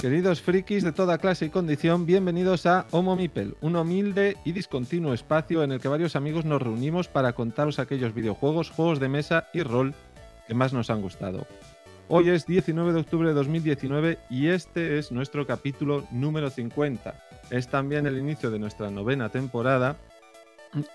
Queridos frikis de toda clase y condición, bienvenidos a Homo Mipel, un humilde y discontinuo espacio en el que varios amigos nos reunimos para contaros aquellos videojuegos, juegos de mesa y rol que más nos han gustado. Hoy es 19 de octubre de 2019 y este es nuestro capítulo número 50. Es también el inicio de nuestra novena temporada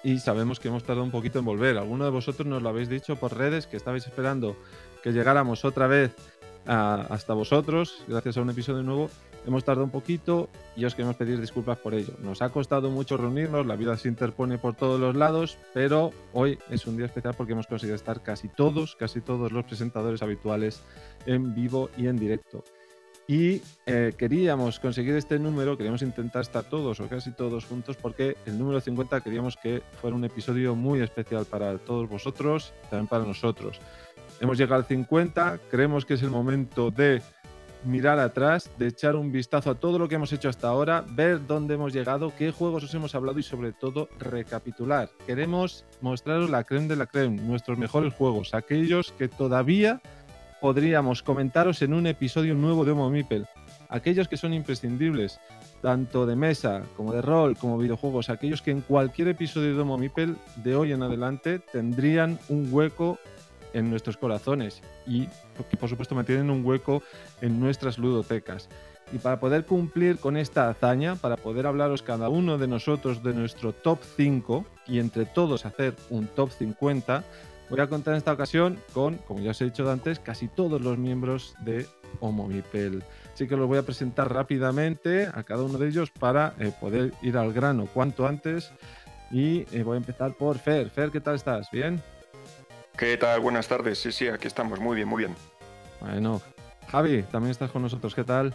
y sabemos que hemos tardado un poquito en volver. Alguno de vosotros nos lo habéis dicho por redes que estabais esperando que llegáramos otra vez hasta vosotros, gracias a un episodio nuevo. Hemos tardado un poquito y os queremos pedir disculpas por ello. Nos ha costado mucho reunirnos, la vida se interpone por todos los lados, pero hoy es un día especial porque hemos conseguido estar casi todos, casi todos los presentadores habituales en vivo y en directo. Y eh, queríamos conseguir este número, queríamos intentar estar todos o casi todos juntos porque el número 50 queríamos que fuera un episodio muy especial para todos vosotros, también para nosotros. Hemos llegado al 50, creemos que es el momento de mirar atrás, de echar un vistazo a todo lo que hemos hecho hasta ahora, ver dónde hemos llegado, qué juegos os hemos hablado y sobre todo recapitular. Queremos mostraros la creme de la creme, nuestros mejores juegos, aquellos que todavía podríamos comentaros en un episodio nuevo de Homo Mipel, aquellos que son imprescindibles, tanto de mesa como de rol, como videojuegos, aquellos que en cualquier episodio de Homo Mipel de hoy en adelante tendrían un hueco en nuestros corazones y que por supuesto mantienen un hueco en nuestras ludotecas. Y para poder cumplir con esta hazaña, para poder hablaros cada uno de nosotros de nuestro top 5 y entre todos hacer un top 50, voy a contar en esta ocasión con, como ya os he dicho antes, casi todos los miembros de Homo Mipel. Así que los voy a presentar rápidamente a cada uno de ellos para eh, poder ir al grano cuanto antes. Y eh, voy a empezar por Fer. Fer, ¿qué tal estás? ¿Bien? ¿Qué tal? Buenas tardes. Sí, sí, aquí estamos. Muy bien, muy bien. Bueno, Javi, también estás con nosotros. ¿Qué tal?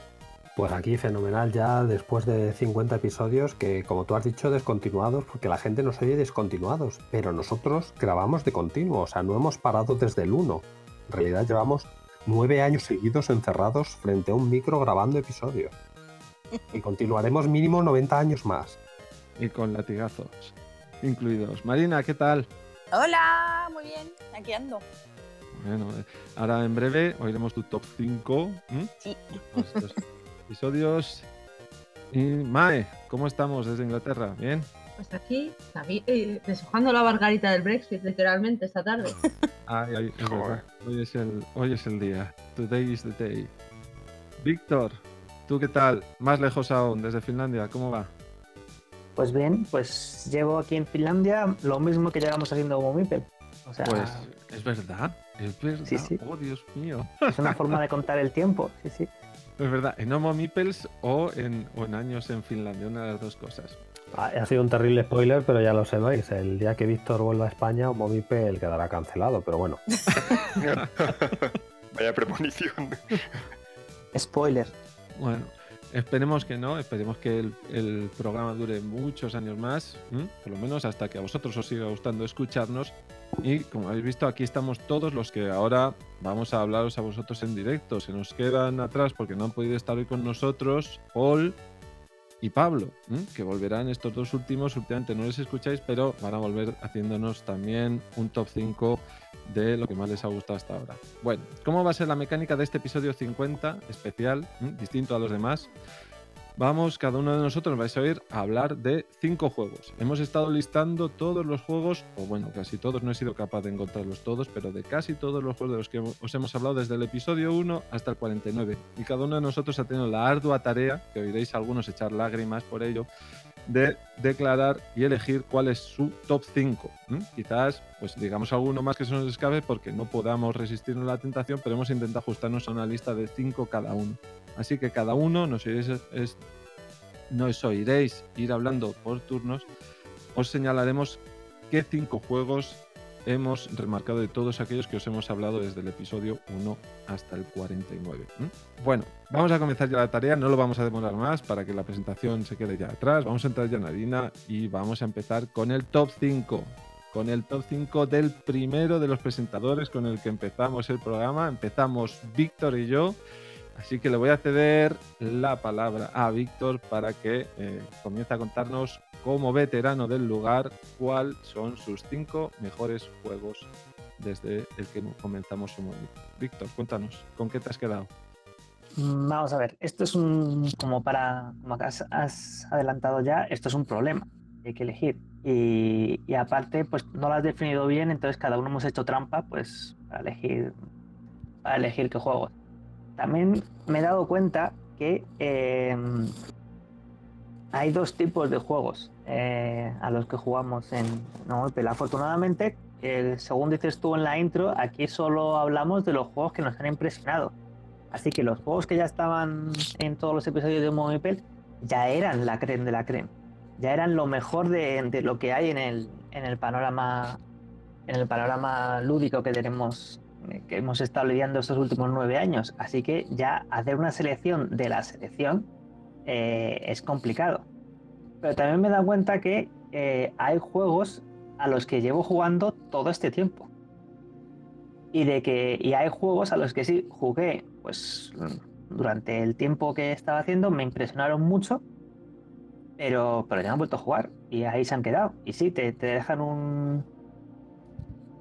Pues aquí fenomenal ya después de 50 episodios que, como tú has dicho, descontinuados, porque la gente nos oye descontinuados, pero nosotros grabamos de continuo, o sea, no hemos parado desde el 1. En realidad llevamos nueve años seguidos encerrados frente a un micro grabando episodios. Y continuaremos mínimo 90 años más. Y con latigazos incluidos. Marina, ¿qué tal? Hola, muy bien, aquí ando. Bueno, ahora en breve oiremos tu top 5. Sí. Episodios. Y Mae, ¿cómo estamos desde Inglaterra? ¿Bien? Pues aquí, eh, deshojando la bargarita del Brexit, literalmente, esta tarde. Ay, ay, es verdad. Hoy es, el, hoy es el día. Today is the day. Víctor, ¿tú qué tal? Más lejos aún, desde Finlandia, ¿cómo va? Pues bien, pues llevo aquí en Finlandia lo mismo que llevamos haciendo como Mipel. O sea, Pues es verdad, es verdad. Sí, sí. Oh, Dios mío. es una forma de contar el tiempo. Sí, sí. Es verdad, en Homo Mipels o en, o en años en Finlandia, una de las dos cosas. Ah, Ha sido un terrible spoiler, pero ya lo sabéis. El día que Víctor vuelva a España, Momipel quedará cancelado, pero bueno. Vaya premonición. Spoiler. Bueno, esperemos que no, esperemos que el, programa dure muchos años más, por lo menos hasta que a vosotros os siga gustando escucharnos. Y como habéis visto, aquí estamos todos los que ahora vamos a hablaros a vosotros en directo. Se nos quedan atrás porque no han podido estar hoy con nosotros Paul y Pablo, ¿m? que volverán estos dos últimos. Últimamente no les escucháis, pero van a volver haciéndonos también un top 5 de lo que más les ha gustado hasta ahora. Bueno, ¿cómo va a ser la mecánica de este episodio 50 especial, distinto a los demás? Vamos, cada uno de nosotros vais a oír a hablar de cinco juegos. Hemos estado listando todos los juegos, o bueno, casi todos, no he sido capaz de encontrarlos todos, pero de casi todos los juegos de los que os hemos hablado desde el episodio 1 hasta el 49. Y cada uno de nosotros ha tenido la ardua tarea, que oiréis a algunos echar lágrimas por ello, de declarar y elegir cuál es su top 5. ¿m? Quizás, pues digamos alguno más que se nos escape porque no podamos resistirnos a la tentación, pero hemos intentado ajustarnos a una lista de 5 cada uno. Así que cada uno nos oiréis, es- nos oiréis ir hablando por turnos. Os señalaremos qué cinco juegos hemos remarcado de todos aquellos que os hemos hablado desde el episodio 1 hasta el 49. ¿m? Bueno, vamos a comenzar ya la tarea, no lo vamos a demorar más para que la presentación se quede ya atrás. Vamos a entrar ya en harina y vamos a empezar con el top 5. Con el top 5 del primero de los presentadores con el que empezamos el programa. Empezamos Víctor y yo. Así que le voy a ceder la palabra a Víctor para que eh, comience a contarnos como veterano del lugar cuáles son sus cinco mejores juegos desde el que comenzamos su movimiento. Víctor, cuéntanos, ¿con qué te has quedado? mm, vamos a ver, esto es un, como para, como has, has adelantado ya, esto es un problema, hay que elegir. Y, y aparte, pues no lo has definido bien, entonces cada uno hemos hecho trampa, pues para elegir, para elegir qué juegos. También me he dado cuenta que eh, hay dos tipos de juegos eh, a los que jugamos en Noopel. Afortunadamente, eh, según dices tú en la intro, aquí solo hablamos de los juegos que nos han impresionado. Así que los juegos que ya estaban en todos los episodios de Momipel ya eran la creme de la creme. Ya eran lo mejor de, de lo que hay en el, en el panorama en el panorama lúdico que tenemos que hemos estado lidiando estos últimos nueve años. Así que ya hacer una selección de la selección eh, es complicado. Pero también me he dado cuenta que eh, hay juegos a los que llevo jugando todo este tiempo. Y de que y hay juegos a los que sí jugué, pues durante el tiempo que estaba haciendo me impresionaron mucho, pero, pero ya han vuelto a jugar y ahí se han quedado. Y sí, te, te dejan un,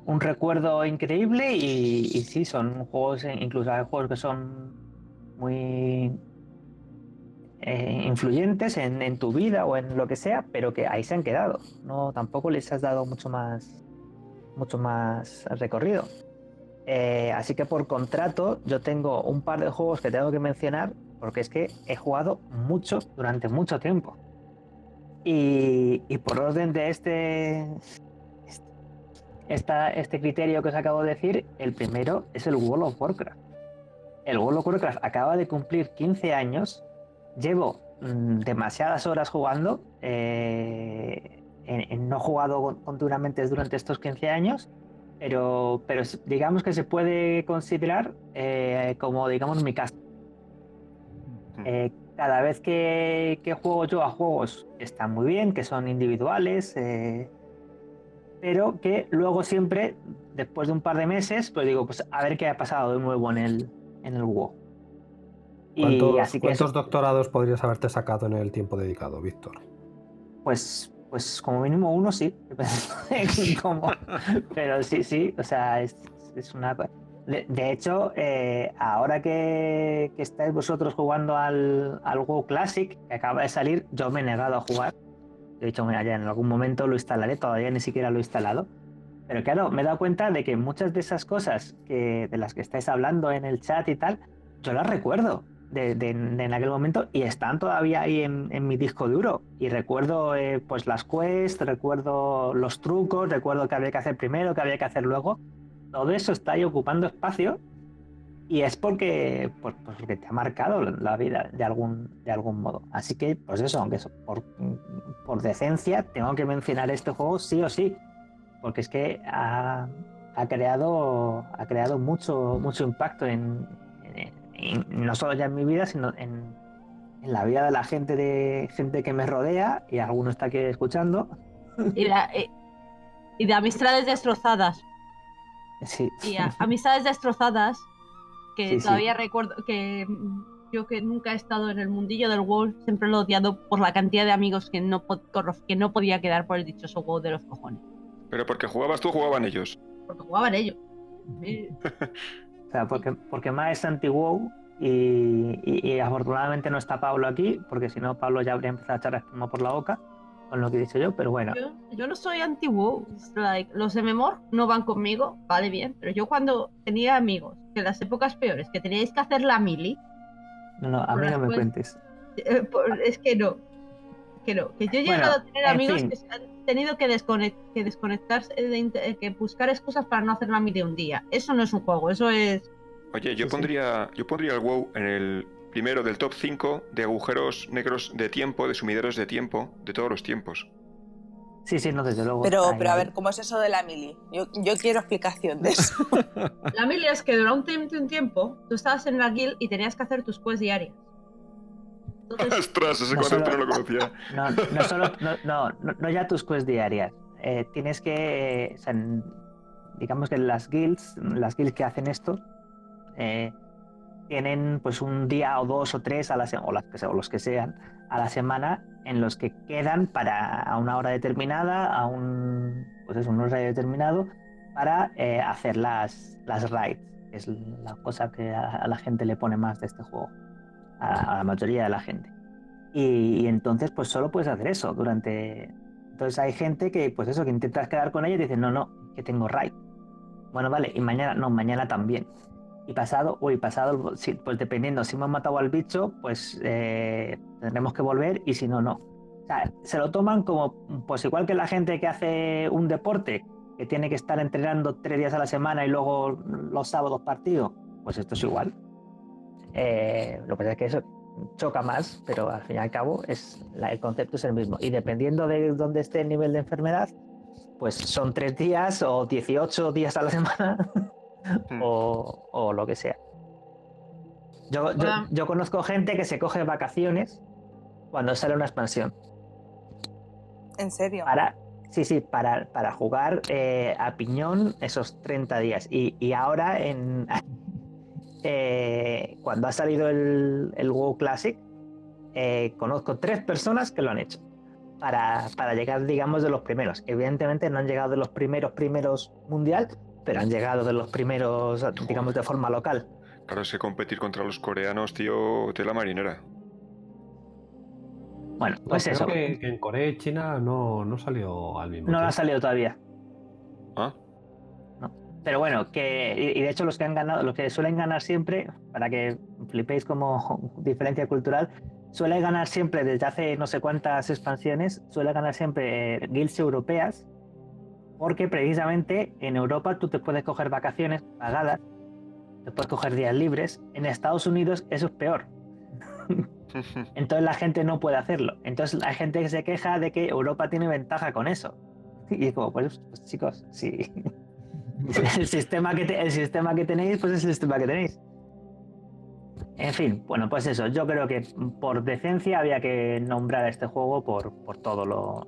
un recuerdo increíble y, y, sí, son juegos, incluso hay juegos que son muy eh, influyentes en, tu vida o en lo que sea, pero que ahí se han quedado. No, tampoco les has dado mucho más, mucho más recorrido. Eh, así que por contrato yo tengo un par de juegos que tengo que mencionar porque es que he jugado mucho durante mucho tiempo. Y, y por orden de este, esta, este criterio que os acabo de decir, el primero es el World of Warcraft. El World of Warcraft acaba de cumplir 15 años, llevo mmm, demasiadas horas jugando, eh, en, en no he jugado continuamente durante estos 15 años, pero, pero digamos que se puede considerar eh, como, digamos, mi casa. Eh, cada vez que, que, juego yo a juegos están muy bien, que son individuales, eh, pero que luego siempre, después de un par de meses, pues digo, pues a ver qué ha pasado de nuevo en el, en el WoW. ¿Cuántos, así que ¿cuántos eso, doctorados podrías haberte sacado en el tiempo dedicado, Víctor? Pues, pues como mínimo uno sí. como, pero sí, sí, o sea, es, es una... De, de hecho, eh, ahora que, que, estáis vosotros jugando al, al WoW Classic, que acaba de salir, yo me he negado a jugar de hecho, mira, ya en algún momento lo instalaré, todavía ni siquiera lo he instalado. Pero claro, me he dado cuenta de que muchas de esas cosas que, de las que estáis hablando en el chat y tal, yo las recuerdo de, de, de en aquel momento y están todavía ahí en, en mi disco duro. Y recuerdo eh, pues las quests, recuerdo los trucos, recuerdo que había que hacer primero, que había que hacer luego. Todo eso está ahí ocupando espacio y es porque, pues, pues porque te ha marcado la vida de algún, de algún modo. Así que, pues eso, aunque eso, por, por decencia, tengo que mencionar este juego sí o sí, porque es que ha, ha creado, ha creado mucho, mucho impacto en, en, no solo ya en mi vida, sino en, en, la vida de la gente, de gente que me rodea, y alguno está aquí escuchando. Y, la, y, y de amistades destrozadas. Sí. Y a, amistades destrozadas que sí, todavía sí. recuerdo que yo que nunca he estado en el mundillo del WoW siempre lo he odiado por la cantidad de amigos que no, que no podía quedar por el dichoso WoW de los cojones. Pero porque jugabas tú, jugaban ellos. Porque jugaban ellos. o sea, porque, porque más es anti-WoW y, y, y, afortunadamente no está Pablo aquí, porque si no Pablo ya habría empezado a echar espuma por la boca con lo que he dicho yo, pero bueno. Yo, yo no soy anti-WoW. Like, los MMOR no van conmigo, vale bien, pero yo cuando tenía amigos, que en las épocas peores, que teníais que hacer la mili. No, no, a mí no me cuentes. Eh, por, es que no. Que no. Que yo he llegado bueno, a tener amigos fin. que se han tenido que, desconect, que desconectarse, de, que buscar excusas para no hacer la mili un día. Eso no es un juego, eso es. Oye, yo sí, pondría, sí. yo pondría el WoW en el primero del top 5 de agujeros negros de tiempo, de sumideros de tiempo, de todos los tiempos. Sí, sí, no, desde luego. Pero, pero a ver, ¿cómo es eso de la mili? Yo, yo quiero explicación de eso. la mili es que durante un, un, tiempo tú estabas en la guild y tenías que hacer tus quests diarias. Entonces... ¡Ostras! Ese no solo, no lo conocía. No, no, solo, no, no, no ya tus quests diarias. Eh, tienes que. O sea, digamos que las guilds, las guilds que hacen esto, eh, tienen pues un día o dos o tres a la o, las que, o los que sean a la semana en los que quedan para a una hora determinada, a un pues es un horario determinado para eh, hacer las, las raids. Es la cosa que a, la gente le pone más de este juego. A, la mayoría de la gente. Y, entonces, pues solo puedes hacer eso durante. Entonces hay gente que, pues eso, que intentas quedar con ella y dicen, no, no, que tengo raid. Bueno, vale, y mañana, no, mañana también. Y pasado, uy, pasado, sí, pues dependiendo, si hemos matado al bicho, pues eh, tendremos que volver y si no, no. O sea, se lo toman como, pues igual que la gente que hace un deporte, que tiene que estar entrenando tres días a la semana y luego los sábados partido, pues esto es igual. Eh, lo que pasa es que eso choca más, pero al fin y al cabo es, el concepto es el mismo. Y dependiendo de dónde esté el nivel de enfermedad, pues son tres días o 18 días a la semana Hmm. o, lo que sea. Yo, yo, conozco gente que se coge vacaciones cuando sale una expansión. ¿En serio? Para, sí, sí, para, para jugar eh, a piñón esos 30 días. Y, ahora, en, eh, cuando ha salido el, el WoW Classic, eh, conozco tres personas que lo han hecho. Para, para, llegar, digamos, de los primeros. Evidentemente no han llegado de los primeros primeros mundial, pero han llegado de los primeros, digamos, de forma local. Claro, es que competir contra los coreanos, tío, la marinera. Bueno, pues eso. que, en Corea y China no, no salió al mismo No ha salido todavía. ¿Ah? Pero bueno, que. Y de hecho, los que han ganado, los que suelen ganar siempre, para que flipéis como diferencia cultural, suele ganar siempre desde hace no sé cuántas expansiones, suele ganar siempre eh, guilds europeas porque precisamente en Europa tú te puedes coger vacaciones pagadas, te puedes coger días libres. En Estados Unidos eso es peor. Entonces la gente no puede hacerlo. Entonces la gente se queja de que Europa tiene ventaja con eso. Y es como, pues, pues chicos, sí. el, sistema que el sistema que tenéis, pues es el sistema que tenéis. En fin, bueno, pues eso, yo creo que por decencia había que nombrar a este juego por, por todo lo,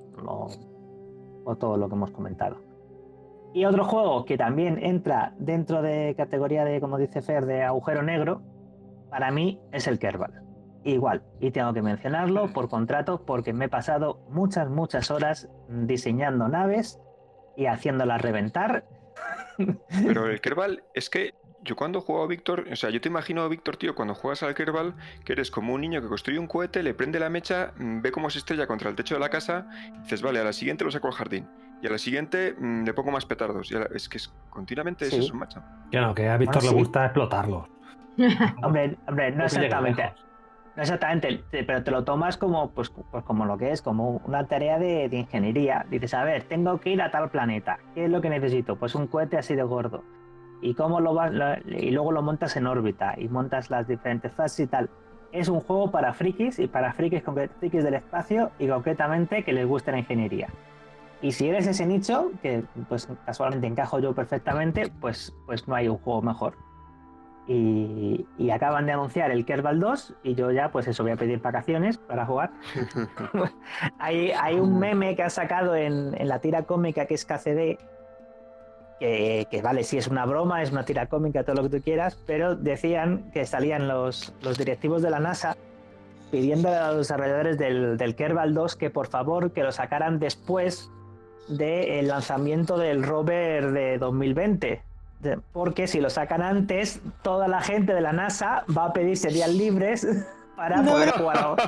o todo lo que hemos comentado. Y otro juego que también entra dentro de categoría de, como dice Fer, de agujero negro, para mí es el Kerbal. Igual, y tengo que mencionarlo por contrato porque me he pasado muchas, muchas horas diseñando naves y haciéndolas reventar. Pero el Kerbal es que yo cuando juego a Víctor, o sea, yo te imagino, Víctor, tío, cuando juegas al Kerbal, que eres como un niño que construye un cohete, le prende la mecha, mm, ve cómo se estrella contra el techo de la casa, y dices, vale, a la siguiente lo saco al jardín. Y a la siguiente mm, le pongo más petardos. Y es que es, continuamente es eso, macho. Que no, que a Víctor le gusta explotarlos. hombre, hombre, no exactamente. No exactamente, pero te lo tomas como, pues, pues como lo que es, como una tarea de, ingeniería. Dices, a ver, tengo que ir a tal planeta. ¿Qué es lo que necesito? Pues un cohete así de gordo y cómo lo vas y luego lo montas en órbita y montas las diferentes fases y tal. Es un juego para frikis y para frikis, frikis del espacio y concretamente que les guste la ingeniería. Y si eres ese nicho, que pues casualmente encajo yo perfectamente, pues, pues no hay un juego mejor. Y, acaban de anunciar el Kerbal 2 y yo ya pues eso voy a pedir vacaciones para jugar. hay, hay, un meme que ha sacado en, en la tira cómica que es KCD que, vale, sí es una broma, es una tira cómica, todo lo que tú quieras, pero decían que salían los, los directivos de la NASA pidiendo a los desarrolladores del, del Kerbal 2 que por favor que lo sacaran después del lanzamiento del rover de 2020. Porque si lo sacan antes, toda la gente de la NASA va a pedirse días libres para poder jugar,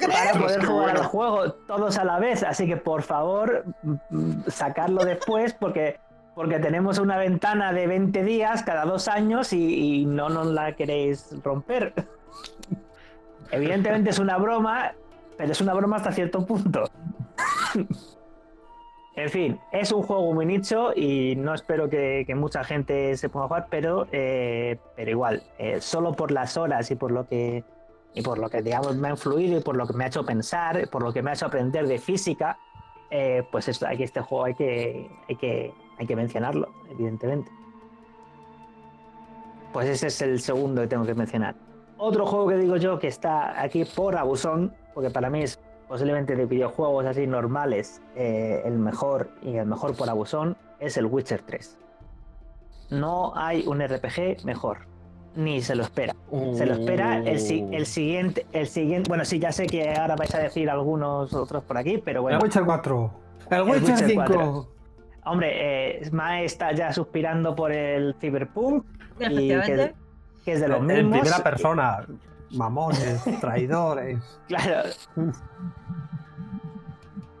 para poder jugar al juego todos a la vez. Así que por favor, mm, sacarlo después porque porque tenemos una ventana de 20 días cada dos años y, no nos la queréis romper. Evidentemente es una broma, pero es una broma hasta cierto punto. En fin, es un juego muy nicho y no espero que, mucha gente se ponga a jugar, pero, eh, pero igual, eh, solo por las horas y por lo que y por lo que digamos me ha influido y por lo que me ha hecho pensar, por lo que me ha hecho aprender de física, eh, pues esto, aquí este juego hay que, hay que hay que mencionarlo, evidentemente. Pues ese es el segundo que tengo que mencionar. Otro juego que digo yo que está aquí por abusón, porque para mí es posiblemente de videojuegos así normales eh, el mejor y el mejor por abusón, es el Witcher 3. No hay un RPG mejor, ni se lo espera. Se lo espera el, el, siguiente, el siguiente. Bueno, sí, ya sé que ahora vais a decir algunos otros por aquí, pero bueno. El Witcher 4. El Witcher, 5. Hombre, eh, Mae está ya suspirando por el Cyberpunk. y que, que es de los En mismos. primera persona, mamones, traidores. Claro.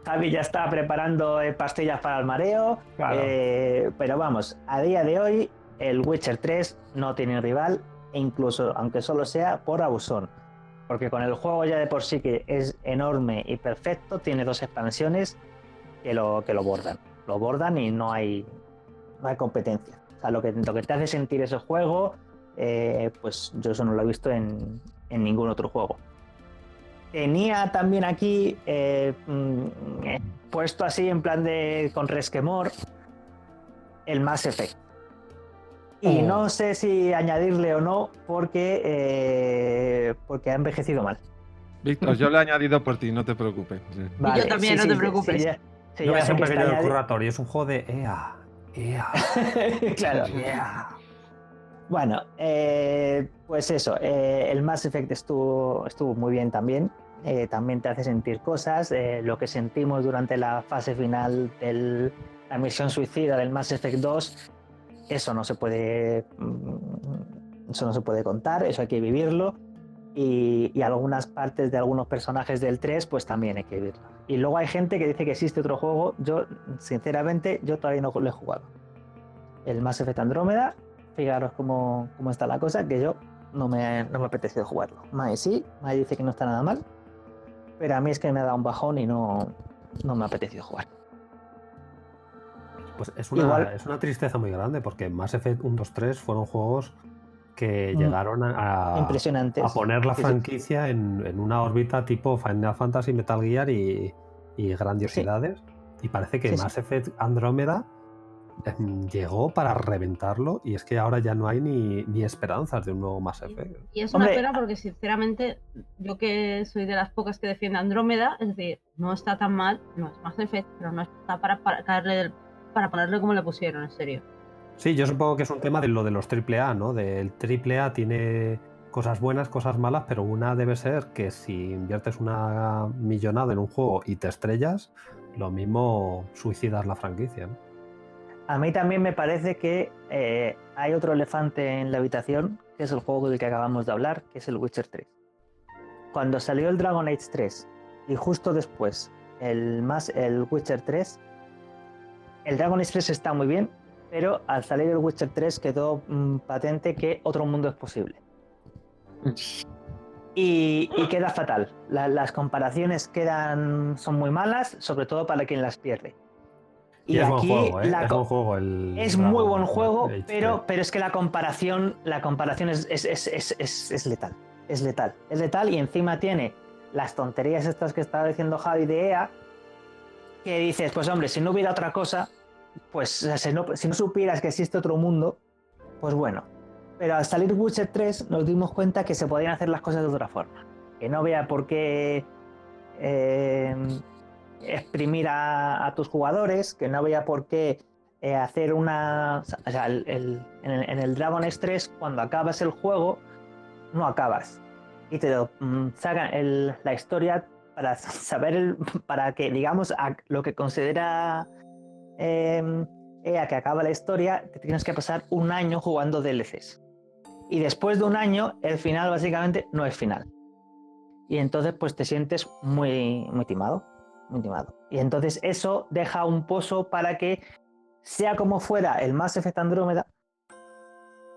Javi ya está preparando eh, pastillas para el mareo. Claro. eh, pero vamos, a día de hoy, el Witcher 3 no tiene rival, e incluso aunque solo sea por abusón. Porque con el juego ya de por sí que es enorme y perfecto, tiene dos expansiones que lo, que lo bordan. Lo bordan y no hay, no hay competencia. O sea, lo que, lo que te hace sentir ese juego, eh, pues yo eso no lo he visto en, en ningún otro juego. Tenía también aquí eh, mm, eh, puesto así en plan de con resquemor el Mass Effect. Y Oh. no sé si añadirle o no porque, eh, porque ha envejecido mal. Víctor, yo lo he añadido por ti, no te preocupes. Yo también, no te preocupes. ya- sí, Yo voy ya a hacer sé un que pequeño curratorio. Es un juego de EA. EA. claro. EA. Bueno, eh, pues eso, eh, el Mass Effect estuvo, estuvo muy bien también. Eh, también te hace sentir cosas. eh, lo que sentimos durante la fase final de la misión suicida del Mass Effect 2, eso no se puede. mm, Eso no se puede contar, eso hay que vivirlo. Y, y algunas partes de algunos personajes del 3, pues también hay que vivirlo. Y luego hay gente que dice que existe otro juego. Yo, sinceramente, yo todavía no lo he jugado. El Mass Effect Andrómeda fijaros cómo, cómo está la cosa, que yo no me, no me ha apetecido jugarlo. Mae sí, Mae dice que no está nada mal, pero a mí es que me ha dado un bajón y no, no me ha apetecido jugar. Pues es una, Igual- es una tristeza muy grande porque Mass Effect 1, 2, 3 fueron juegos que Mm. llegaron a, Impresionantes. a poner la Sí, sí. franquicia en, en una órbita tipo Final Fantasy, Metal Gear y, y grandiosidades. Y parece que Sí, sí. Mass Effect Andrómeda llegó para reventarlo y es que ahora ya no hay ni, ni esperanzas de un nuevo Mass Effect. Y es una pena porque, sinceramente, yo que soy de las pocas que defiende Andrómeda, es decir, no está tan mal, no es más Effect, pero no está para, para caerle del- para ponerle como le pusieron, en serio. Sí, yo supongo que es un tema de lo de los AAA, ¿no? Del AAA tiene cosas buenas, cosas malas, pero una debe ser que si inviertes una millonada en un juego y te estrellas, lo mismo suicidas la franquicia, ¿no? A mí también me parece que eh, hay otro elefante en la habitación, que es el juego del que acabamos de hablar, que es el Witcher 3. Cuando salió el Dragon Age 3 y justo después el, más, el Witcher 3, el Dragon Age 3 está muy bien, pero al salir el Witcher 3 quedó mm, patente que otro mundo es posible. Y, queda fatal. La- las comparaciones quedan, son muy malas, sobre todo para quien las pierde. Y, es buen aquí juego, ¿eh? la Es co- buen juego el es Dragon muy buen juego, pero, 3. pero es que la comparación, la comparación es, es, es, es, es- es letal. Es letal. Es letal y encima tiene las tonterías estas que estaba diciendo Javi de EA, que dices, pues hombre, si no hubiera otra cosa, pues o sea, si, no, si no supieras que existe otro mundo, pues bueno. Pero al salir Witcher 3 nos dimos cuenta que se podían hacer las cosas de otra forma. Que no vea por qué eh, exprimir a, tus jugadores, que no había por qué eh, hacer una... En, el, en Dragon Age 3, cuando acabas el juego, no acabas. Y te lo, mm, sacan el- la historia para saber, para que, digamos, a lo que considera eh, que acaba la historia, te tienes que pasar un año jugando DLCs. Y después de un año, el final básicamente no es final. Y entonces pues te sientes muy, muy timado, Y entonces eso deja un pozo para que, sea como fuera el Mass Effect Andrómeda,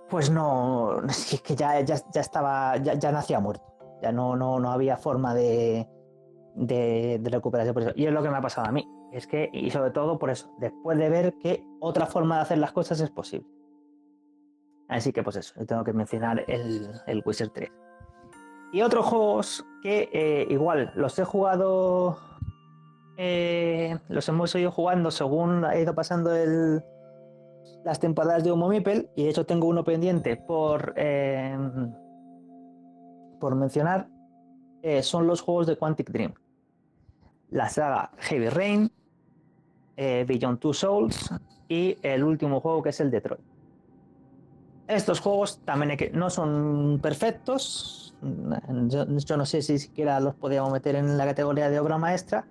pues no, es que ya, ya, ya estaba, ya, ya nacía muerto. Ya no, no, no había forma de, de, recuperarse por eso. Y es lo que me ha pasado a mí. Es que, y sobre todo por eso, después de ver que otra forma de hacer las cosas es posible. Así que pues eso, tengo que mencionar el, el Witcher 3. Y otros juegos que eh, igual los he jugado, eh, los hemos ido jugando según ha ido pasando las temporadas de Homo Mipel, y de hecho tengo uno pendiente por, eh, por mencionar, eh, son los juegos de Quantic Dream. La saga Heavy Rain, Beyond Two Souls y el último juego que es el Detroit. Estos juegos también no son perfectos. Yo, yo no sé si siquiera los podíamos meter en la categoría de obra maestra.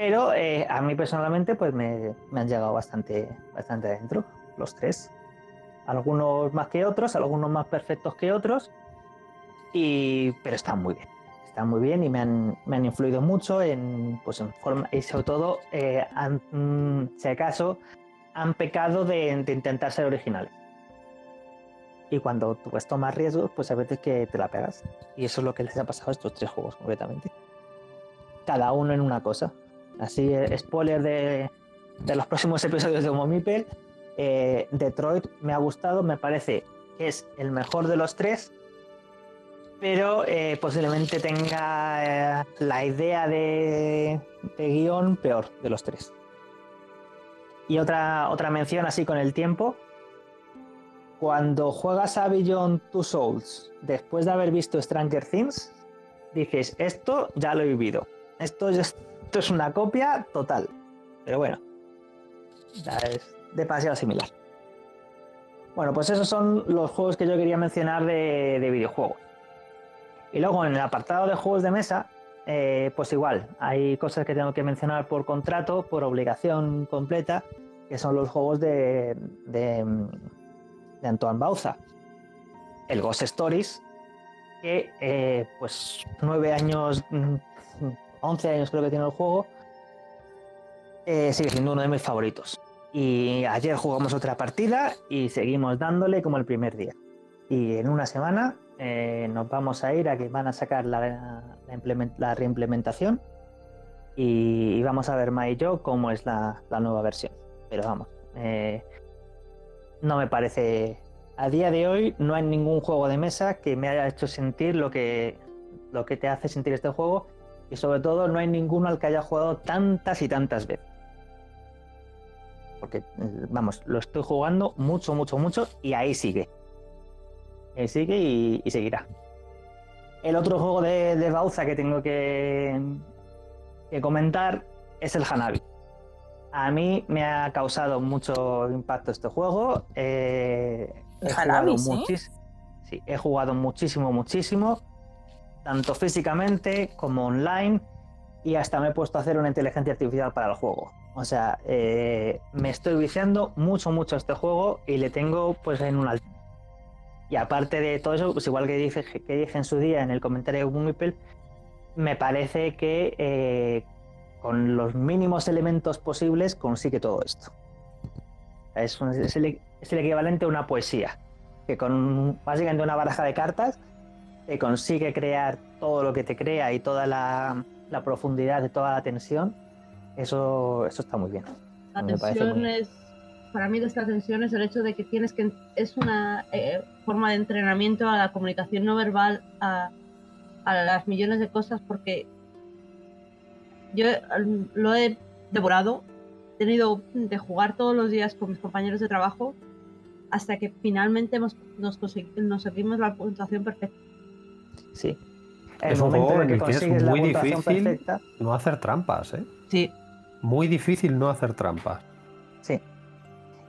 Pero eh, a mí personalmente pues me, me han llegado bastante, bastante adentro, los tres. Algunos más que otros, algunos más perfectos que otros. Y, pero están muy bien. Están muy bien y me han, me han influido mucho en, pues en forma. Y sobre todo, eh, han, mm, si acaso, han pecado de, de intentar ser originales. Y cuando tú pues, tomas riesgos, pues a veces que te la pegas. Y eso es lo que les ha pasado a estos tres juegos concretamente. Cada uno en una cosa. Así, eh, spoiler de, de los próximos episodios de Homo Mipel. eh, Detroit me ha gustado, me parece que es el mejor de los tres, pero eh, posiblemente tenga eh, la idea de, de guion peor de los tres. Y otra, otra mención así con el tiempo. Cuando juegas a Beyond Two Souls, después de haber visto Stranger Things, dices, esto ya lo he vivido. Esto, ya- esto es una copia total. Pero bueno, es demasiado similar. Bueno, pues esos son los juegos que yo quería mencionar de, de videojuegos. Y luego en el apartado de juegos de mesa, eh, pues igual, hay cosas que tengo que mencionar por contrato, por obligación completa, que son los juegos de, de, de Antoine Bauza. El Ghost Stories, que eh, pues nueve años, mm, 11 años creo que tiene el juego, eh, sigue siendo uno de mis favoritos. Y ayer jugamos otra partida y seguimos dándole como el primer día. Y en una semana eh, nos vamos a ir a que van a sacar la, la la reimplementación y, vamos a ver Ma y yo cómo es la, la nueva versión. Pero vamos, eh, no me parece... A día de hoy no hay ningún juego de mesa que me haya hecho sentir lo que, lo que te hace sentir este juego y sobre todo no hay ninguno al que haya jugado tantas y tantas veces. Porque, eh, vamos, lo estoy jugando mucho, mucho, mucho y ahí sigue. Ahí sigue y, y seguirá. El otro juego de, de Bauza que tengo que, que comentar es el Hanabi. A mí me ha causado mucho impacto este juego. eh, ¿El he Hanabi, jugado sí? muchis- sí, he jugado muchísimo, muchísimo. Tanto físicamente como online. Y hasta me he puesto a hacer una inteligencia artificial para el juego. O sea, eh, me estoy viciando mucho, mucho a este juego y le tengo pues en un alto. Y aparte de todo eso, pues igual que dije, que dije en su día en el comentario de Mumipel, me parece que eh, con los mínimos elementos posibles consigue todo esto. Es, un- es el, es el equivalente a una poesía, que con básicamente una baraja de cartas te consigue crear todo lo que te crea y toda la, la profundidad de toda la tensión. Eso, eso está muy bien. La Me tensión muy- es, para mí de esta tensión es el hecho de que tienes que, es una eh, forma de entrenamiento a la comunicación no verbal, a, a las millones de cosas, porque yo lo he devorado, he tenido de jugar todos los días con mis compañeros de trabajo, hasta que finalmente hemos, nos, consegui- nos seguimos la puntuación perfecta. Sí. El Es un momento juego en el que es muy difícil. perfecta, No hacer trampas, ¿eh? Sí, Muy difícil no hacer trampas. Sí.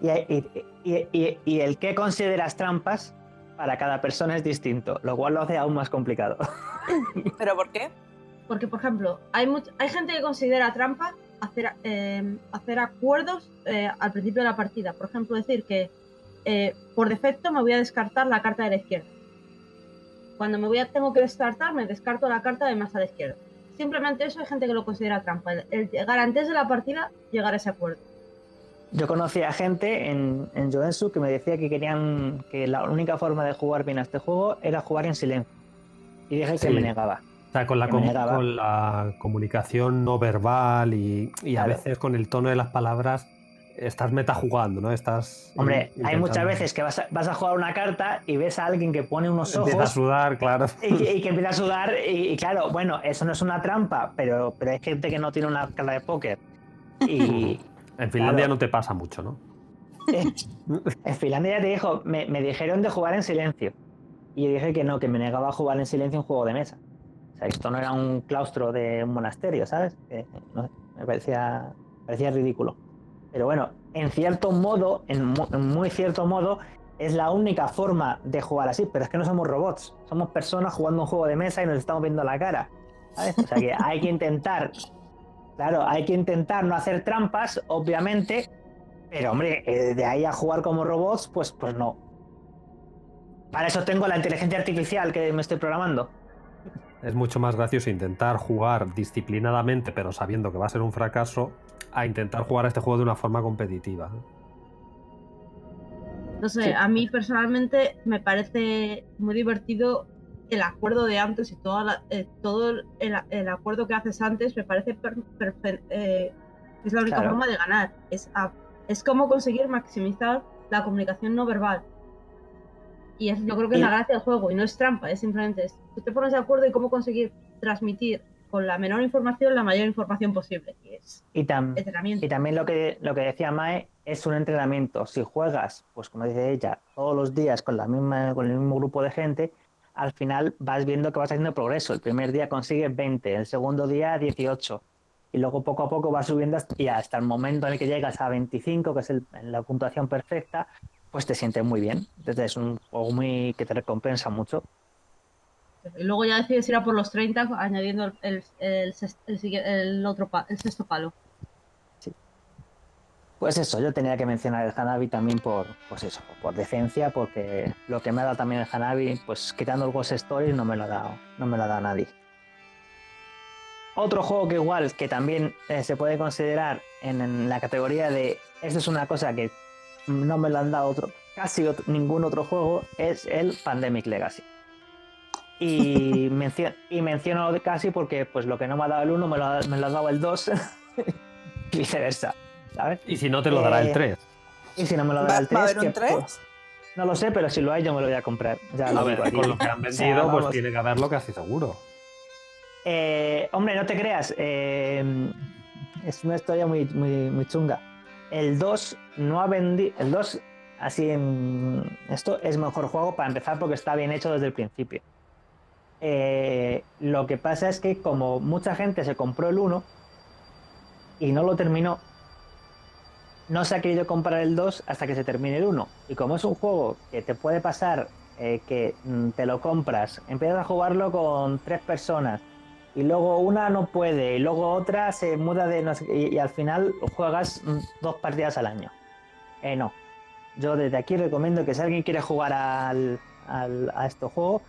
Y, y- y- y- y el que consideras trampas para cada persona es distinto, lo cual lo hace aún más complicado. ¿Pero por qué? Porque, por ejemplo, hay, much- hay gente que considera trampa hacer, eh, hacer acuerdos eh, al principio de la partida. Por ejemplo, decir que eh, por defecto me voy a descartar la carta de la izquierda. Cuando me voy a, tengo que descartar, me descarto la carta de más a la izquierda. Simplemente eso hay gente que lo considera trampa. El, el llegar antes de la partida, llegar a ese acuerdo. Yo conocí a gente en, en Joensu que me decía que querían que la única forma de jugar bien a este juego era jugar en silencio. Y dije que me negaba. O sea, con la, com- con la comunicación no verbal y, y a veces con el tono de las palabras estás metajugando, ¿no? Estás. Hombre, hay muchas veces que vas a, vas a jugar una carta y ves a alguien que pone unos Empieza a ojos sudar, claro. y, que- y que empieza a sudar y, y claro, bueno, eso no es una trampa, pero, pero hay gente que no tiene una cara de póker. Y En Finlandia Claro. no te pasa mucho, ¿no? en Finlandia ya te dijo, me, me dijeron de jugar en silencio. Y yo dije que no, que me negaba a jugar en silencio un juego de mesa. O sea, esto no era un claustro de un monasterio, ¿sabes? Que, no sé, me parecía, parecía ridículo. Pero bueno, en cierto modo, en, mu- en muy cierto modo, es la única forma de jugar así. Pero es que no somos robots, somos personas jugando un juego de mesa y nos estamos viendo la cara. O sea que hay que intentar Claro, hay que intentar no hacer trampas, obviamente, pero hombre, eh, de ahí a jugar como robots, pues, pues no. Para eso tengo la inteligencia artificial que me estoy programando. Es mucho más gracioso intentar jugar disciplinadamente, pero sabiendo que va a ser un fracaso, a intentar jugar a este juego de una forma competitiva. No sé, Sí. a mí personalmente me parece muy divertido el acuerdo de antes y toda la- eh, todo el, el acuerdo que haces antes me parece per- perfe- eh, es la única Claro. forma de ganar. Es, a- es como conseguir maximizar la comunicación no verbal. Y es, yo creo que es la gracia del juego y no es trampa, es simplemente es, tú te pones de acuerdo y cómo conseguir transmitir con la menor información la mayor información posible, es Y, tam- entrenamiento. y también lo que, lo que decía Mae es un entrenamiento. Si juegas, pues como dice ella, todos los días con, la misma, con el mismo grupo de gente, al final vas viendo que vas haciendo progreso. El primer día consigues 20, el segundo día 18. Y luego poco a poco vas subiendo hasta, y hasta el momento en el que llegas a 25, que es el- la puntuación perfecta, pues te sientes muy bien. Entonces es un juego muy que te recompensa mucho. Y luego ya decides ir a por los 30 añadiendo el, el, el el otro el sexto palo. Pues eso, yo tenía que mencionar el Hanabi también por, pues eso, por decencia, porque lo que me ha dado también el Hanabi, pues quitando el Ghost Story no me lo ha dado, no me lo ha dado nadie. Otro juego que igual, que también eh, se puede considerar en, la categoría de esto es una cosa que no me lo han dado otro, casi ningún otro juego, es el Pandemic Legacy. Y, mencio- y menciono casi porque pues lo que no me ha dado el 1 me lo ha, me lo ha dado el 2 y viceversa. ¿sabes? Y si no, te lo dará Eh, el 3. Y si no me lo ¿Va, da el 3, va a haber un 3? pues, no lo sé, pero si lo hay yo me lo voy a comprar. Ya lo A ver, digo aquí. con lo que han O sea, vendido, pues tiene que haberlo casi seguro. Eh, hombre, no te creas. eh, es una historia muy, muy, muy chunga. El 2 no ha vendido. El 2, así en. Esto es mejor juego para empezar porque está bien hecho desde el principio. Eh, lo que pasa es que, como mucha gente se compró el 1 y no lo terminó, no se ha querido comprar el 2 hasta que se termine el 1. Y como es un juego que te puede pasar eh, que mm, te lo compras, empiezas a jugarlo con tres personas y luego una no puede y luego otra se muda de no sé y al final juegas mm, dos partidas al año. Eh, no. Yo desde aquí recomiendo que si alguien quiere jugar al, al- a este juego,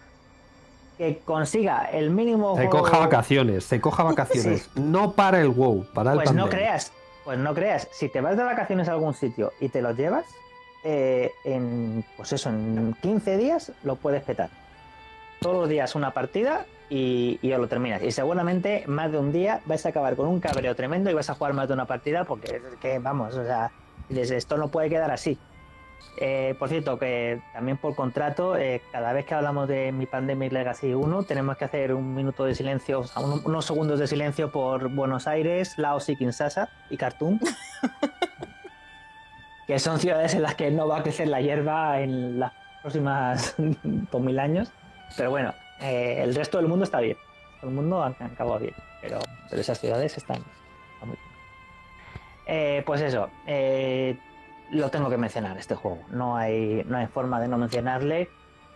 que consiga el mínimo Se juego- coja vacaciones, se coja vacaciones. No para el WoW, para el pues no creas, pues no creas. Si te vas de vacaciones a algún sitio y te lo llevas, eh, en, pues eso, en 15 días lo puedes petar. Todos los días una partida y, y ya lo terminas. Y seguramente más de un día vais a acabar con un cabreo tremendo y vas a jugar más de una partida porque que, vamos, o sea, dices, esto no puede quedar así. Eh, por cierto, que también por contrato, eh, cada vez que hablamos de mi Pandemic Legacy 1, tenemos que hacer un minuto de silencio, o sea, un- unos segundos de silencio por Buenos Aires, Laos y Kinshasa y Khartoum. que son ciudades en las que no va a crecer la hierba en las próximas 2000 años. Pero bueno, eh, el resto del mundo está bien. Todo el mundo ha acabado bien. Pero, pero esas ciudades están, están muy bien. Pues eso, eh, lo tengo que mencionar este juego. No hay, no hay forma de no mencionarle.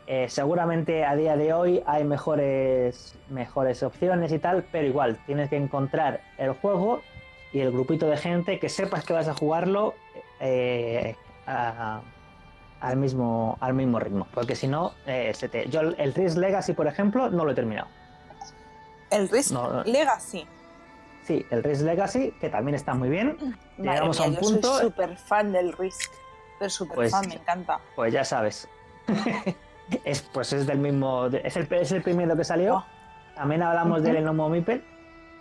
Eh, seguramente a día de hoy hay mejores, mejores opciones y tal, pero igual tienes que encontrar el juego y el grupito de gente que sepas que vas a jugarlo eh, a- al, mismo, al mismo ritmo. Porque si no, eh, se te- yo el Risk Legacy, por ejemplo, no lo he terminado. El Risk No, no. Legacy. Sí, el Risk Legacy, que también está muy bien, Madre Llegamos a un yo punto- soy súper fan del Risk. Pero súper Pues- fan, me encanta. pues ya sabes. es, pues es del mismo. Es el, es el primero que salió. Oh. También hablamos Ujú. del Enomo Mipel.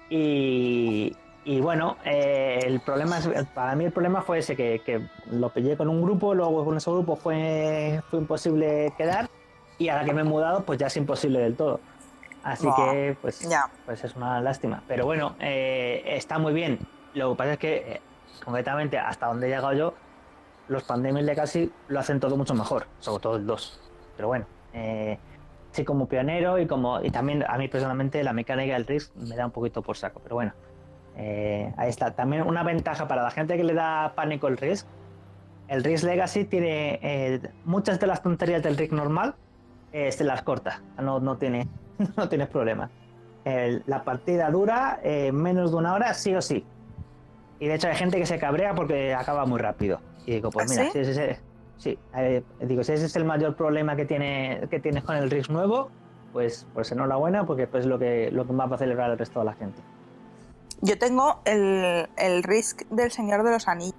Y, y bueno, eh, el problema es, para mí el problema fue ese, que, que lo pillé con un grupo, luego con ese grupo fue, fue imposible quedar. Y ahora que me he mudado, pues ya es imposible del todo. Así que, pues, Ya. pues es una lástima. Pero bueno, eh, está muy bien. Lo que pasa es que, eh, concretamente, hasta donde he llegado yo, los Pandemic Legacy lo hacen todo mucho mejor, sobre todo el 2. Pero bueno, eh, sí como pionero y como y también a mí personalmente la mecánica del Risk me da un poquito por saco. Pero bueno, eh, ahí está. También una ventaja para la gente que le da pánico el Risk. El Risk Legacy tiene eh, muchas de las tonterías del Risk normal, eh, se las corta. No, no tiene, no tienes problema. el- la partida dura eh, menos de una hora sí o sí. Y de hecho hay gente que se cabrea porque acaba muy rápido. Y digo, pues ¿Ah, mira, sí? si ese, es- sí, eh, digo, si ese es el mayor problema que, tiene, que tienes con el Risk nuevo, pues, pues enhorabuena porque pues, es lo que, lo que más va a celebrar el resto de la gente. Yo tengo el, el Risk del Señor de los Anillos.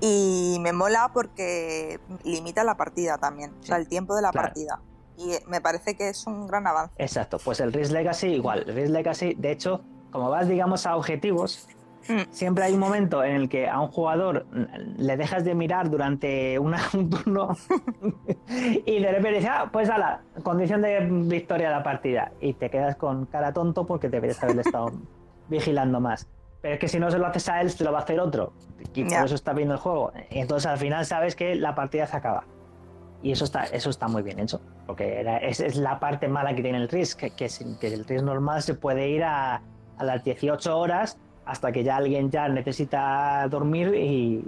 Y me mola porque limita la partida también, o sea, el tiempo de la claro. partida. Y me parece que es un gran avance. Exacto, pues el Risk Legacy igual. El Risk Legacy, de hecho, como vas, digamos, a objetivos, Mm. siempre hay un momento en el que a un jugador le dejas de mirar durante una- un turno y de repente dices, ah, pues ala, condición de victoria de la partida. Y te quedas con cara tonto porque deberías haberle estado vigilando más. Pero es que si no se lo haces a él, se lo va a hacer otro. Y por Ya. eso está viendo el juego. Entonces al final sabes que la partida se acaba. Y eso está, eso está muy bien hecho. Porque era- es, es la parte mala que tiene el Risk, que, que, que el Risk normal se puede ir a, a las 18 horas hasta que ya alguien ya necesita dormir y,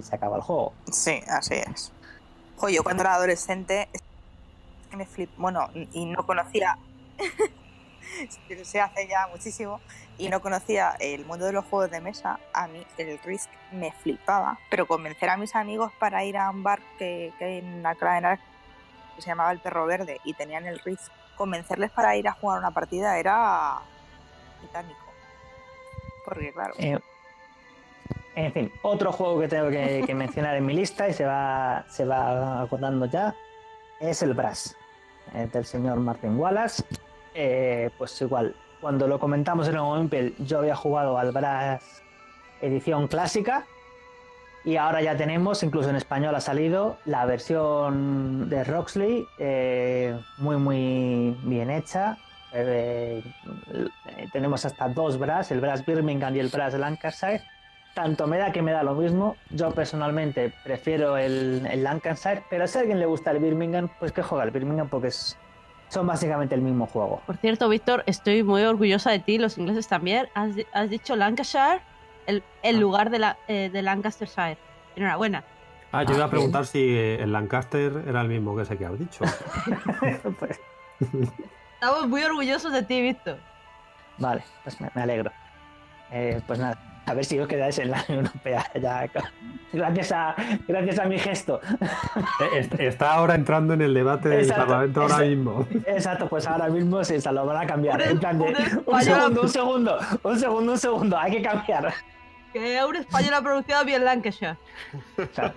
se acaba el juego. Sí, así es. Jo, yo cuando era adolescente, me flip, bueno, y no conocía, se hace ya muchísimo, y no conocía el mundo de los juegos de mesa, a mí el Risk me flipaba. Pero convencer a mis amigos para ir a un bar que, que en la cadena que se llamaba El Perro Verde y tenían el Risk, convencerles para ir a jugar una partida era titánico. Porque claro, Eh, en fin, otro juego que tengo que, que mencionar en mi lista y se va, se va acordando ya es el Brass, eh, del señor Martin Wallace. Eh, pues igual, cuando lo comentamos en el Olympia, yo había jugado al Brass edición clásica y ahora ya tenemos, incluso en español ha salido, la versión de Roxley, eh, muy muy bien hecha. Eh, eh, tenemos hasta dos Brass, el Brass Birmingham y el Brass Lancashire. Tanto me da que me da lo mismo. Yo personalmente prefiero el, el Lancashire, pero si a alguien le gusta el Birmingham, pues que juega el Birmingham porque es- son básicamente el mismo juego. Por cierto, Víctor, estoy muy orgullosa de ti, los ingleses también. Has, di- has dicho Lancashire, el, el Ah. lugar de, la, eh, de Lancastershire. Enhorabuena. Ah, yo iba a Ah, preguntar si el Lancaster era el mismo que ese que has dicho. Pues, Estamos muy orgullosos de ti, Víctor. vale, pues me, me alegro. Eh, pues nada, a ver si os quedáis en la Unión Europea ya. Gracias a, gracias a mi gesto. Eh, est- Está ahora entrando en el debate del Exacto, Parlamento ahora mismo. Exacto, pues ahora mismo se se lo van a cambiar. Un- En plan de, un segundo, un segundo, un segundo, un segundo, hay que cambiar. Que un español ha pronunciado bien Lancashire. Claro.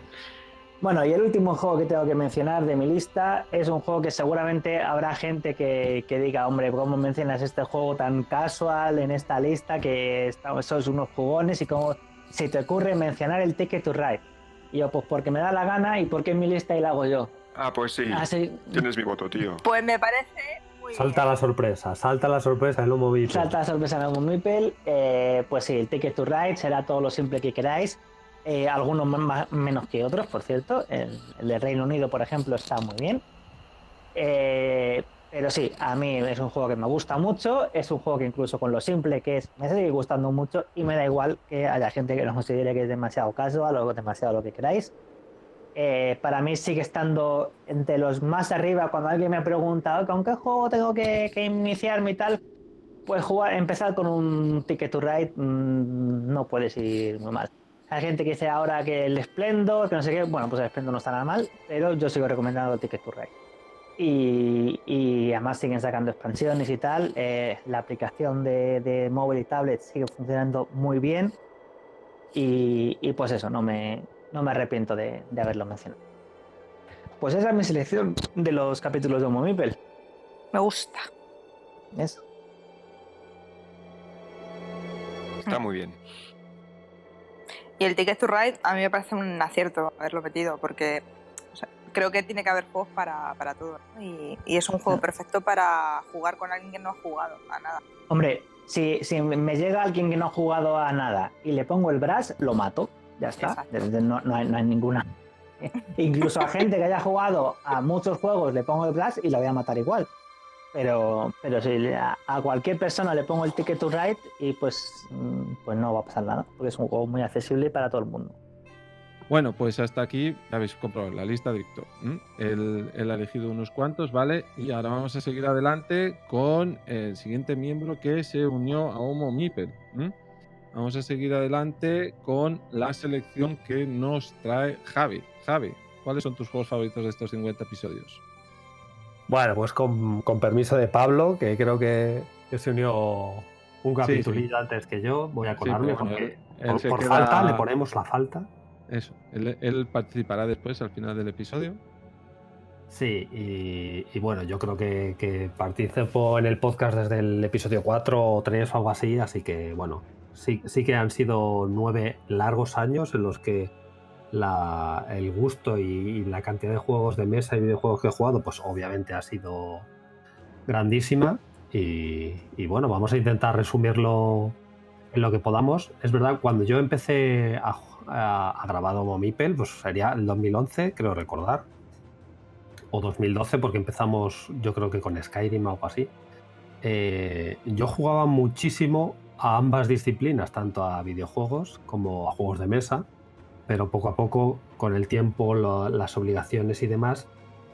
Bueno, y el último juego que tengo que mencionar de mi lista es un juego que seguramente habrá gente que, que diga, hombre, ¿cómo mencionas este juego tan casual en esta lista que estamos, sois unos jugones y cómo se te ocurre mencionar el Ticket to Ride? Y yo, pues porque me da la gana y porque es mi lista y la hago yo. Ah, pues sí. Así, Tienes mi voto, tío. pues me parece Salta la sorpresa, salta la sorpresa en móvil. salta la sorpresa en Mipel, eh, pues sí, el Ticket to Ride será todo lo simple que queráis. Eh, algunos más- menos que otros, por cierto. El, el de Reino Unido, por ejemplo, está muy bien. Eh, pero sí, a mí es un juego que me gusta mucho. Es un juego que incluso con lo simple que es, me sigue gustando mucho y me da igual que haya gente que lo considere que es demasiado casual o demasiado lo que queráis. Eh, para mí sigue estando entre los más arriba. Cuando alguien me pregunta, ¿con qué juego tengo que, que iniciarme y tal? Pues jugar, empezar con un Ticket to Ride mm, no puedes ir muy mal. Hay gente que dice ahora que el Splendor, que no sé qué. Bueno, pues el Splendor no está nada mal, pero yo sigo recomendando el Ticket to Ride. Y, y además siguen sacando expansiones y tal. Eh, la aplicación de, de móvil y tablet sigue funcionando muy bien. Y, y pues eso, no me, no me arrepiento de, de haberlo mencionado. Pues esa es mi selección de los capítulos de Homo Mipel. Me gusta. ¿Ves? Está muy bien. Y el Ticket to Ride a mí me parece un acierto haberlo metido, porque o sea, creo que tiene que haber juegos para, para todo. ¿no? Y, y es un juego perfecto para jugar con alguien que no ha jugado a nada. Hombre, si, si me llega alguien que no ha jugado a nada y le pongo el brass, lo mato. Ya está. No, no hay, no hay ninguna. Incluso a gente que haya jugado a muchos juegos le pongo el brass y la voy a matar igual. Pero, pero si a, cualquier persona le pongo el Ticket to Ride y pues, mm, pues no va a pasar nada, porque es un juego muy accesible para todo el mundo. Bueno, pues hasta aquí habéis comprobado la lista de Víctor. Él, él, ha elegido unos cuantos, ¿vale? Y ahora vamos a seguir adelante con el siguiente miembro que se unió a Homo Mipel. Vamos a seguir adelante con la selección que nos trae Javi. Javi, ¿cuáles son tus juegos favoritos de estos 50 episodios? Bueno, pues con, permiso de Pablo, que creo que, se unió un capítulo antes que yo, voy a colarme porque por, falta le ponemos la falta. Eso, él, participará después al final del episodio. Sí, y, bueno, yo creo que, que, participo en el podcast desde el episodio 4 o 3 o algo así, así que bueno, sí, sí que han sido nueve largos años en los que el gusto y, la cantidad de juegos de mesa y videojuegos que he jugado, pues obviamente ha sido grandísima. Y, bueno, vamos a intentar resumirlo en lo que podamos. Es verdad, cuando yo empecé a, a, a grabar Homo Mipel, pues sería el 2011, creo recordar. O 2012, porque empezamos, yo creo que con Skyrim o algo así. Eh, yo jugaba muchísimo a ambas disciplinas, tanto a videojuegos como a juegos de mesa pero poco a poco, con el tiempo, las obligaciones y demás,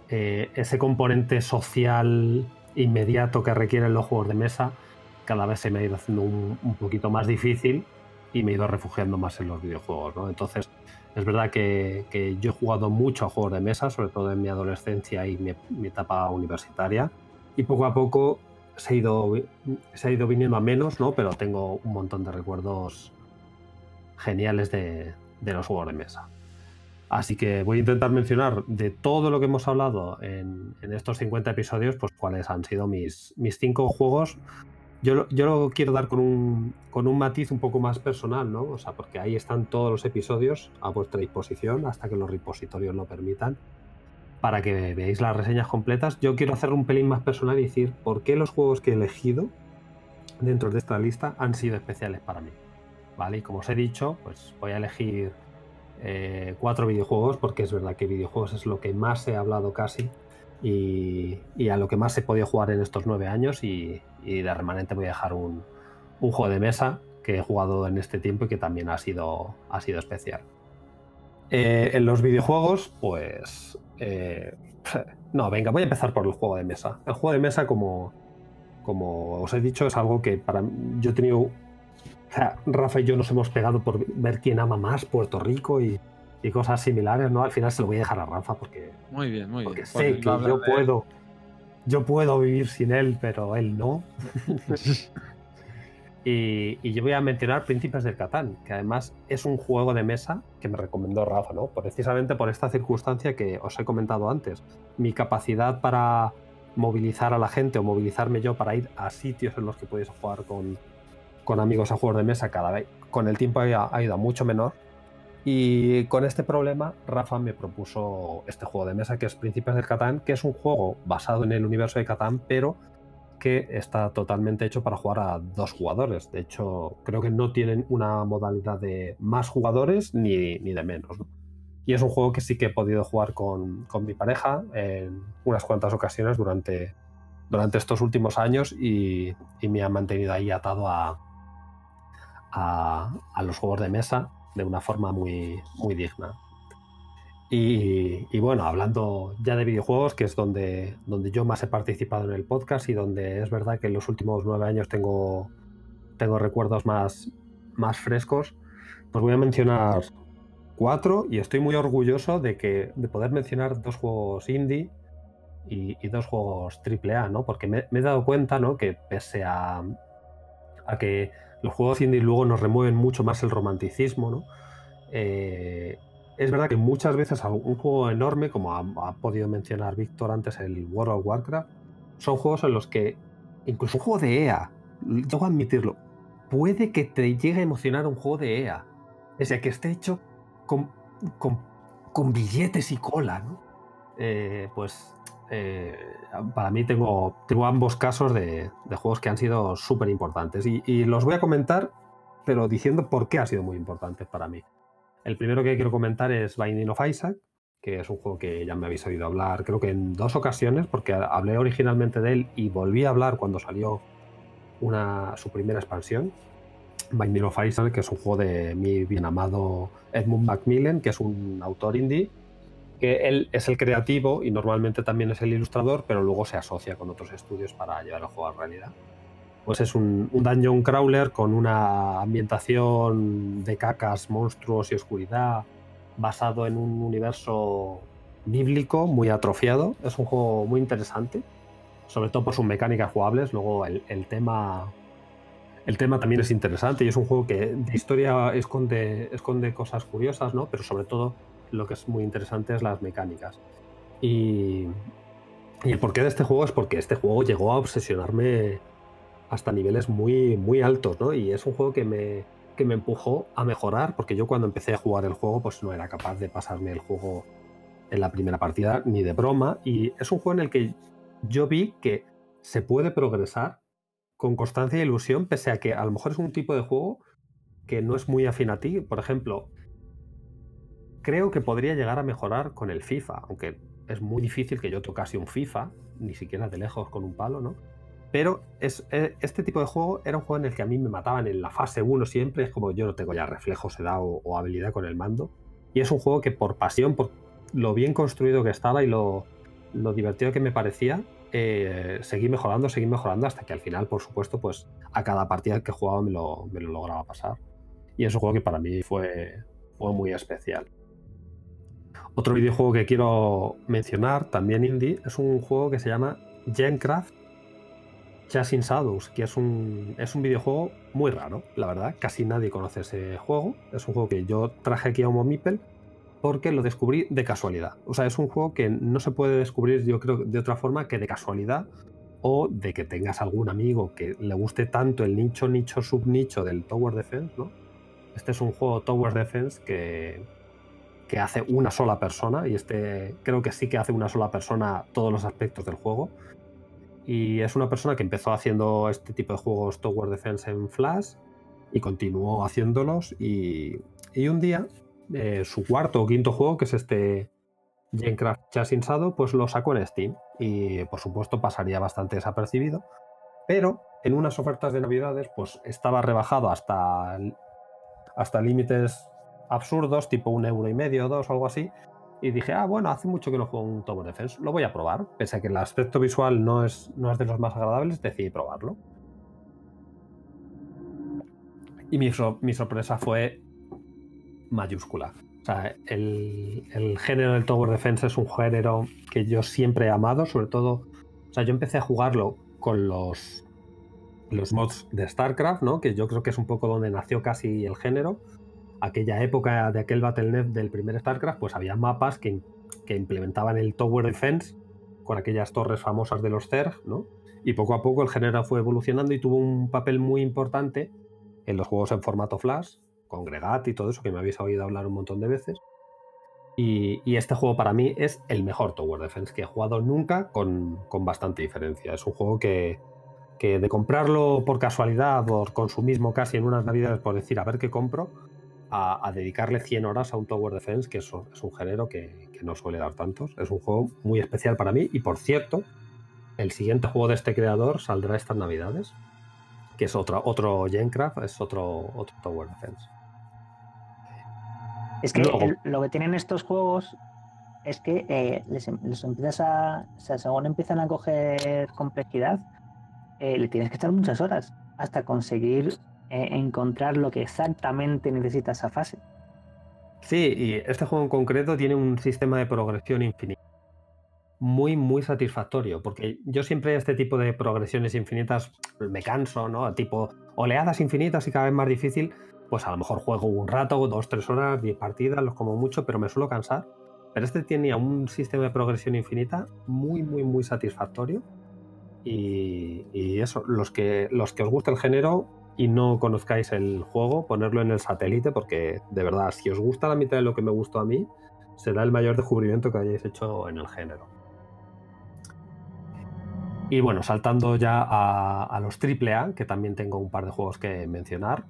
eh, ese componente social inmediato que requieren los juegos de mesa cada vez se me ha ido haciendo un, poquito más difícil y me he ido refugiando más en los videojuegos. ¿no? Entonces, es verdad que, yo he jugado mucho a juegos de mesa, sobre todo en mi adolescencia y mi, etapa universitaria, y poco a poco se ha, ido, se ha ido viniendo a menos, ¿no? pero tengo un montón de recuerdos geniales de, de los juegos de mesa. Así que voy a intentar mencionar de todo lo que hemos hablado en, estos 50 episodios, pues cuáles han sido mis, mis cinco juegos. Yo, yo lo quiero dar con un, con un matiz un poco más personal, ¿no? O sea, porque ahí están todos los episodios a vuestra disposición hasta que los repositorios lo permitan para que veáis las reseñas completas. Yo quiero hacer un pelín más personal y decir por qué los juegos que he elegido dentro de esta lista han sido especiales para mí. ¿Vale? Y como os he dicho, pues voy a elegir eh, cuatro videojuegos porque es verdad que videojuegos es lo que más he hablado casi y, a lo que más he podido jugar en estos nueve años y, de remanente voy a dejar un, juego de mesa que he jugado en este tiempo y que también ha sido, ha sido especial. Eh, en los videojuegos, pues... Eh, no, venga, voy a empezar por el juego de mesa. El juego de mesa, como, como os he dicho, es algo que para yo he tenido Rafa y yo nos hemos pegado por ver quién ama más Puerto Rico y, cosas similares, ¿no? Al final se lo voy a dejar a Rafa porque. Muy bien, muy porque sé que yo puedo. Yo puedo vivir sin él, pero él no. y, yo voy a mencionar Príncipes del Catán, que además es un juego de mesa que me recomendó Rafa, ¿no? Precisamente por esta circunstancia que os he comentado antes. Mi capacidad para movilizar a la gente o movilizarme yo para ir a sitios en los que puedes jugar con, con amigos a juegos de mesa cada vez con el tiempo ha, ido a mucho menor. Y con este problema, Rafa me propuso este juego de mesa que es Príncipes del Catán, que es un juego basado en el universo de Catán, pero que está totalmente hecho para jugar a dos jugadores. De hecho, creo que no tienen una modalidad de más jugadores ni, ni de menos. Y es un juego que sí que he podido jugar con, con, mi pareja en unas cuantas ocasiones durante, durante estos últimos años y, y me ha mantenido ahí atado a, a, los juegos de mesa de una forma muy, muy digna. Y, bueno, hablando ya de videojuegos, que es donde, donde yo más he participado en el podcast y donde es verdad que en los últimos nueve años tengo, tengo recuerdos más, más frescos, pues voy a mencionar cuatro y estoy muy orgulloso de, que, de poder mencionar dos juegos indie y, dos juegos AAA, ¿no? Porque me, me, he dado cuenta, ¿no? Que pese a, a que los juegos indie luego nos remueven mucho más el romanticismo, ¿no? Eh, es verdad que muchas veces un juego enorme, como ha, podido mencionar Víctor antes, el World of Warcraft, son juegos en los que, incluso un juego de EA, a admitirlo, puede que te llegue a emocionar un juego de EA. Es que esté hecho con, con, billetes y cola, ¿no? Eh, pues eh, para mí tengo, tengo ambos casos de, juegos que han sido súper importantes y, los voy a comentar, pero diciendo por qué ha sido muy importante para mí. El primero que quiero comentar es Binding of Isaac, que es un juego que ya me habéis oído hablar, creo que en dos ocasiones, porque hablé originalmente de él y volví a hablar cuando salió una, su primera expansión. Binding of Isaac, que es un juego de mi bien amado Edmund Macmillan, que es un autor indie, que él es el creativo y normalmente también es el ilustrador, pero luego se asocia con otros estudios para llevar el juego a realidad. Pues es un, un dungeon crawler con una ambientación de cacas, monstruos y oscuridad, basado en un universo bíblico muy atrofiado. Es un juego muy interesante, sobre todo por sus mecánicas jugables. Luego el, el tema el tema también es interesante y es un juego que de historia esconde, esconde cosas curiosas, ¿no? Pero sobre todo lo que es muy interesante es las mecánicas. Y, y el porqué de este juego es porque este juego llegó a obsesionarme hasta niveles muy, muy altos, ¿no? Y es un juego que me, que me empujó a mejorar, porque yo cuando empecé a jugar el juego, pues no era capaz de pasarme el juego en la primera partida ni de broma. Y es un juego en el que yo vi que se puede progresar con constancia e ilusión, pese a que a lo mejor es un tipo de juego que no es muy afín a ti. Por ejemplo, creo que podría llegar a mejorar con el FIFA, aunque es muy difícil que yo tocase un FIFA, ni siquiera de lejos con un palo, ¿no? Pero es, e, este tipo de juego era un juego en el que a mí me mataban en la fase 1 siempre, es como yo no tengo ya reflejos, edad o, o habilidad con el mando. Y es un juego que por pasión, por lo bien construido que estaba y lo, lo divertido que me parecía, eh, seguí mejorando, seguí mejorando hasta que al final, por supuesto, pues a cada partida que jugaba me lo, me lo lograba pasar. Y es un juego que para mí fue, fue muy especial. Otro videojuego que quiero mencionar, también indie, es un juego que se llama Gencraft Chasing Shadows, que es un, es un videojuego muy raro, la verdad. Casi nadie conoce ese juego. Es un juego que yo traje aquí a Homo Mipel porque lo descubrí de casualidad. O sea, es un juego que no se puede descubrir, yo creo, de otra forma que de casualidad o de que tengas algún amigo que le guste tanto el nicho, nicho, subnicho del Tower Defense, ¿no? Este es un juego Tower Defense que, que hace una sola persona y este creo que sí que hace una sola persona todos los aspectos del juego. Y es una persona que empezó haciendo este tipo de juegos Tower Defense en Flash y continuó haciéndolos y, y un día eh, su cuarto o quinto juego, que es este Genecraft Chasing Shadow, pues lo sacó en Steam y por supuesto pasaría bastante desapercibido, pero en unas ofertas de navidades pues estaba rebajado hasta, hasta límites absurdos, tipo un euro y medio, dos o algo así, y dije, ah, bueno, hace mucho que no juego un Tower Defense, lo voy a probar, pese a que el aspecto visual no es, no es de los más agradables, decidí probarlo. Y mi, mi sorpresa fue mayúscula. O sea, el, el, género del Tower Defense es un género que yo siempre he amado, sobre todo. O sea, yo empecé a jugarlo con los, los mods de StarCraft, ¿no? Que yo creo que es un poco donde nació casi el género. Aquella época de aquel Battle.net del primer StarCraft, pues había mapas que, que implementaban el Tower Defense con aquellas torres famosas de los Zerg, ¿no? Y poco a poco el género fue evolucionando y tuvo un papel muy importante en los juegos en formato Flash, Congregat y todo eso, que me habéis oído hablar un montón de veces. Y, y, este juego para mí es el mejor Tower Defense que he jugado nunca con, con bastante diferencia. Es un juego que, que, de comprarlo por casualidad o consumismo casi en unas navidades por decir a ver qué compro, a, a dedicarle 100 horas a un Tower Defense, que es, es un género que, que, no suele dar tantos. Es un juego muy especial para mí y por cierto, el siguiente juego de este creador saldrá estas navidades, que es otro, otro Gencraft, es otro, otro Tower Defense. Es que el, lo que tienen estos juegos es que eh, les, les, empiezas a. O sea, según empiezan a coger complejidad, eh, le tienes que echar muchas horas hasta conseguir eh, encontrar lo que exactamente necesita esa fase. Sí, y este juego en concreto tiene un sistema de progresión infinito. Muy, muy satisfactorio, porque yo siempre este tipo de progresiones infinitas me canso, ¿no? Tipo oleadas infinitas y cada vez más difícil, pues a lo mejor juego un rato, dos, tres horas, diez partidas, los como mucho, pero me suelo cansar. Pero este tenía un sistema de progresión infinita muy, muy, muy satisfactorio. Y, y, eso, los que, los que os gusta el género y no conozcáis el juego, ponerlo en el satélite, porque de verdad, si os gusta la mitad de lo que me gustó a mí, será el mayor descubrimiento que hayáis hecho en el género. Y bueno, saltando ya a, a los AAA, que también tengo un par de juegos que mencionar.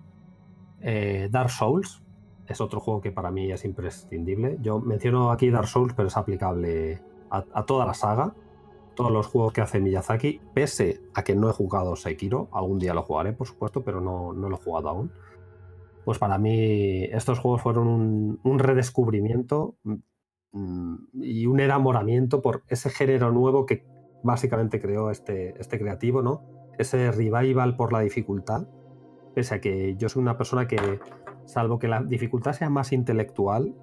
Eh, Dark Souls es otro juego que para mí es imprescindible. Yo menciono aquí Dark Souls, pero es aplicable a, a, toda la saga. Todos los juegos que hace Miyazaki, pese a que no he jugado Sekiro, algún día lo jugaré, por supuesto, pero no, no lo he jugado aún. pues para mí estos juegos fueron un, un redescubrimiento mm, y un enamoramiento por ese género nuevo que básicamente creó este, este creativo, ¿no? Ese revival por la dificultad, pese a que yo soy una persona que, salvo que la dificultad sea más intelectual,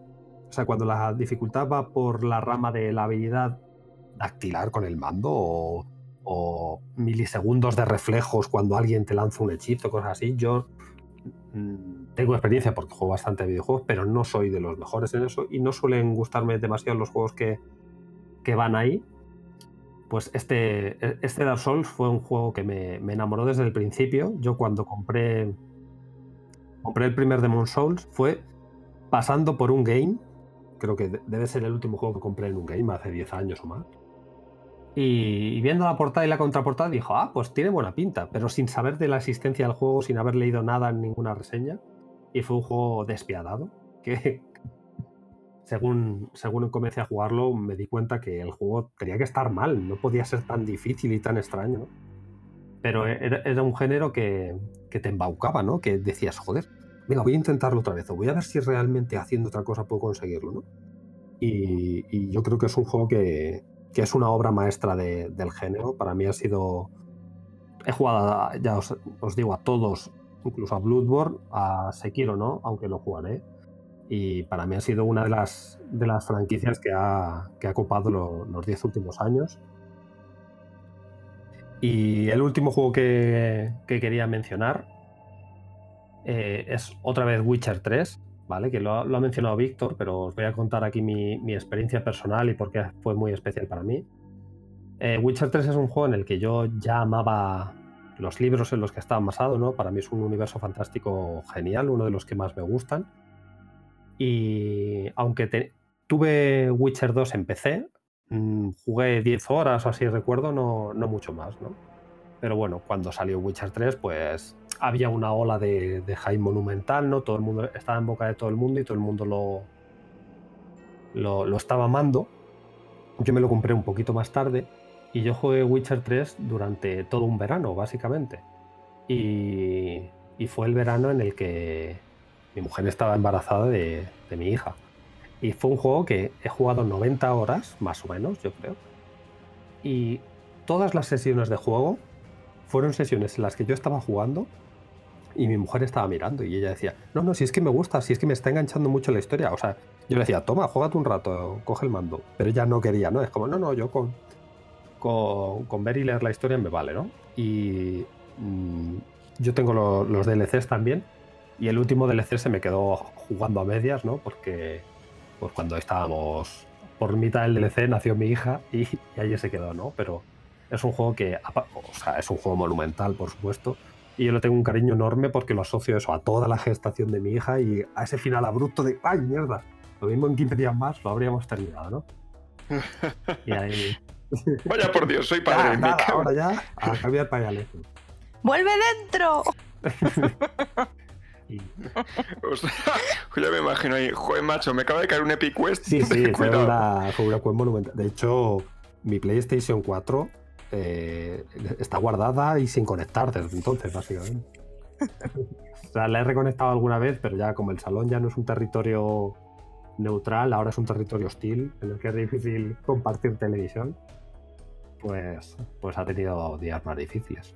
o sea, cuando la dificultad va por la rama de la habilidad dactilar con el mando o, milisegundos de reflejos cuando alguien te lanza un hechizo, cosas así, yo mm, tengo experiencia porque juego bastante videojuegos, pero no soy de los mejores en eso y no suelen gustarme demasiado los juegos que, que van ahí. Pues este, este Dark Souls fue un juego que me, me, enamoró desde el principio. Yo cuando compré, compré el primer Demon Souls fue pasando por un game. Creo que debe ser el último juego que compré en un game hace 10 años o más. Y, viendo la portada y la contraportada dijo, ah, pues tiene buena pinta, pero sin saber de la existencia del juego, sin haber leído nada en ninguna reseña. Y fue un juego despiadado, que según, según comencé a jugarlo me di cuenta que el juego tenía que estar mal, no podía ser tan difícil y tan extraño. Pero e, era, un género que, que, te embaucaba, ¿no? Que decías, joder, venga, voy a intentarlo otra vez, o voy a ver si realmente haciendo otra cosa puedo conseguirlo, ¿no? Y, y yo creo que es un juego que, que es una obra maestra del género. Para mí ha sido. He jugado, ya os, digo, a todos, incluso a Bloodborne, a Sekiro, ¿no? Aunque lo jugaré. Y para mí ha sido una de las, de las franquicias que ha, que ha copado los 10 últimos años. Y el último juego que, quería mencionar eh, es otra vez Witcher 3. ¿Vale? Que lo ha, mencionado Víctor, pero os voy a contar aquí mi, experiencia personal y por qué fue muy especial para mí. Eh, Witcher 3 es un juego en el que yo ya amaba los libros en los que estaba basado, ¿no? Para mí es un universo fantástico genial, uno de los que más me gustan. Y aunque tuve Witcher 2 en PC, mm, jugué 10 horas o así recuerdo, no, no mucho más, ¿no? Pero bueno, cuando salió Witcher 3, pues había una ola de, de hype monumental, ¿no? Todo el mundo estaba en boca de todo el mundo y todo el mundo lo, lo, estaba amando. Yo me lo compré un poquito más tarde y yo jugué Witcher 3 durante todo un verano, básicamente. Y, y fue el verano en el que mi mujer estaba embarazada de, de, mi hija. Y fue un juego que he jugado 90 horas, más o menos, yo creo. Y todas las sesiones de juego fueron sesiones en las que yo estaba jugando y mi mujer estaba mirando y ella decía, no, no, si es que me gusta, si es que me está enganchando mucho la historia. O sea, yo le decía, toma, juégate un rato, coge el mando. Pero ella no quería, ¿no? Es como, no, no, yo con, con, ver y leer la historia me vale, ¿no? Y mm, yo tengo los DLCs también. Y el último DLC se me quedó jugando a medias, ¿no? Porque pues cuando estábamos por mitad del DLC nació mi hija y, y ahí se quedó, ¿no? Pero es un juego que, o sea, es un juego monumental, por supuesto y yo le tengo un cariño enorme porque lo asocio eso a toda la gestación de mi hija y a ese final abrupto de ¡ay, mierda! Lo mismo en 15 días más lo habríamos terminado, ¿no? Y ahí... Vaya por Dios, soy padre. nada, ahora ya a cambiar pañales. ¡Vuelve dentro! ya me imagino ahí, joder, macho, me acaba de caer un Epic Quest. Sí, sí, fue una, fue una monumental. De hecho, mi PlayStation 4 eh, está guardada y sin conectar desde entonces, básicamente. o sea, la he reconectado alguna vez, pero ya como el salón ya no es un territorio neutral, ahora es un territorio hostil en el que es difícil compartir televisión, pues, pues ha tenido días más difíciles.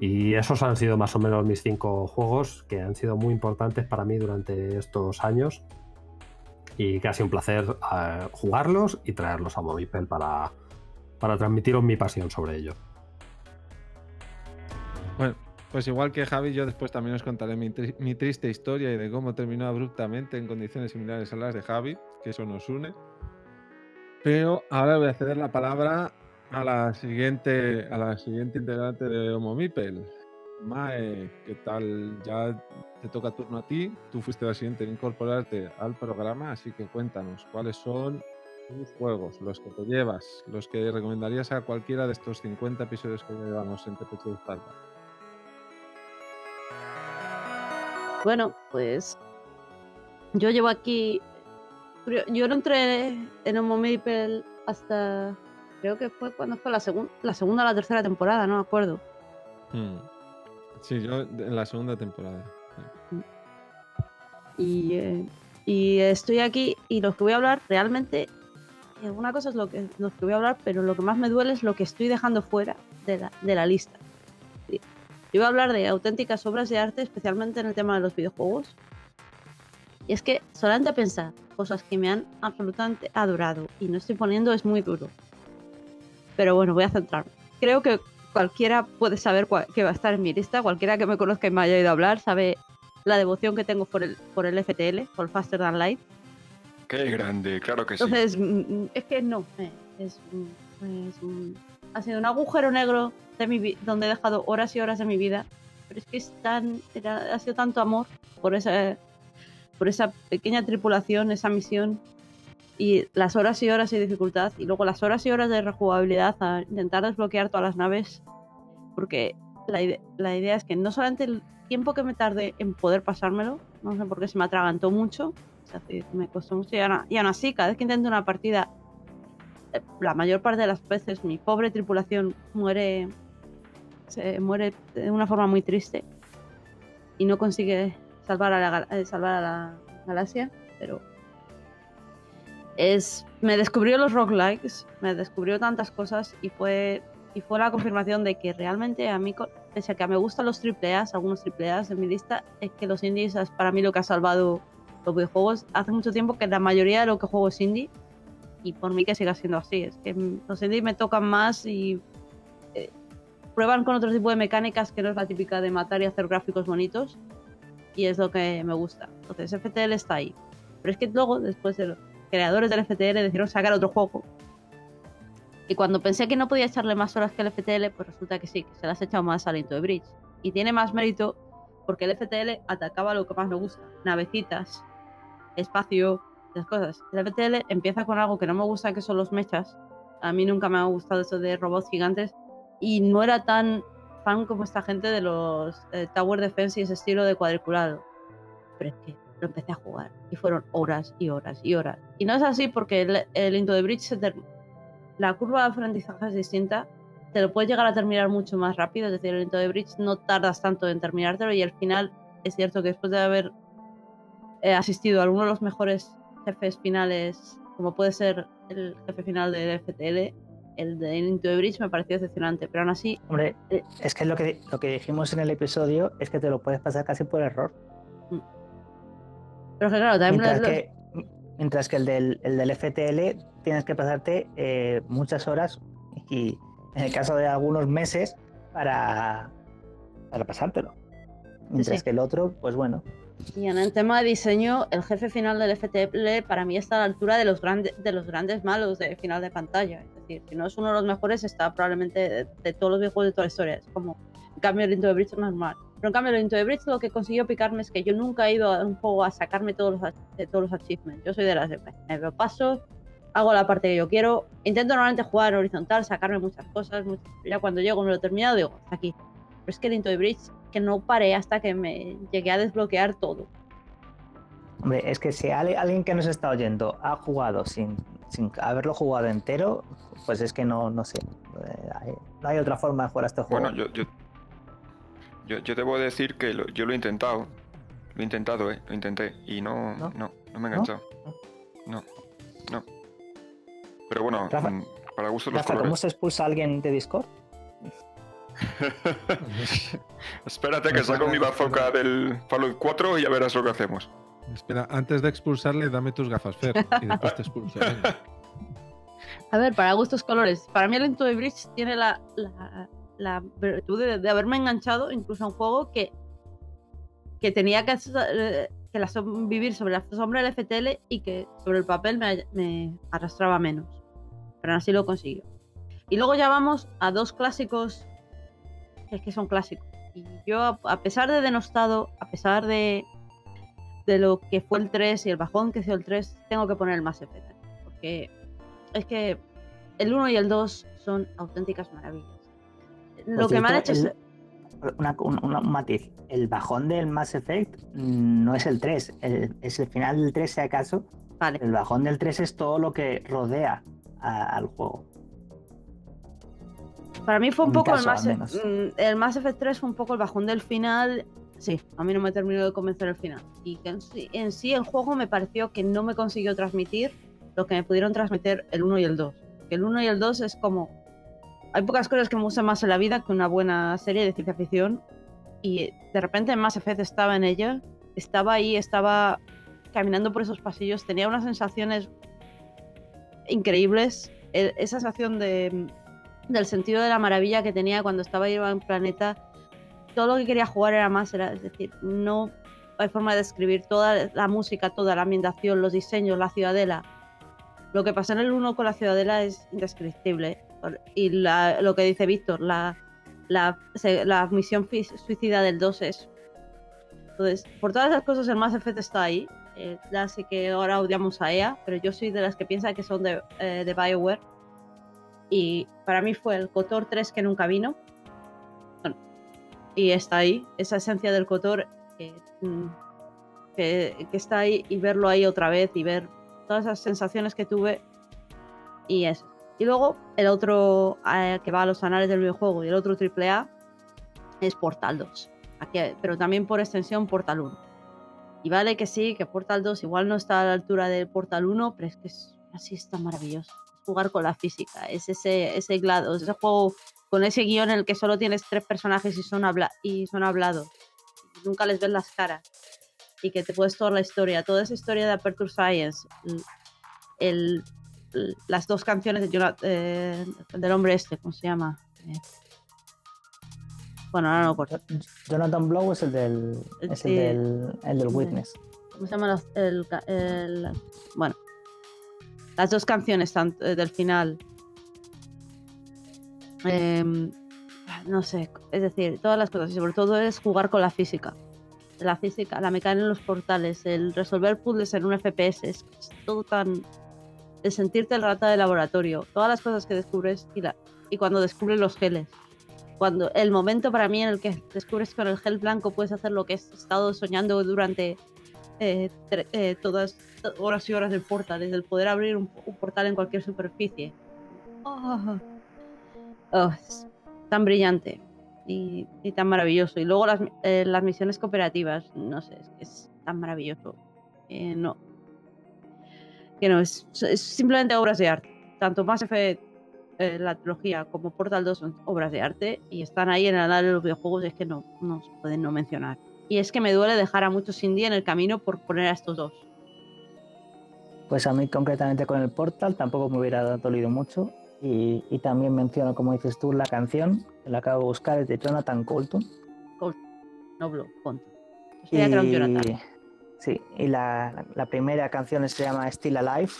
Y esos han sido más o menos mis cinco juegos que han sido muy importantes para mí durante estos años y que ha sido un placer eh, jugarlos y traerlos a Movipel para, para transmitiros mi pasión sobre ello. Bueno, pues igual que Javi, yo después también os contaré mi, triste historia y de cómo terminó abruptamente en condiciones similares a las de Javi, que eso nos une. Pero ahora voy a ceder la palabra a la siguiente, a la siguiente integrante de Homo Mipel. Mae, ¿qué tal? Ya te toca turno a ti. Tú fuiste la siguiente en incorporarte al programa, así que cuéntanos cuáles son juegos, los que te llevas, los que recomendarías a cualquiera de estos 50 episodios que llevamos en TPC de Bueno, pues yo llevo aquí. Yo no entré en Homo Maple hasta. Creo que fue cuando fue la, segunda la segunda o la tercera temporada, no me acuerdo. Hmm. Sí, yo en la segunda temporada. Y, eh, y estoy aquí y lo que voy a hablar realmente, una cosa es lo que, lo que voy a hablar, pero lo que más me duele es lo que estoy dejando fuera de la, lista. Yo voy a hablar de auténticas obras de arte, especialmente en el tema de los videojuegos. Y es que solamente pensar cosas que me han absolutamente adorado y no estoy poniendo es muy duro. Pero bueno, voy a centrarme. Creo que cualquiera puede saber cuál- que va a estar en mi lista. Cualquiera que me conozca y me haya oído hablar sabe la devoción que tengo por el, por el FTL, por Faster Than Light. Qué grande, claro que sí. Entonces, mm, mm, es que no, eh, es, es ha sido un agujero negro de mi donde he dejado horas y horas de mi vida, pero es que es tan, ha sido tanto amor por esa, por esa pequeña tripulación, esa misión, y las horas y horas de dificultad, y luego las horas y horas de rejugabilidad a intentar desbloquear todas las naves, porque la, la idea es que no solamente el tiempo que me tardé en poder pasármelo, no sé por qué se me atragantó mucho, me costó mucho y aún, así, cada vez que intento una partida, eh, la mayor parte de las veces mi pobre tripulación muere, se muere de una forma muy triste y no consigue salvar a la, eh, salvar a la galaxia, pero es me descubrió los roguelikes, me descubrió tantas cosas y fue y fue la confirmación de que realmente a mí pese a que me gustan los triple A's, algunos triple en mi lista, es que los indies es para mí lo que ha salvado los videojuegos. Hace mucho tiempo que la mayoría de lo que juego es indie y por mí que siga siendo así. Es que los indies me tocan más y eh, prueban con otro tipo de mecánicas que no es la típica de matar y hacer gráficos bonitos y es lo que me gusta. Entonces FTL está ahí. Pero es que luego, después de los creadores del FTL decidieron sacar otro juego. Y cuando pensé que no podía echarle más horas que el FTL, pues resulta que sí, que se las ha echado más al Into the Bridge. Y tiene más mérito porque el FTL atacaba lo que más me gusta: navecitas, espacio, las cosas. El FTL empieza con algo que no me gusta, que son los mechas. A mí nunca me ha gustado eso de robots gigantes. Y no era tan fan como esta gente de los eh, Tower Defense y ese estilo de cuadriculado. Pero es que lo empecé a jugar y fueron horas y horas y horas. Y no es así porque el, el Into the Bridge se la curva de aprendizaje es distinta. Te lo puedes llegar a terminar mucho más rápido, es decir, el Into the Bridge no tardas tanto en terminártelo y al final es cierto que después de haber eh, asistido a alguno de los mejores jefes finales, como puede ser el jefe final del FTL, el de Into the Bridge me pareció decepcionante, pero aún así Hombre, eh, es que lo que, lo que dijimos en el episodio es que te lo puedes pasar casi por error. Pero que claro, también Mientras los- que, mientras que el del, el del FTL tienes que pasarte eh, muchas horas y en el caso de algunos meses para, para pasártelo. Mientras sí. que el otro, pues bueno. Y en el tema de diseño, el jefe final del FTL para mí está a la altura de los, grandes de los grandes malos de final de pantalla. Es decir, si no es uno de los mejores, está probablemente de, de todos los videojuegos de toda la historia. Es como, en cambio, el Into the Bridge normal. Pero en cambio, el Into the Bridge lo que consiguió picarme es que yo nunca he ido a un juego a sacarme todos los, de todos los achievements. Yo soy de las de me lo paso, hago la parte que yo quiero. Intento normalmente jugar horizontal, sacarme muchas cosas. muchas- Ya cuando llego me lo he terminado, digo, hasta aquí. Pero es que el Into the Bridge, que no paré hasta que me llegué a desbloquear todo. Hombre, es que si alguien que nos está oyendo ha jugado sin, sin haberlo jugado entero, pues es que no, no sé. eh, no hay otra forma de jugar a este juego. Bueno, yo, yo, yo, yo debo decir que lo- yo lo he intentado. Lo he intentado, ¿eh? Lo intenté. Y no, ¿No? no, no, me he enganchado. No, no. Pero bueno, Rafa- mm, para gusto los Rafa, ¿cómo colores. se expulsa a alguien de Discord? Espérate que Pues saco mi bazooka espera. del Fallout 4 y ya verás lo que hacemos. Espera, antes de expulsarle, dame tus gafas, Fer, y después te. A ver, para gustos colores. Para mí el Into the Bridge tiene la, la, la virtud de, de haberme enganchado incluso a un juego que, que tenía que, eh, que la som- vivir sobre la sombra del FTL y que sobre el papel me, me arrastraba menos. Pero aún así lo consiguió. Y luego ya vamos a dos clásicos es que son clásicos. Y yo, a, pesar de denostado, a pesar de, de lo que fue el 3 y el bajón que dio el 3, tengo que poner el Mass Effect. Porque es que el 1 y el 2 son auténticas maravillas. Lo Por que me han hecho es... una- un, un- un matiz. El bajón del Mass Effect mm, no es el 3, el- es el final del 3 si acaso. Vale, El bajón del 3 es todo lo que rodea a- al juego. Para mí fue un poco el al menos. mm, el Mass Effect 3 fue un poco el bajón del final. Sí, a mí no me terminó de convencer el final. Y que en sí, en sí el juego me pareció que no me consiguió transmitir lo que me pudieron transmitir el 1 y el 2. Que el 1 y el 2 es como... Hay pocas cosas que me gustan más en la vida que una buena serie de ciencia ficción. Y de repente Mass Effect estaba en ella. Estaba ahí, estaba caminando por esos pasillos. Tenía unas sensaciones increíbles. El- esa sensación de, del sentido de la maravilla que tenía cuando estaba ahí en planeta. Todo lo que quería jugar era más, era, es decir, no hay forma de describir toda la música, toda la ambientación, los diseños, la ciudadela. Lo que pasó en el 1 con la ciudadela es indescriptible. Y lo que dice Víctor, la, la, la misión suicida del 2 es. Entonces, por todas esas cosas, el Mass Effect está ahí. Eh, ya que ahora odiamos a EA, pero yo soy de las que piensa que son de, eh, de BioWare. Y para mí fue el Cotor 3 que nunca vino. Bueno, y está ahí, esa esencia del Cotor que, mm, que, que está ahí y verlo ahí otra vez y ver todas esas sensaciones que tuve y eso. Y luego el otro eh, que va a los anales del videojuego y el otro AAA es Portal 2. Aquí, pero también por extensión Portal 1. Y vale que sí, que Portal 2 igual no está a la altura del Portal 1, pero es que es, así está maravilloso. Jugar con la física, es ese, ese GLaDOS, ese juego con ese guion en el que solo tienes tres personajes y son, habla y son hablados. Nunca les ves las caras. Y que te puedes toda la historia, toda esa historia de Aperture Science, el, el- las dos canciones de eh, del hombre este, ¿cómo se llama? Eh, bueno, ahora no acuerdo. Jonathan Blow es el del, es Sí. el del, el del. Witness. ¿Cómo se llama? el, el- bueno, las dos canciones eh, del final. Em, no sé, es decir, todas las cosas y sobre todo es jugar con la física. La física, la mecánica en los portales, el resolver puzzles en un FPS, es, todo tan. el sentirte el rata de laboratorio, todas las cosas que descubres y, cuando descubres los geles. Cuando el momento para mí en el que descubres con el gel blanco puedes hacer lo que has estado soñando durante eh, eh, todas horas y horas del portal, desde el poder abrir un, portal en cualquier superficie. Oh, Oh, es tan brillante y, tan maravilloso. Y luego las, eh, las misiones cooperativas, no sé, es, es tan maravilloso. No. Que no, es, simplemente obras de arte. Tanto Effect, eh, la trilogía, como Portal 2 son obras de arte y están ahí en el análisis de los videojuegos es que no, no se pueden no mencionar. Y es que me duele dejar a muchos indie en el camino por poner a estos dos. Pues a mí concretamente con el Portal tampoco me hubiera dolido mucho. Y, y también menciono, como dices tú, la canción, que la acabo de buscar, es de Jonathan Colton. No Blow, punto. Estoy a Crown Jonathan. sí, y la, la primera canción se llama Still Alive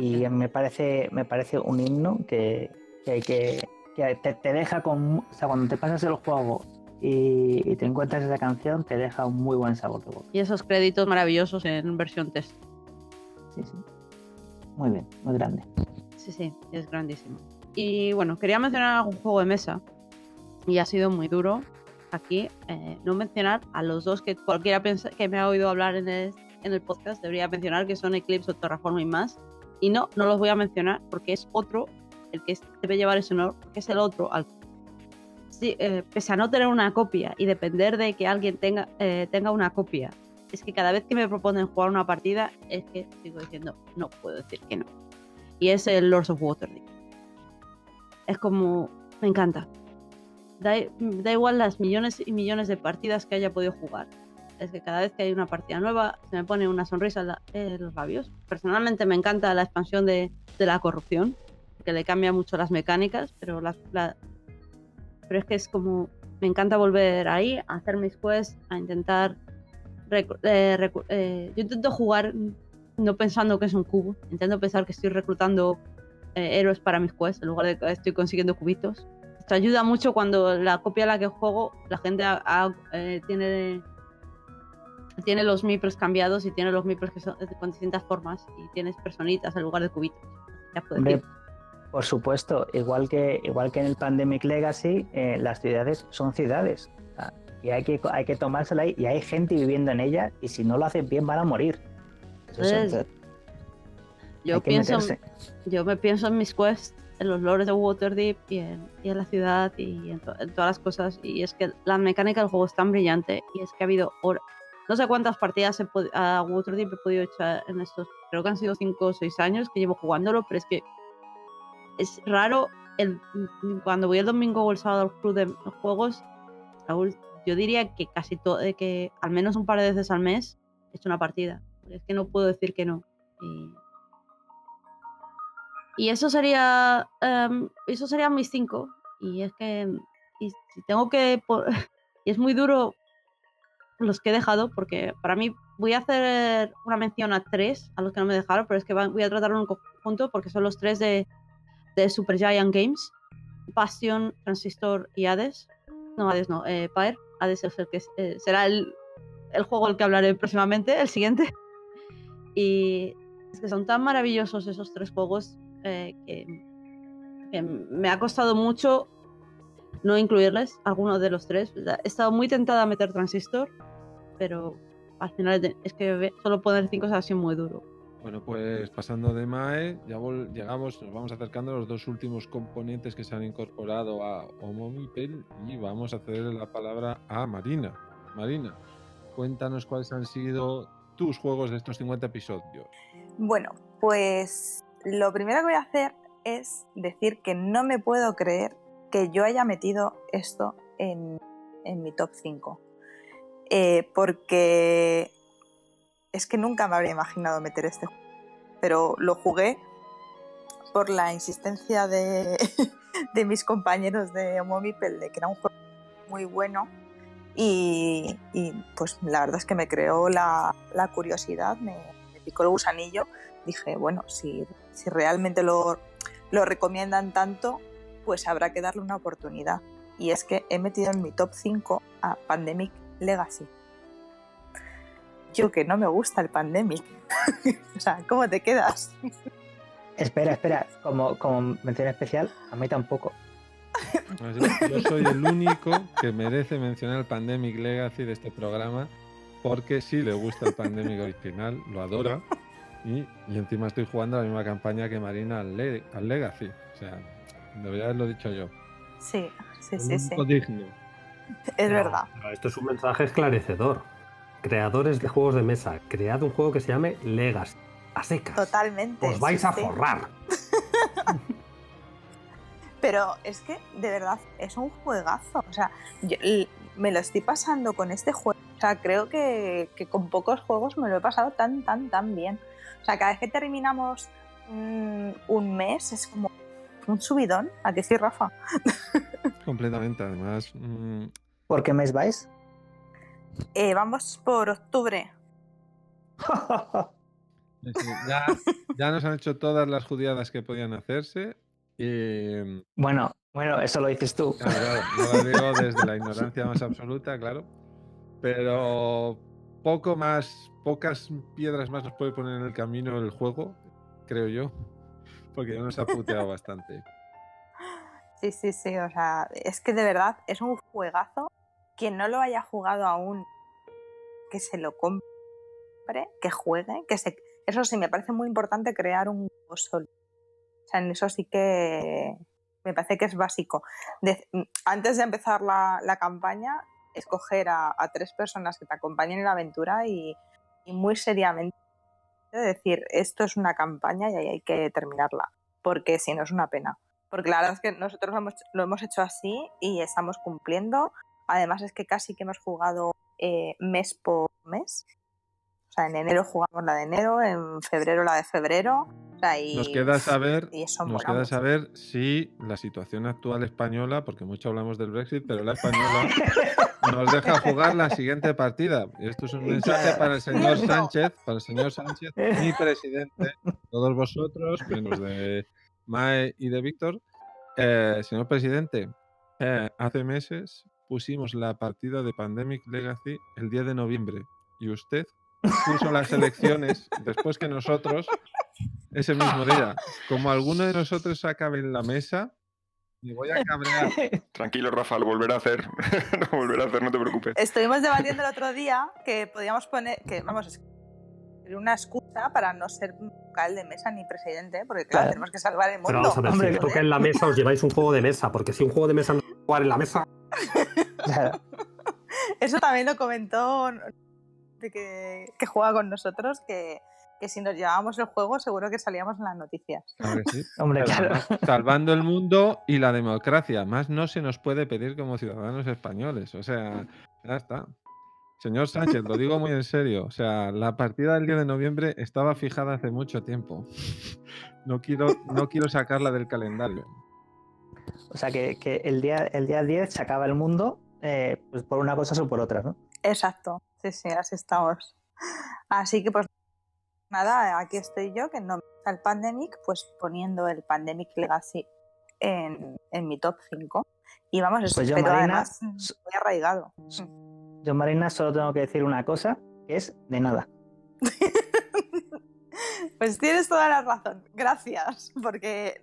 y me parece, me parece un himno que, que hay que, que te, te deja con... O sea, cuando te pasas el juego y, y te encuentras esa canción, te deja un muy buen sabor de boca. Y esos créditos maravillosos en versión test. Sí, sí. Muy bien, muy grande. Sí, sí, es grandísimo. Y bueno, quería mencionar algún juego de mesa. Y ha sido muy duro aquí eh, no mencionar a los dos que cualquiera que me ha oído hablar en el, en el podcast debería mencionar, que son Eclipse o Terraform y más. Y no, no los voy a mencionar porque es otro el que debe llevar ese honor, que es el otro al eh, pese a no tener una copia y depender de que alguien tenga, eh, tenga una copia, es que cada vez que me proponen jugar una partida, es que sigo diciendo, no puedo decir que no. Y es el Lords of Waterdeep. Es como, me encanta. Da, da igual las millones y millones de partidas que haya podido jugar. Es que cada vez que hay una partida nueva, se me pone una sonrisa en, la- en los labios. Personalmente me encanta la expansión de, de la corrupción, que le cambia mucho las mecánicas, pero la, la- pero es que es como me encanta volver ahí a hacer mis quests a intentar eh, eh, yo intento jugar no pensando que es un cubo intento pensar que estoy reclutando eh, héroes para mis quests en lugar de que estoy consiguiendo cubitos esto ayuda mucho cuando la copia a la que juego la gente ha- ha- eh, tiene tiene los mipros cambiados y tiene los mipros que son con distintas formas y tienes personitas en lugar de cubitos ya puedes. Por supuesto, igual que, igual que en el Pandemic Legacy, eh, las ciudades son ciudades. y hay que, hay que tomársela ahí, y hay gente viviendo en ellas, y si no lo hacen bien van a morir. Eso Es- es- yo pienso meterse. yo me pienso en mis quests en los lores de Waterdeep y en, y en la ciudad y en, to- en todas las cosas. Y es que la mecánica del juego es tan brillante y es que ha habido horas. No sé cuántas partidas he a Waterdeep he podido echar en estos, creo que han sido 5 o 6 años que llevo jugándolo, pero es que es raro el, cuando voy el domingo o el sábado al club de juegos, yo diría que casi todo, que al menos un par de veces al mes he hecho una partida. Es que no puedo decir que no. Y, eso sería, em, eso serían mis cinco. Y es que, y tengo que, y es muy duro los que he dejado, porque para mí voy a hacer una mención a tres, a los que no me dejaron, pero es que voy a tratarlo en conjunto porque son los tres de, de Super Giant Games, Bastion, Transistor y Hades. No, Hades no, eh. Hades es el que es- eh, será el, el juego del que hablaré próximamente, el siguiente. Y es que son tan maravillosos esos tres juegos eh, que, me ha costado mucho no incluirles, algunos de los tres. He estado muy tentada a meter Transistor, pero al final es que solo poner cinco ha sido muy duro. Bueno, pues pasando de MAE, ya llegamos, nos vamos acercando a los dos últimos componentes que se han incorporado a Homomipel y vamos a ceder la palabra a Marina. Marina, cuéntanos cuáles han sido tus juegos de estos 50 episodios. Bueno, pues lo primero que voy a hacer es decir que no me puedo creer que yo haya metido esto en, en mi top 5. Eh, porque es que nunca me habría imaginado meter este juego. Pero lo jugué por la insistencia de, mis compañeros de Homomipel de que era un juego muy bueno. Y, pues la verdad es que me creó la, curiosidad, me, picó el gusanillo dije, bueno, si, si realmente lo, lo recomiendan tanto, pues habrá que darle una oportunidad. Y es que he metido en mi top 5 a Pandemic Legacy. Yo que no me gusta el Pandemic. o sea, ¿cómo te quedas? Espera, espera, como, como mención especial, a mí tampoco. Yo, yo soy el único que merece mencionar el Pandemic Legacy de este programa porque sí le gusta el Pandemic original, lo adora y, y encima estoy jugando la misma campaña que Marina al, Le- al Legacy. O sea, debería haberlo dicho yo. Sí, sí, El sí, sí. digno. Es No, verdad. esto es un mensaje esclarecedor. Creadores de juegos de mesa, cread un juego que se llame Legacy. A secas. Totalmente. Os vais sí, a sí. forrar. Pero es que, de verdad, es un juegazo. O sea, yo me lo estoy pasando con este juego. O sea, creo que, que con pocos juegos me lo he pasado tan, tan, tan bien. O sea, cada vez que terminamos mm, un mes es como un subidón. ¿A qué sí, Rafa? Completamente, además. mm, ¿Por qué mes vais? Eh, vamos por octubre. ya, ya nos han hecho todas las judiadas que podían hacerse. Y, bueno, bueno, eso lo dices tú. Claro, claro, yo lo digo desde la ignorancia más absoluta, claro. Pero poco más, pocas piedras más nos puede poner en el camino el juego, creo yo. Porque ya nos ha puteado bastante. Sí, sí, sí. O sea, es que de verdad es un juegazo. Quien no lo haya jugado aún, que se lo compre, que juegue, que se. Eso sí, me parece muy importante crear un juego solo. O sea, en eso sí que me parece que es básico. Antes de empezar la, campaña, escoger a, tres personas que te acompañen en la aventura y, muy seriamente decir, esto es una campaña y hay que terminarla, porque si no es una pena. Porque la verdad es que nosotros lo hemos, lo hemos hecho así y estamos cumpliendo. Además es que casi que hemos jugado eh, mes por mes. O sea, en enero jugamos la de enero, en febrero la de febrero. O sea, y, Nos queda saber, nos queda saber si la situación actual española, porque mucho hablamos del Brexit, pero la española nos deja jugar la siguiente partida. Esto es un mensaje para el señor. Sánchez, para el señor Sánchez, mi presidente, todos vosotros, menos de Mae y de Víctor. Eh, señor presidente, eh, hace meses pusimos la partida de Pandemic Legacy el 10 de noviembre y usted puso las elecciones después que nosotros ese mismo día. Como alguno de nosotros acabe en la mesa, me voy a cabrear. Tranquilo, Rafa, lo volverá a hacer. lo volverá a hacer, no te preocupes. Estuvimos debatiendo el otro día que podíamos poner, que vamos, es- una excusa para no ser vocal de mesa ni presidente, porque claro, Claro. tenemos que salvar el mundo. Pero vamos a ver, Hombre, si toca en la mesa, os lleváis un juego de mesa, porque si un juego de mesa no jugar en la mesa, Claro. Eso también lo comentó de que, que juega con nosotros, que, que si nos llevábamos el juego seguro que salíamos en las noticias. Claro que sí. Hombre, claro. Salva- Salvando el mundo y la democracia. Más no se nos puede pedir como ciudadanos españoles. O sea, ya está. Señor Sánchez, lo digo muy en serio. O sea, la partida del 10 de noviembre estaba fijada hace mucho tiempo. No quiero, no quiero sacarla del calendario. O sea que, que el, día, el día 10 se acaba el mundo eh, pues por una cosa o por otra, ¿no? Exacto, sí, sí, así estamos. Así que pues nada, aquí estoy yo, que no me gusta el Pandemic, pues poniendo el Pandemic Legacy en, en mi top 5. Y vamos, Pues yo, Marina, además muy arraigado. Yo, Marina, solo tengo que decir una cosa, que es de nada. Pues tienes toda la razón. Gracias, porque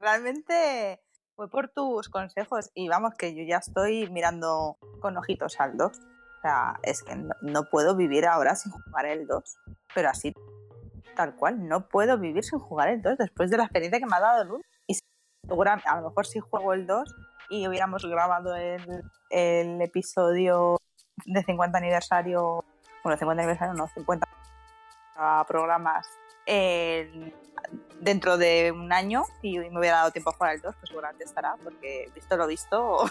realmente fue por tus consejos y vamos que yo ya estoy mirando con ojitos al 2. O sea, es que no, no puedo vivir ahora sin jugar el 2, pero así tal cual, no puedo vivir sin jugar el 2 después de la experiencia que me ha dado el 1. Y a lo mejor si juego el 2 y hubiéramos grabado el, el episodio de 50 aniversario, bueno, 50 aniversario no, 50 a programas eh, dentro de un año y me hubiera dado tiempo a jugar el 2, pues seguramente estará, porque visto lo visto,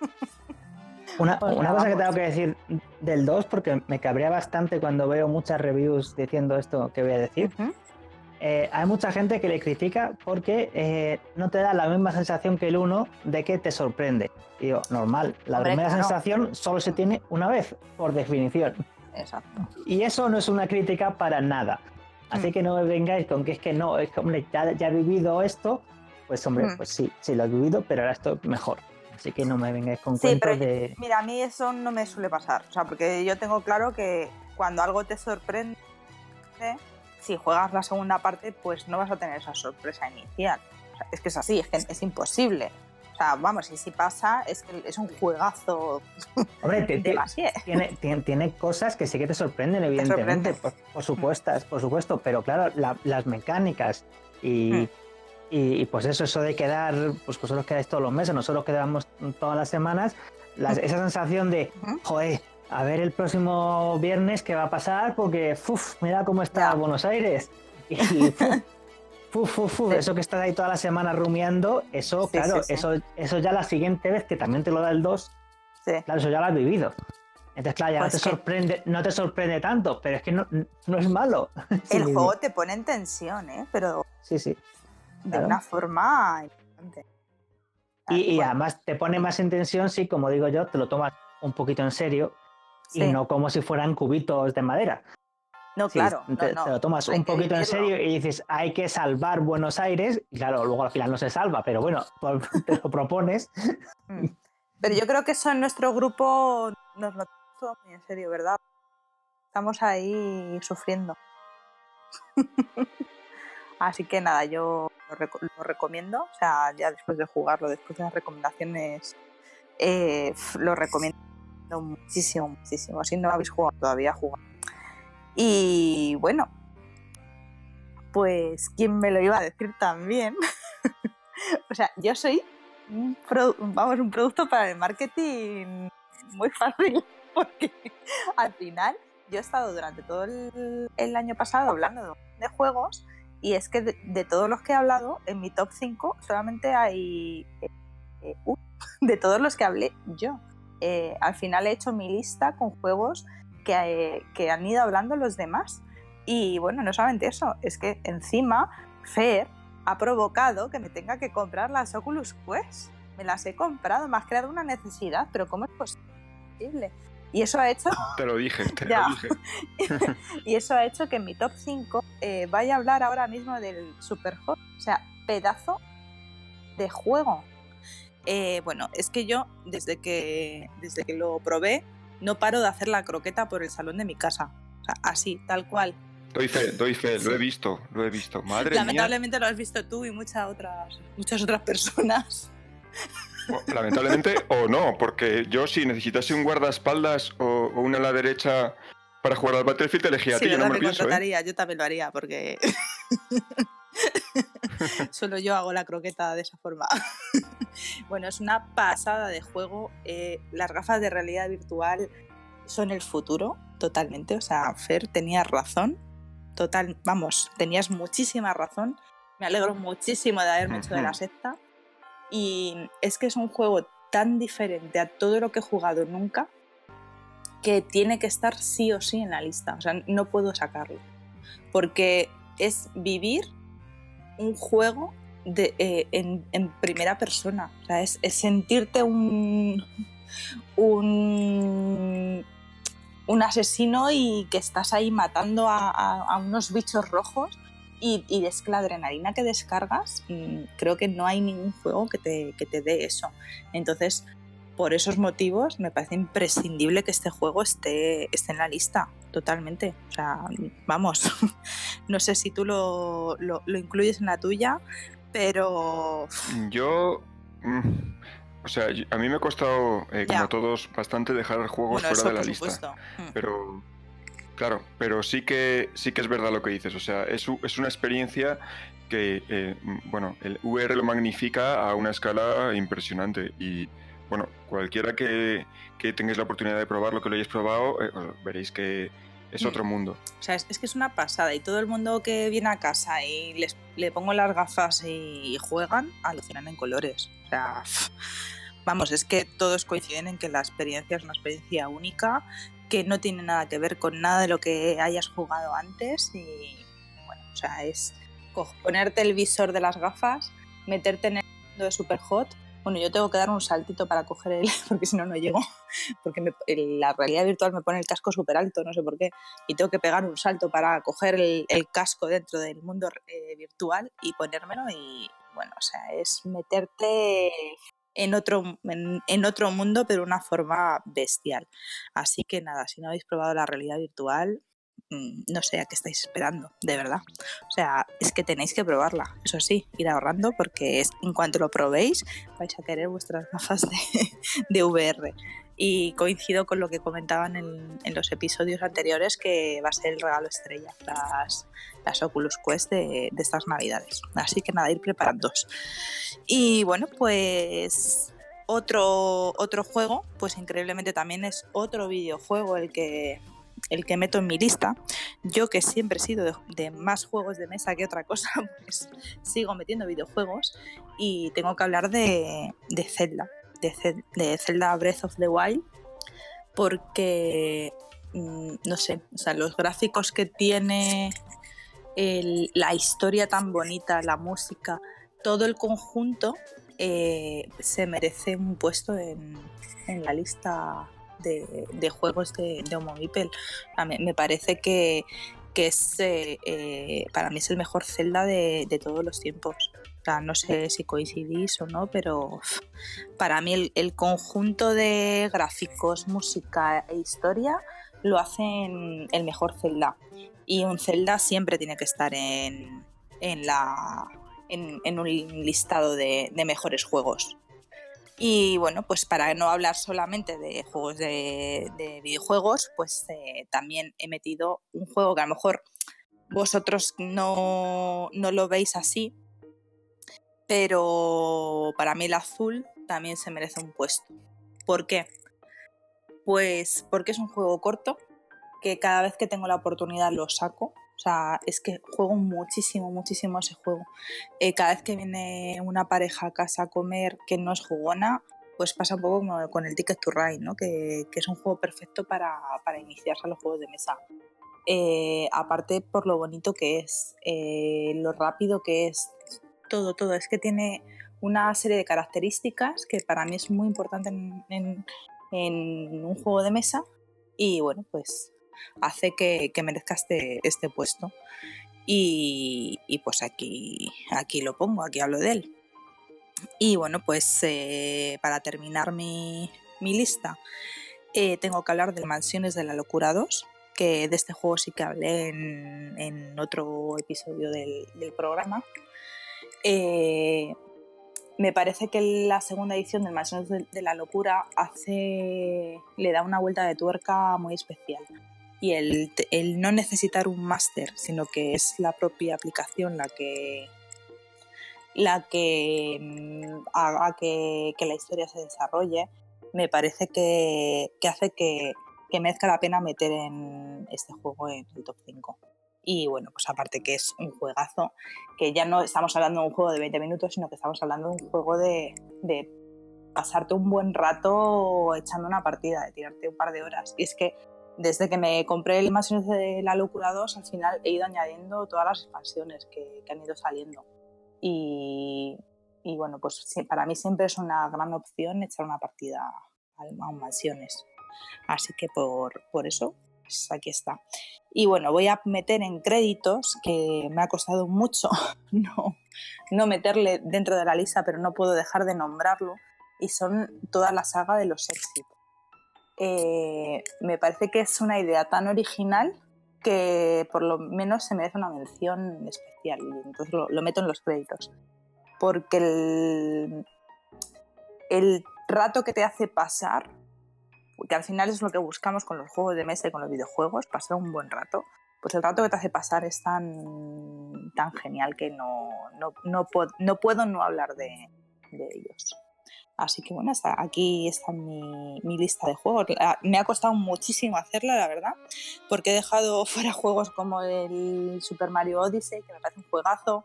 Una, Pues una cosa que pues. tengo que decir del 2, porque me cabrea bastante cuando veo muchas reviews diciendo esto que voy a decir. Eh, hay mucha gente que le critica porque eh, no te da la misma sensación que el 1 de que te sorprende. Y Digo, normal, la Hombre, primera sensación solo se tiene una vez, por definición. exacto. Y eso no es una crítica para nada. Así Mm. que no me vengáis con que es que no, es que, hombre, ya, ya he vivido esto. Pues, hombre, Mm. pues sí, sí lo he vivido, pero ahora estoy mejor. Así que no me vengáis con Sí, cuentos pero de. Mira, a mí eso no me suele pasar, o sea, porque yo tengo claro que cuando algo te sorprende, si juegas la segunda parte, pues no vas a tener esa sorpresa inicial. O sea, es que es así, es que es imposible. Sea, vamos, y si pasa, es que es un juegazo. Hombre, te- de tiene, tiene, tiene cosas que sí que te sorprenden, evidentemente, por, por supuesto, por supuesto, pero claro, la- las mecánicas y, Mm. y, y, pues eso, eso de quedar, pues vosotros quedáis todos los meses, nosotros quedamos todas las semanas, las- esa sensación de, joder, a ver el próximo viernes qué va a pasar, porque, uf, mira cómo está Ya. Buenos Aires. Y, uf, uf, uf, uf, eso que estás ahí toda la semana rumiando, eso, Sí, claro, sí, sí. Eso, eso ya la siguiente vez que también te lo da el 2, Sí. Claro, eso ya lo has vivido. Entonces, claro, ya Pues no, te que- sorprende, no te sorprende tanto, pero es que no, no es malo. El juego te pone en tensión, ¿eh? Pero Sí, sí. de Claro. una forma importante. Y, y Bueno, además te pone más en tensión si, como digo yo, te lo tomas un poquito en serio y no como si fueran cubitos de madera. No, claro. te, no. te lo tomas hay un poquito en serio y dices, hay que salvar Buenos Aires. Y claro, luego al final no se salva, pero bueno, te lo propones. Mm. Pero yo creo que eso en nuestro grupo nos lo tomamos muy en serio, ¿verdad? Estamos ahí sufriendo. Así que nada, yo lo, reco- lo recomiendo. O sea, ya después de jugarlo, después de las recomendaciones, eh, lo recomiendo muchísimo, muchísimo. Si no lo habéis jugado todavía, jugad. Y bueno, pues, ¿quién me lo iba a decir también? o sea, yo soy un, vamos, un producto para el marketing muy fácil, porque al final yo he estado durante todo el, año pasado hablando de, juegos y es que de, de todos los que he hablado, en mi top 5 solamente hay eh, eh, uno de todos los que hablé yo. Eh, al final he hecho mi lista con juegos que, que han ido hablando los demás. Y bueno, no solamente eso, es que encima Fer ha provocado que me tenga que comprar las Oculus Quest. Me las he comprado, me has creado una necesidad, pero ¿cómo es posible? Y eso ha hecho, Te lo dije, te lo dije. y eso ha hecho que en mi top 5 eh, vaya a hablar ahora mismo del Superhot. O sea, pedazo de juego. Eh, bueno, es que yo, desde que, desde que lo probé, no paro de hacer la croqueta por el salón de mi casa. O sea, así, tal cual. Doy fe, doy fe, lo he visto, lo he visto. Madre mía. Lamentablemente lo has visto tú y muchas otras, muchas otras personas. Lamentablemente o no, porque yo si necesitase un guardaespaldas o, o una a la derecha para jugar al Battlefield elegía a Sí, ti, yo no me lo pienso. ¿eh? yo también lo haría porque solo yo hago la croqueta de esa forma. bueno, es una pasada de juego. eh, las gafas de realidad virtual son el futuro, totalmente. O sea, Fer, tenías razón. Total, vamos, tenías muchísima razón. Me alegro muchísimo de haberme hecho de la secta. Y es que es un juego tan diferente a todo lo que he jugado nunca que tiene que estar sí o sí en la lista. O sea, no puedo sacarlo. Porque es vivir un juego de, eh, en, primera persona. Es, sentirte un, un, asesino y que estás ahí matando a, unos bichos rojos. Y, y que la adrenalina que descargas, mm, creo que no hay ningún juego que te, que te dé eso. Entonces, por esos motivos, me parece imprescindible que este juego esté, esté en la lista, totalmente. O sea, vamos, no sé si tú lo, lo- lo incluyes en la tuya, pero Yo. mm, o sea, a mí me ha costado, eh, como a todos, bastante dejar juegos bueno, fuera eso de la por lista. supuesto. Mm. Pero. Claro, pero sí que sí que es verdad lo que dices. O sea, es, es una experiencia que, eh, mm, bueno, el VR lo magnifica a una escala impresionante. Y, bueno, cualquiera que, que tengáis la oportunidad de probarlo, que lo hayáis probado, eh, veréis que es Mm. otro mundo. O sea, es, es que es una pasada y todo el mundo que viene a casa y les, le pongo las gafas y, juegan, alucinan en colores. O sea, vamos, es que todos coinciden en que la experiencia es una experiencia única, que no tiene nada que ver con nada de lo que hayas jugado antes y, bueno, o sea, es ponerte el visor de las gafas, meterte en el mundo de Superhot. Bueno, yo tengo que dar un saltito para coger el, porque si no, no llego, porque me- la realidad virtual me pone el casco súper alto, no sé por qué y tengo que pegar un salto para coger el, casco dentro del mundo eh, virtual y ponérmelo y bueno, o sea, es meterte en otro, en, en otro mundo pero de una forma bestial. Así que nada, si no habéis probado la realidad virtual, no sé a qué estáis esperando, de verdad. O sea, es que tenéis que probarla, eso sí, ir ahorrando porque es, en cuanto lo probéis vais a querer vuestras gafas de, de VR. Y coincido con lo que comentaban en, en los episodios anteriores que va a ser el regalo estrella, las, las Oculus Quest de, de estas navidades. Así que nada, ir preparándoos. Y bueno, pues otro, otro juego, pues increíblemente también es otro videojuego el que, el que meto en mi lista. Yo que siempre he sido de, más juegos de mesa que otra cosa, pues sigo metiendo videojuegos y tengo que hablar de, de Zelda, de, Ze- de Zelda Breath of the Wild, porque, mm, no sé, o sea, los gráficos que tiene, la historia tan bonita, la música, todo el conjunto eh, se merece un puesto en la lista de, juegos de, de Homo Mipel. A mí- me parece que, que es, eh, eh, para mí es el mejor Zelda de, de todos los tiempos. O sea, no sé si coincidís o no, pero para mí el, el conjunto de gráficos, música e historia lo hacen el mejor Zelda. Y un Zelda siempre tiene que estar en, en, la, en, un listado de mejores juegos. Y bueno, pues para no hablar solamente de juegos de, de videojuegos, pues eh, también he metido un juego que a lo mejor vosotros no, no lo veis así, pero para mí el azul también se merece un puesto. ¿Por qué? Pues porque es un juego corto, que cada vez que tengo la oportunidad lo saco. O sea, es que juego muchísimo, muchísimo ese juego. Eh, cada vez que viene una pareja a casa a comer que no es jugona, pues pasa un poco con el Ticket to Ride, ¿no? que, que es un juego perfecto para, para iniciarse a los juegos de mesa. Eh, aparte por lo bonito que es, eh, lo rápido que es, todo, todo. Es que tiene una serie de características que para mí es muy importante en un juego de mesa y bueno, pues hace que, que merezca este, este puesto. Y, y pues aquí, aquí lo pongo, aquí hablo de él. Y bueno, pues eh, para terminar mi, mi lista, eh, tengo que hablar de Mansiones de la Locura 2, que de este juego sí que hablé en, otro episodio del, del programa. Eh, me parece que la segunda edición del Mansiones de, de la Locura hace, le da una vuelta de tuerca muy especial. Y el, el no necesitar un máster, sino que es la propia aplicación la que la que mm, haga que, que la historia se desarrolle, me parece que, que hace que, que merezca la pena meter en este juego en el top 5. Y bueno, pues aparte que es un juegazo, que ya no estamos hablando de un juego de 20 minutos, sino que estamos hablando de un juego de, de pasarte un buen rato echando una partida, de tirarte un par de horas. Y es que desde que me compré el Mansiones de la Locura 2, al final he ido añadiendo todas las expansiones que, han ido saliendo. Y, bueno, pues para mí siempre es una gran opción echar una partida a, a Mansiones. Así que por, por eso, pues aquí está. Y bueno, voy a meter en créditos, que me ha costado mucho no, no meterle dentro de la lista, pero no puedo dejar de nombrarlo, y son toda la saga de los Exit eh, me parece que es una idea tan original que por lo menos se merece una mención especial y entonces lo, meto en los créditos. Porque el, el, rato que te hace pasar, que al final es lo que buscamos con los juegos de mesa y con los videojuegos, pasar un buen rato, pues el rato que te hace pasar es tan, tan genial que no, no, no, no puedo no hablar de ellos. Así que bueno, hasta aquí está mi, mi, lista de juegos. Me ha costado muchísimo hacerla, la verdad, porque he dejado fuera juegos como el Super Mario Odyssey, que me parece un juegazo,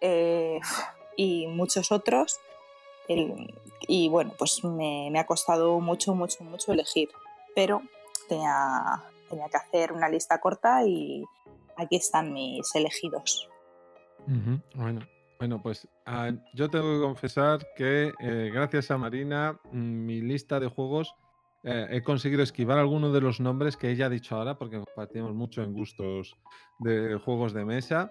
eh, y muchos otros. Y bueno, pues me, me, ha costado mucho, mucho, mucho elegir, pero tenía, tenía que hacer una lista corta y aquí están mis elegidos. Bueno, bueno, pues uh, yo tengo que confesar que eh, gracias a Marina, mi lista de juegos eh, he conseguido esquivar algunos de los nombres que ella ha dicho ahora, porque compartimos mucho en gustos de juegos de mesa,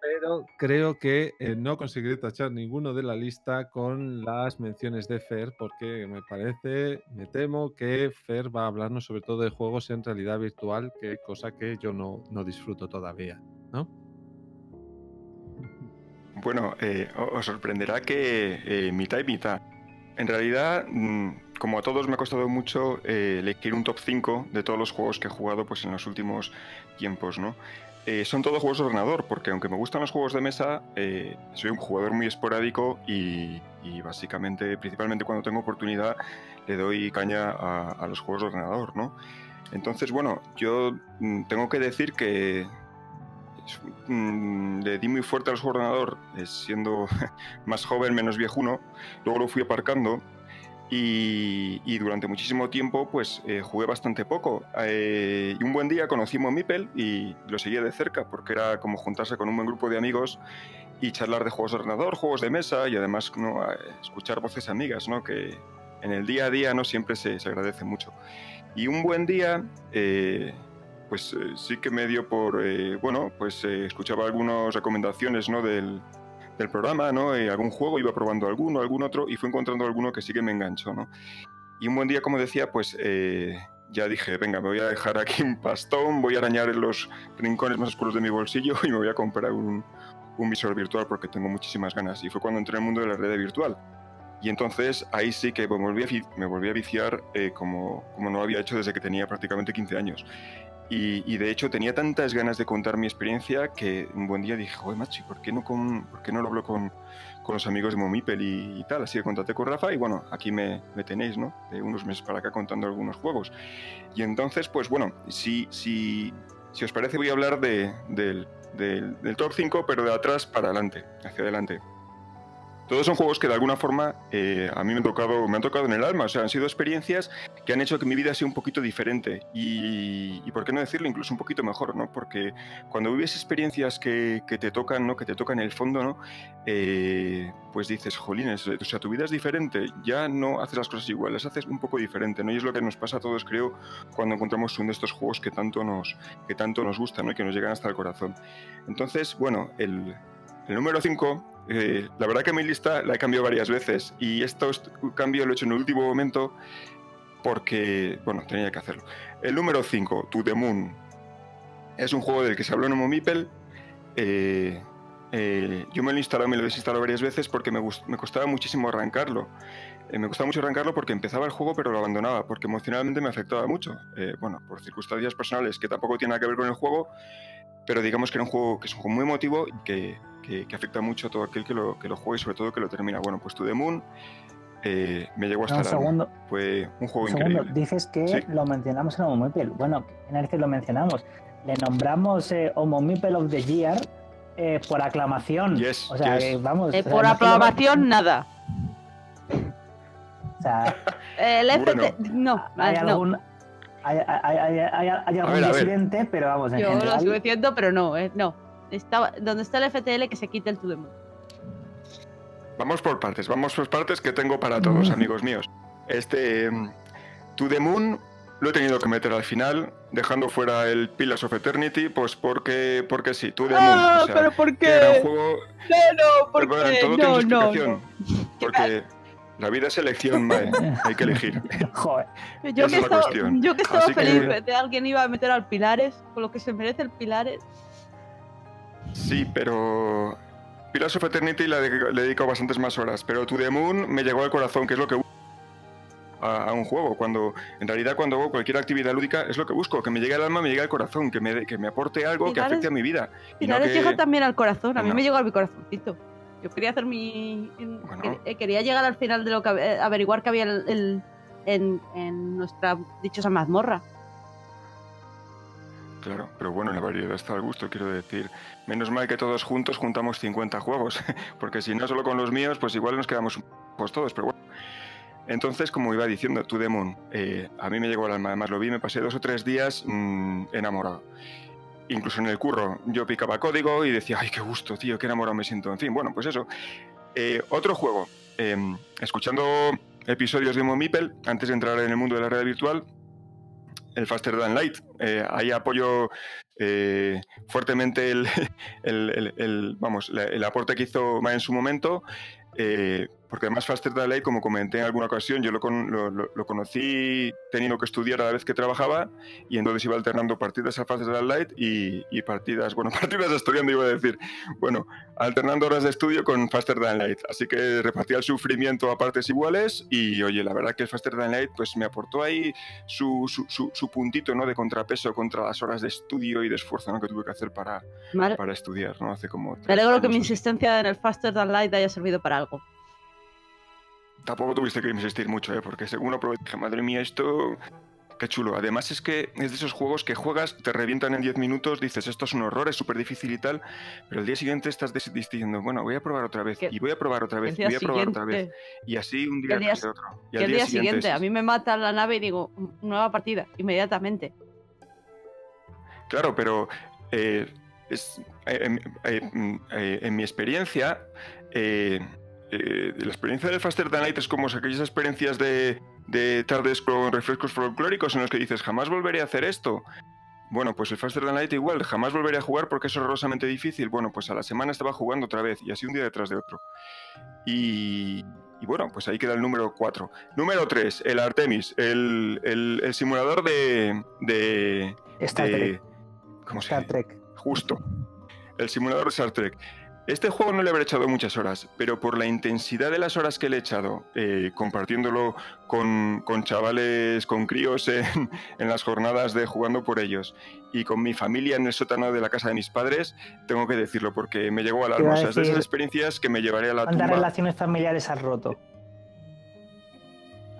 pero creo que eh, no conseguiré tachar ninguno de la lista con las menciones de Fer, porque me parece, me temo que Fer va a hablarnos sobre todo de juegos en realidad virtual, que cosa que yo no, no disfruto todavía, ¿no? Bueno, eh, os sorprenderá que eh, mitad y mitad. En realidad, mmm, como a todos me ha costado mucho eh, elegir un top 5 de todos los juegos que he jugado pues, en los últimos tiempos, ¿no? Eh, son todos juegos de ordenador, porque aunque me gustan los juegos de mesa, soy un jugador muy esporádico y, básicamente, principalmente cuando tengo oportunidad, le doy caña a, a los juegos de ordenador, ¿no? Entonces, bueno, yo mmm, tengo que decir que le di muy fuerte a juegos de ordenador, eh, siendo más joven, menos viejuno, luego lo fui aparcando y, y, durante muchísimo tiempo pues eh, jugué bastante poco. Eh, y un buen día conocí Momipel y lo seguía de cerca porque era como juntarse con un buen grupo de amigos y charlar de juegos de ordenador, juegos de mesa y además ¿no? escuchar voces amigas, ¿no? que en el día a día no siempre se, se agradece mucho. Y un buen día... pues eh, sí que me dio por, eh, bueno, pues eh, escuchaba algunas recomendaciones, ¿no? Del, del programa, ¿no? algún juego, iba probando alguno, algún otro, y fui encontrando alguno que sí que me enganchó, ¿no? Y un buen día, como decía, pues ya dije, venga, me voy a dejar aquí un pastón, voy a arañar en los rincones más oscuros de mi bolsillo y me voy a comprar un, un visor virtual porque tengo muchísimas ganas. Y fue cuando entré en el mundo de la red virtual. Y entonces ahí sí que me volví a, me volví a viciar eh, como, como no había hecho desde que tenía prácticamente 15 años. Y, y, de hecho tenía tantas ganas de contar mi experiencia que un buen día dije, joder, machi, ¿por qué no, con, ¿por qué no lo hablo con, con los amigos de Momipel y, y, tal? Así que contacté con Rafa y bueno, aquí me, me, tenéis, ¿no? De unos meses para acá contando algunos juegos. Y entonces, pues bueno, si, si, si os parece voy a hablar de, del, del, del top 5, pero de atrás para adelante, hacia adelante. Todos son juegos que de alguna forma eh, a mí me han, tocado, me han tocado en el alma, o sea, han sido experiencias que han hecho que mi vida sea un poquito diferente y, y por qué no decirlo, incluso un poquito mejor, ¿no? Porque cuando vives experiencias que, te tocan, ¿no? Que te tocan en el fondo, ¿no? Eh, pues dices, jolines, o sea, tu vida es diferente, ya no haces las cosas igual, las haces un poco diferente, ¿no? Y es lo que nos pasa a todos, creo, cuando encontramos uno de estos juegos que tanto nos, que tanto nos gustan, ¿no? Y que nos llegan hasta el corazón. Entonces, bueno, el, el número 5 eh, la verdad que mi lista la he cambiado varias veces y estos cambios lo he hecho en el último momento porque, bueno, tenía que hacerlo. El número 5, To The Moon, es un juego del que se habló en Momipel. Eh, eh, yo me lo he instalado, me lo he desinstalado varias veces porque me, me costaba muchísimo arrancarlo. eh, me gustaba mucho arrancarlo porque empezaba el juego pero lo abandonaba, porque emocionalmente me afectaba mucho. Eh, bueno, por circunstancias personales que tampoco tienen nada que ver con el juego, pero digamos que era un juego que es un juego muy emotivo y que, que, que afecta mucho a todo aquel que lo, que lo juega y sobre todo que lo termina. Bueno, pues To The Moon eh, me llegó hasta alma. segundo. Fue un juego Un segundo, increíble. dices que Sí. lo mencionamos en Homo Mipel. Bueno, en el que lo mencionamos. Le nombramos eh, of the Year eh, por aclamación. Yes, o sea, yes. que vamos. Eh, sea, por no aclamación, nada. O sea, El FT. Bueno. No, hay no. algún. Hay, hay- hay- hay- hay algún ver, disidente, pero vamos, en Yo lo general. sigo diciendo, pero no, eh, no. Está, donde está el FTL, que se quite el to the moon. Vamos por partes, vamos por partes que tengo para todos, Mm. amigos míos. Este To the Moon lo he tenido que meter al final, dejando fuera el Pillars of Eternity, pues porque, porque sí, To the Moon. Ah, o sea, pero ¿por qué gran qué? juego, No, no, ¿por pero bueno, todo tiene No, no, explicación. Porque la vida es elección, Mae, hay que elegir. Joder. Yo Esa que, es la estaba, cuestión. yo que estaba Así que- feliz de que alguien iba a meter al Pilares, con lo que se merece el Pilares. Sí, pero Pillars of Eternity le, dedico- le he dedicado bastantes más horas, pero To the Moon me llegó al corazón, que es lo que busco a, a un juego. Cuando en realidad cuando hago cualquier actividad lúdica es lo que busco, que me llegue al alma, me llegue al corazón, que me, que me aporte algo que afecte a mi vida. Y no Pilares que- llega también al corazón, a mí No. me llegó a mi corazoncito. Yo quería hacer mi. en- Bueno. eh, Quería llegar al final de lo que. eh, averiguar que había el- el- en, en nuestra dichosa mazmorra. Claro, pero bueno, la variedad está al gusto, quiero decir. Menos mal que todos juntos juntamos 50 juegos, porque si no solo con los míos, pues igual nos quedamos pues todos, pero bueno. Entonces, como iba diciendo, To The Moon, eh, a mí me llegó al alma, además lo vi, me pasé dos o tres días mm, enamorado. Incluso en el curro, yo picaba código y decía, ay, qué gusto, tío, qué enamorado me siento. En fin, bueno, pues eso. Eh, otro juego, eh, escuchando episodios de Momipel, antes de entrar en el mundo de la red virtual, el Faster Than Light. Eh, ahí apoyo eh, fuertemente el, el- el- vamos, el aporte que hizo en su momento. Porque además Faster Than Light, como comenté en alguna ocasión, yo lo, con- lo- lo- conocí teniendo que estudiar a la vez que trabajaba y entonces iba alternando partidas a Faster Than Light y, y partidas, bueno, partidas estudiando iba a decir, bueno, alternando horas de estudio con Faster Than Light. Así que repartía el sufrimiento a partes iguales y oye, la verdad que el Faster Than Light pues me aportó ahí su, su, su- su puntito ¿no? de contrapeso contra las horas de estudio y de esfuerzo ¿no? que tuve que hacer para, para estudiar, ¿no? Hace como... Me alegro que mi insistencia en el Faster Than Light haya servido para algo. Tampoco tuviste que insistir mucho, ¿eh? porque según lo probé, dije, madre mía, esto... Qué chulo. Además es que es de esos juegos que juegas, te revientan en 10 minutos, dices, esto es un horror, es súper difícil y tal, pero el día siguiente estás diciendo, bueno, voy a probar otra vez, Que- y voy a probar otra vez, y voy a probar otra vez. Y así un día día tras otro. Y al el día siguiente, a mí me matan la nave y digo, "Mm, nueva partida, inmediatamente. Claro, pero eh, es, eh, eh, mm, eh, en mi experiencia, eh, la experiencia del Faster Than Light es como aquellas experiencias de, de tardes con refrescos folclóricos en los que dices, jamás volveré a hacer esto. Bueno, pues el Faster Than Light igual, jamás volveré a jugar porque es horrorosamente difícil. Bueno, pues a la semana estaba jugando otra vez y así un día detrás de otro. Y, y bueno, pues ahí queda el número 4. Número 3, el Artemis, el, el- el simulador de... de, Star de- Trek. ¿Cómo se Star? Trek. Justo. El simulador de Star Trek. Este juego no le habré echado muchas horas, pero por la intensidad de las horas que le he echado, eh, compartiéndolo con, con chavales, con críos en, en las jornadas de jugando por ellos y con mi familia en el sótano de la casa de mis padres, tengo que decirlo porque me llegó al alma. a O sea, es de esas experiencias que me llevaré a la ¿Cuántas tumba. relaciones familiares has roto?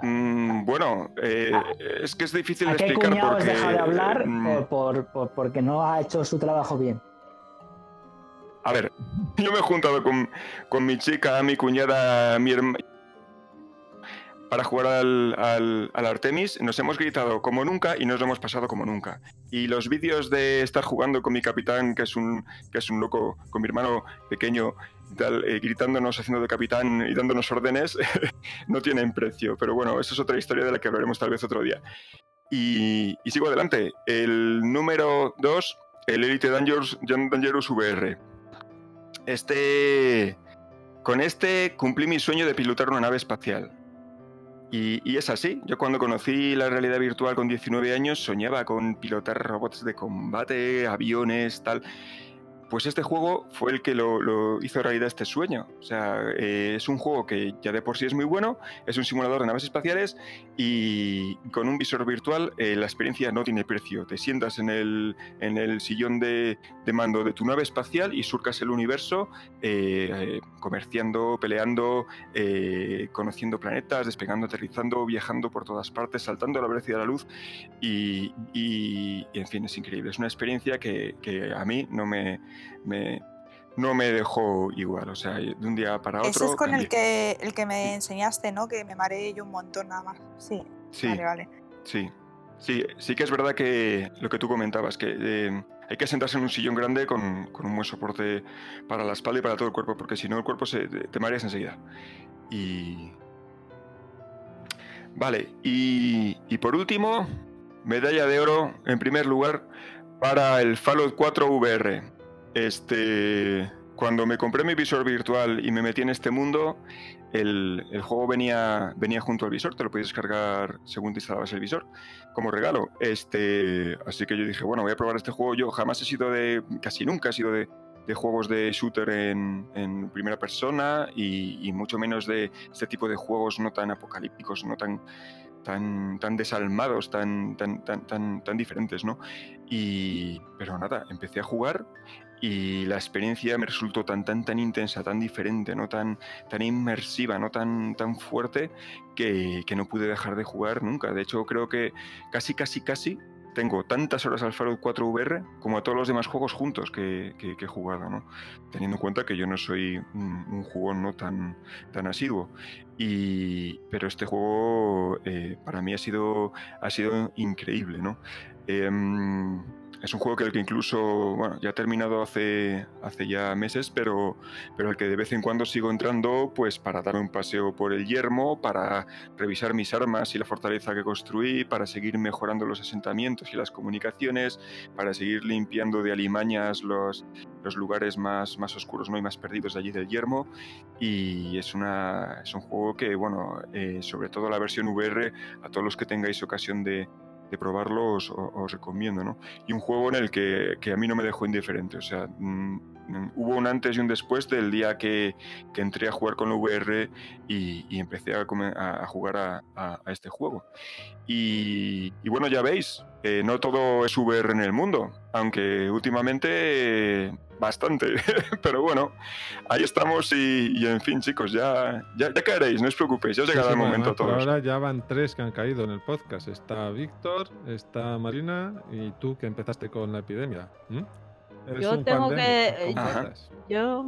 Mm, bueno, eh, es que es difícil de ¿A qué explicar porque... dejado de hablar mm, por, por- por- porque no ha hecho su trabajo bien? A ver, yo me he juntado con, con mi chica, mi cuñada, mi hermana. Para jugar al, al- Artemis, nos hemos gritado como nunca y nos lo hemos pasado como nunca. Y los vídeos de estar jugando con mi capitán, que es un, que es un loco, con mi hermano pequeño, eh, gritándonos, haciendo de capitán y dándonos órdenes, no tienen precio. Pero bueno, eso es otra historia de la que hablaremos tal vez otro día. Y, y sigo adelante. El número 2, el Elite Dangerous, Dangerous VR. Este. Con este cumplí mi sueño de pilotar una nave espacial. Y, y es así. Yo cuando conocí la realidad virtual con 19 años soñaba con pilotar robots de combate, aviones, tal. Pues este juego fue el que lo, hizo realidad este sueño. O sea, eh, es un juego que ya de por sí es muy bueno, es un simulador de naves espaciales y con un visor virtual eh, la experiencia no tiene precio. Te sientas en el, en el sillón de, mando de tu nave espacial y surcas el universo eh, comerciando, peleando, conociendo planetas, despegando, aterrizando, viajando por todas partes, saltando a la velocidad de la luz y, en fin, es increíble. Es una experiencia que a mí no me no me dejó igual, o sea, de un día para otro. Ese es con el que, el que me enseñaste, ¿no? Que me mareé yo un montón nada más. Sí, sí vale, vale. Sí, sí, sí que es verdad que lo que tú comentabas, que eh, hay que sentarse en un sillón grande con, un buen soporte para la espalda y para todo el cuerpo, porque si no el cuerpo se, te mareas enseguida. Y... Vale, y, y por último, medalla de oro en primer lugar para el Fallout 4 VR. Este, cuando me compré mi visor virtual y me metí en este mundo, el, juego venía, venía junto al visor, te lo podías descargar según te instalabas el visor, como regalo. Este, así que yo dije, bueno, voy a probar este juego. Yo jamás he sido de, casi nunca he sido de, juegos de shooter en, primera persona y, mucho menos de este tipo de juegos no tan apocalípticos, no tan, tan, tan desalmados, tan, tan, tan, tan, tan diferentes, ¿no? Y, pero nada, empecé a jugar y la experiencia me resultó tan tan tan intensa, tan diferente, no tan tan inmersiva, no tan tan fuerte que, no pude dejar de jugar nunca. De hecho, creo que casi casi casi tengo tantas horas al Fallout 4 VR como a todos los demás juegos juntos que, he jugado, ¿no? Teniendo en cuenta que yo no soy un, un jugón no tan, tan asiduo. Y, pero este juego eh, para mí ha sido, ha sido increíble, ¿no? Em, es un juego que el que incluso, bueno, ya ha terminado hace, hace ya meses, pero, pero el que de vez en cuando sigo entrando, pues para darme un paseo por el yermo, para revisar mis armas y la fortaleza que construí, para seguir mejorando los asentamientos y las comunicaciones, para seguir limpiando de alimañas los, los lugares más, más oscuros ¿no? y más perdidos de allí del yermo. Y es, una, es un juego que, bueno, eh, sobre todo la versión VR, a todos los que tengáis ocasión de, de probarlo os, recomiendo, ¿no? Y un juego en el que, a mí no me dejó indiferente, o sea, mm, hubo un antes y un después del día que, entré a jugar con la VR y, empecé a, a jugar a, este juego. Y, bueno, ya veis, eh, no todo es VR en el mundo, aunque últimamente bastante. Pero bueno, ahí estamos y, en fin, chicos, ya, ya, caeréis, no os preocupéis, ya os llegará el momento todos. Ahora ya van tres que han caído en el podcast. Está Víctor, está Marina y tú que empezaste con la epidemia. Yo tengo que... Yo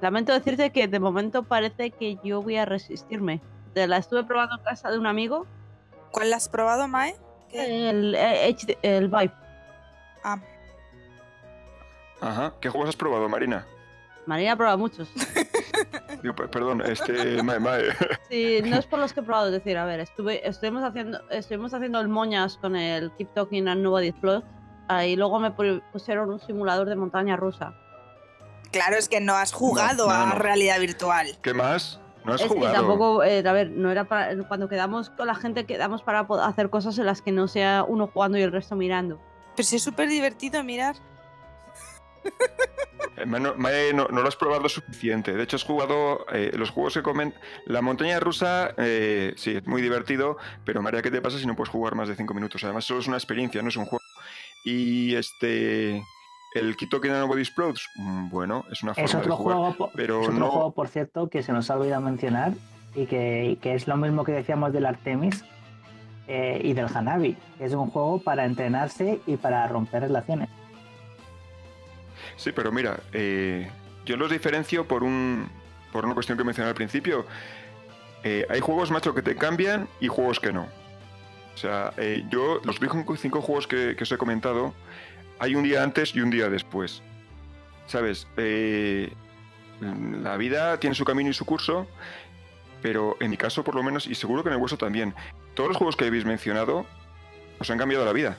lamento decirte que de momento parece que yo voy a resistirme. La estuve probando en casa de un amigo. ¿Cuál la has probado, Mae? El, el, el Vibe. Ah. Ajá. ¿Qué juegos has probado, Marina? Marina ha probado muchos. perdón, este. Mae, mae. Sí, no es por los que he probado, es decir, a ver, estuve, estuvimos haciendo, estuvimos haciendo el moñas con el Keep Talking and Nobody Explodes. Y luego me pusieron un simulador de montaña rusa. Claro, es que no has jugado a realidad virtual. ¿Qué más? No has jugado. tampoco, eh, a ver, no era para. Cuando quedamos con la gente, quedamos para hacer cosas en las que no sea uno jugando y el resto mirando. Pero sí es súper divertido mirar. Eh, no, lo has probado suficiente. De hecho, has jugado eh, los juegos que comen. La montaña rusa, eh, sí, es muy divertido, pero María, ¿qué te pasa si no puedes jugar más de 5 minutos? Además, solo es una experiencia, no es un juego. Y este. El Quito que no Body Explodes, mm, bueno, es una forma es otro de jugar, juego, pero es otro no... juego, por cierto, que se nos ha olvidado mencionar y que, es lo mismo que decíamos del Artemis y del Hanabi. Es un juego para entrenarse y para romper relaciones. Sí, pero mira, eh, yo los diferencio por, un, por una cuestión que mencioné al principio. Eh, hay juegos, macho, que te cambian y juegos que no. O sea, eh, yo los cinco juegos que, os he comentado, hay un día antes y un día después. ¿Sabes? la vida tiene su camino y su curso, pero en mi caso por lo menos, y seguro que en el vuestro también, todos los juegos que habéis mencionado os han cambiado la vida.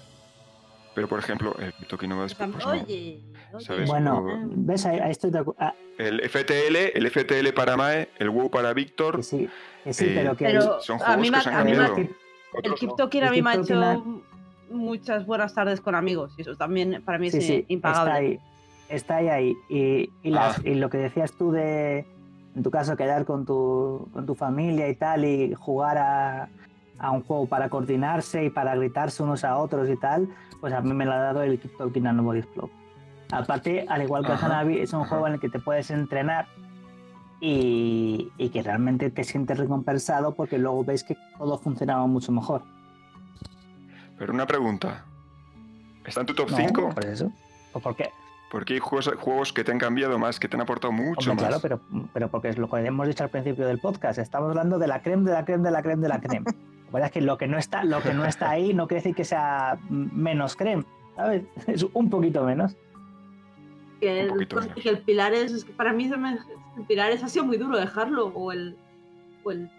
Pero por ejemplo, el Toki no va después. Pues oye, Bueno, ves, ahí, estoy de acuerdo. Ah. El FTL, el FTL para Mae, el WoW para Víctor. Sí, sí, pero eh, que son juegos que se han cambiado. El TikTok a mí me ha hecho muchas buenas tardes con amigos y eso también para mí es impagable. está ahí, ahí. Y, y las- Ah. y lo que decías tú de, en tu caso, quedar con tu, con tu familia y tal, y jugar a, a un juego para coordinarse y para gritarse unos a otros y tal, pues a mí me lo ha dado el Keep Talking and Nobody's Club. Aparte, al igual que Hanabi, es un ajá. juego en el que te puedes entrenar y, y que realmente te sientes recompensado porque luego ves que todo funcionaba mucho mejor. Pero una pregunta. ¿Está en tu top No, 5? Por eso. ¿O por qué? Porque hay juegos, juegos que te han cambiado más, que te han aportado mucho Hombre, más. claro, pero, pero porque es lo que hemos dicho al principio del podcast. Estamos hablando de la creme, de la creme, de la creme, de la creme. La verdad es que lo que no está, lo que no está ahí no quiere decir que sea menos creme, ¿sabes? Es un poquito menos. Que el, que el Pilares, es que para mí se me- el Pilares ha sido muy duro dejarlo. O el. O, el,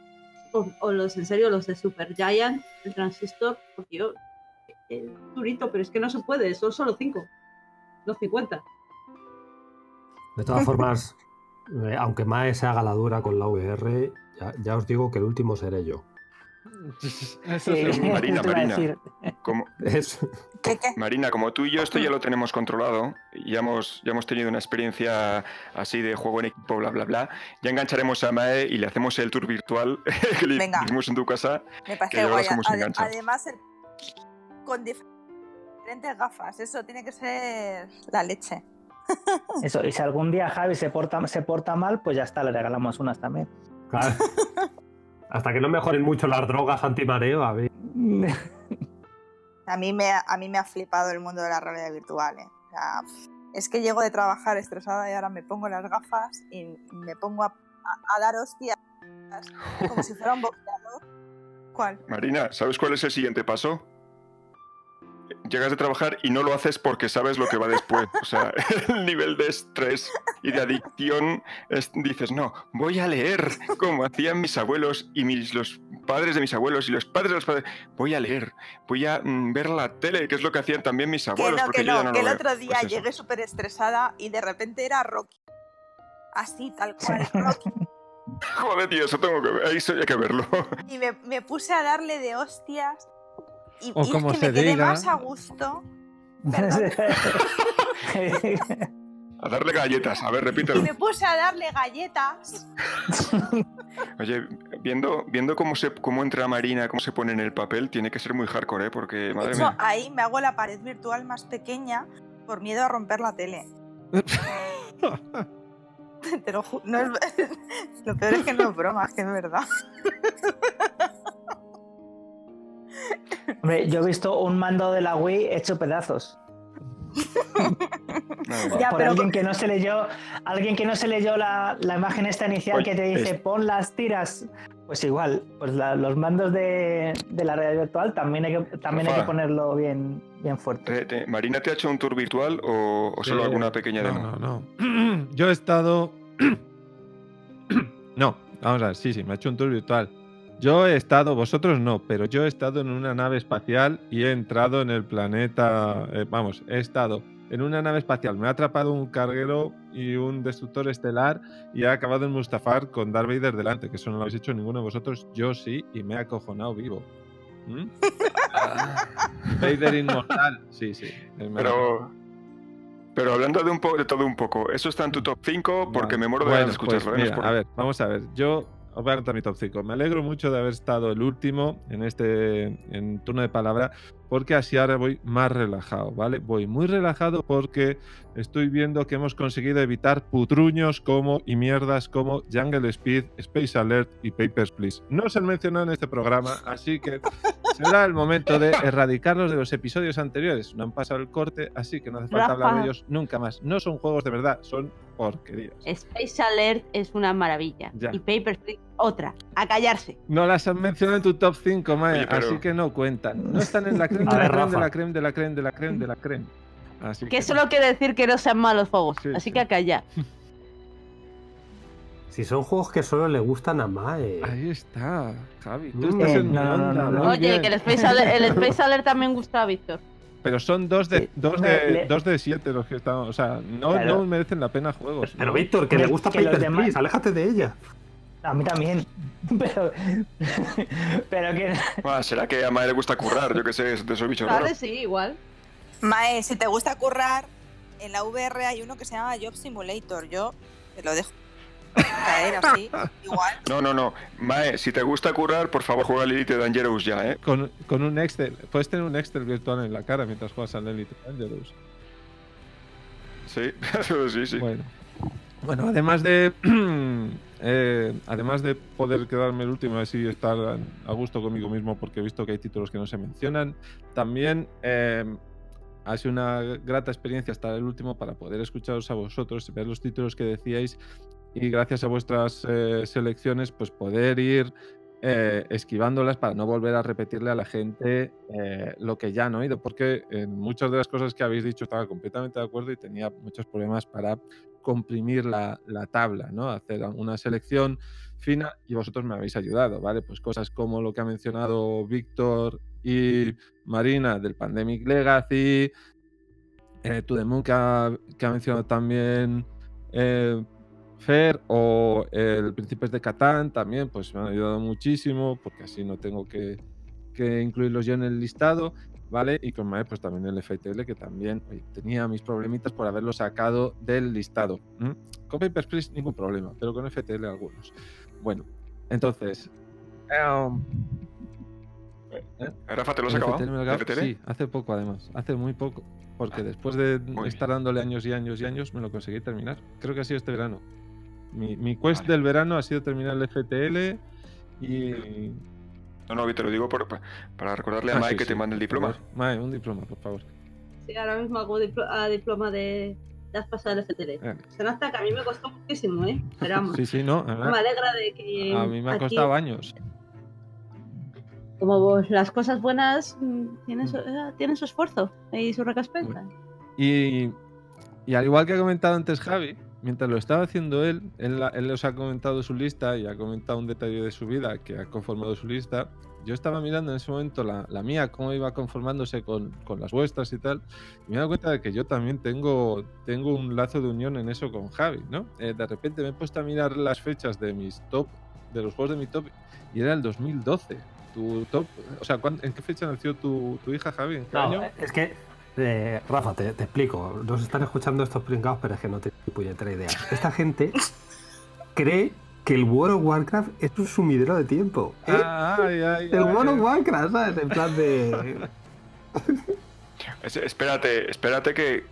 o, o los, en serio, los de Super Giant, el Transistor, porque yo. Es durito, pero es que no se puede, son solo 5. No 50. De todas formas, eh, aunque Mae se haga la dura con la VR, ya, ya os digo que el último seré yo. Eso Sí, seguro. Marina, Marina. decir. Como, ¿Qué, qué? Marina, como tú y yo esto ya lo tenemos controlado, ya hemos, ya hemos tenido una experiencia así de juego en equipo, bla, bla, bla, ya engancharemos a Mae y le hacemos el tour virtual que le Venga. hicimos en tu casa. Me que parece verás guay. además, el- con dif- diferentes gafas. Eso tiene que ser la leche. Eso, y si algún día Javi se porta, se porta mal, pues ya está, le regalamos unas también. claro. Hasta que no mejoren mucho las drogas antimareo, a ver. A mí me, a mí me ha flipado el mundo de la realidad virtual. ¿eh? O sea, pf, es que llego de trabajar estresada y ahora me pongo las gafas y me pongo a, a- a dar hostias como si fuera un boxeador. ¿Cuál? Marina, ¿sabes cuál es el siguiente paso? Llegas de trabajar y no lo haces porque sabes lo que va después. O sea, el nivel de estrés y de adicción es- dices, no, voy a leer como hacían mis abuelos y mis, los padres de mis abuelos y los padres de los padres. Voy a leer, voy a mm, ver la tele, que es lo que hacían también mis Que abuelos. no, porque que yo ya no, no que el otro día Pues llegué súper estresada y de repente era Rocky. Así, tal cual, Rocky. Joder, tío, eso tengo que ver. Ahí hay que verlo. Y me, me puse a darle de hostias. Y, O y como es que se me quedé diga. más a gusto. A darle galletas. A ver, Y repítelo. me puse a darle galletas. Oye, viendo, viendo cómo, se, cómo entra Marina, cómo se pone en el papel, tiene que ser muy hardcore, ¿eh? Porque, De madre hecho, mía. ahí me hago la pared virtual más pequeña por miedo a romper la tele. Te lo no es- Lo peor es que no es broma, es que es verdad. Hombre, yo he visto un mando de la Wii hecho pedazos. Mía. Ya, por pero alguien que no se leyó, alguien que no se leyó la, la imagen esta inicial Oye, que te dice es- pon las tiras. Pues igual, pues la- los mandos de, de la realidad virtual también hay que, también hay que ponerlo bien, bien fuerte. Te- te- ¿Marina te ha hecho un tour virtual o, o solo Eh, alguna pequeña no, demo? No, no. Yo he estado. no, vamos a ver, sí, sí, me ha hecho un tour virtual. Yo he estado, vosotros no, pero yo he estado en una nave espacial y he entrado en el planeta. eh, vamos, he estado en una nave espacial. Me ha atrapado un carguero y un destructor estelar y he acabado en Mustafar con Darth Vader delante, que eso no lo habéis hecho ninguno de vosotros. Yo sí, y me he acojonado vivo. ¿Mm? Vader inmortal. Sí, sí. ha- Pero, pero hablando de, un de todo un poco, ¿eso está en tu top 5? Porque me muero de Bueno, escucharlo. pues A ver, vamos a ver. Yo os voy a contar mi top 5. Me alegro mucho de haber estado el último en este en turno de palabra, porque así ahora voy más relajado, ¿vale? Voy muy relajado porque estoy viendo que hemos conseguido evitar putruños como y mierdas como Jungle Speed, Space Alert y Papers, Please. No se han mencionado en este programa, así que será el momento de erradicarlos de los episodios anteriores. No han pasado el corte, así que no hace falta hablar de ellos nunca más. No son juegos de verdad, son porquerías. Space Alert es una maravilla. Ya. Y Papers, Please, otra. A callarse. No las han mencionado en tu top 5, Mae, Oye, pero- así que no cuentan. No están en la creme, de la creme, de la creme, de la creme, de la creme, de la creme. Así Que eso no quiere decir que no sean malos juegos. Sí, así sí. que a callar. Si son juegos que solo le gustan a Mae. Ahí está, Javi. Tú Mm. estás Eh, en no, no, no, onda, no, Oye, bien. que el Space, Alert, el Space Alert también gusta a Víctor. Pero son dos de, Sí. dos de, le- dos de siete los que estamos. O sea, no, Claro. no merecen la pena juegos. Pero ¿no? Víctor, que le gusta que Papers, demás- Please, aléjate de ella. A mí también. Pero, pero que Ah, ¿Será que a Mae le gusta currar? Yo qué sé, de esos bichos Vale, raros. sí, igual. Mae, si te gusta currar, en la VR hay uno que se llama Job Simulator. Yo te lo dejo caer así, igual. No, no, no. Mae, si te gusta currar, por favor juega al Elite Dangerous ya, ¿eh? Con, con un Excel. Puedes tener un Excel virtual en la cara mientras juegas al Elite Dangerous. Sí, sí, sí. Bueno. Bueno, además de eh, además de poder quedarme el último y estar a gusto conmigo mismo porque he visto que hay títulos que no se mencionan, también eh, ha sido una grata experiencia estar el último para poder escucharos a vosotros, ver los títulos que decíais y gracias a vuestras eh, selecciones pues poder ir esquivándolas para no volver a repetirle a la gente lo que ya han oído, porque en muchas de las cosas que habéis dicho estaba completamente de acuerdo y tenía muchos problemas para comprimir la, la tabla, ¿no? Hacer una selección fina y vosotros me habéis ayudado, ¿vale? Pues cosas como lo que ha mencionado Víctor y Marina del Pandemic Legacy, eh, To The Moon que ha, que ha mencionado también eh, Fer o el Príncipes de Catán también, pues me han ayudado muchísimo porque así no tengo que, que incluirlos yo en el listado, ¿vale? Y con Mae, pues también el FTL que también oye, tenía mis problemitas por haberlo sacado del listado. ¿m? Con Papers, Please ningún problema, pero con FTL algunos. Bueno, entonces... em, ¿eh? Rafa, ¿te lo has ¿El acabado? Lo? ¿FTL? Sí, hace poco además, hace muy poco. Porque después de estar dándole años y años y años, me lo conseguí terminar. Creo que ha sido este verano. Mi, mi quest Vale. del verano ha sido terminar el FTL y... No, no, te lo digo por- pa- para recordarle a Ah, Mike sí, que sí, te mande el diploma. Mae, un diploma, por favor. Sí, ahora mismo hago diplo- a diploma de de has pasado el FTL. Eh, Se nota que a mí me costó muchísimo, ¿eh? Pero vamos, Sí, sí, no. me alegra de que. A mí me ha aquí, costado años. Como vos, las cosas buenas mm, tienen su, eh, tienen su esfuerzo y su recompensa. Y, y al igual que ha comentado antes Javi, mientras lo estaba haciendo él, él, os ha comentado su lista y ha comentado un detalle de su vida que ha conformado su lista. Yo estaba mirando en ese momento la, la mía, cómo iba conformándose con, con las vuestras y tal, y me he dado cuenta de que yo también tengo, tengo un lazo de unión en eso con Javi, ¿no? Eh, de repente me he puesto a mirar las fechas de mis top, de los juegos de mi top, y era el 2012. Tu top, o sea, ¿cuán- ¿en qué fecha nació tu, tu hija Javi? ¿En qué No, año? es que, eh, Rafa, te, te explico. Nos están escuchando estos pringados, pero es que no te ni puñetera idea. Esta gente cree que el World of Warcraft es un sumidero de tiempo. ¿eh? Ay, ay, el ay, World of. Warcraft, ¿sabes? En plan de. Es- espérate, espérate que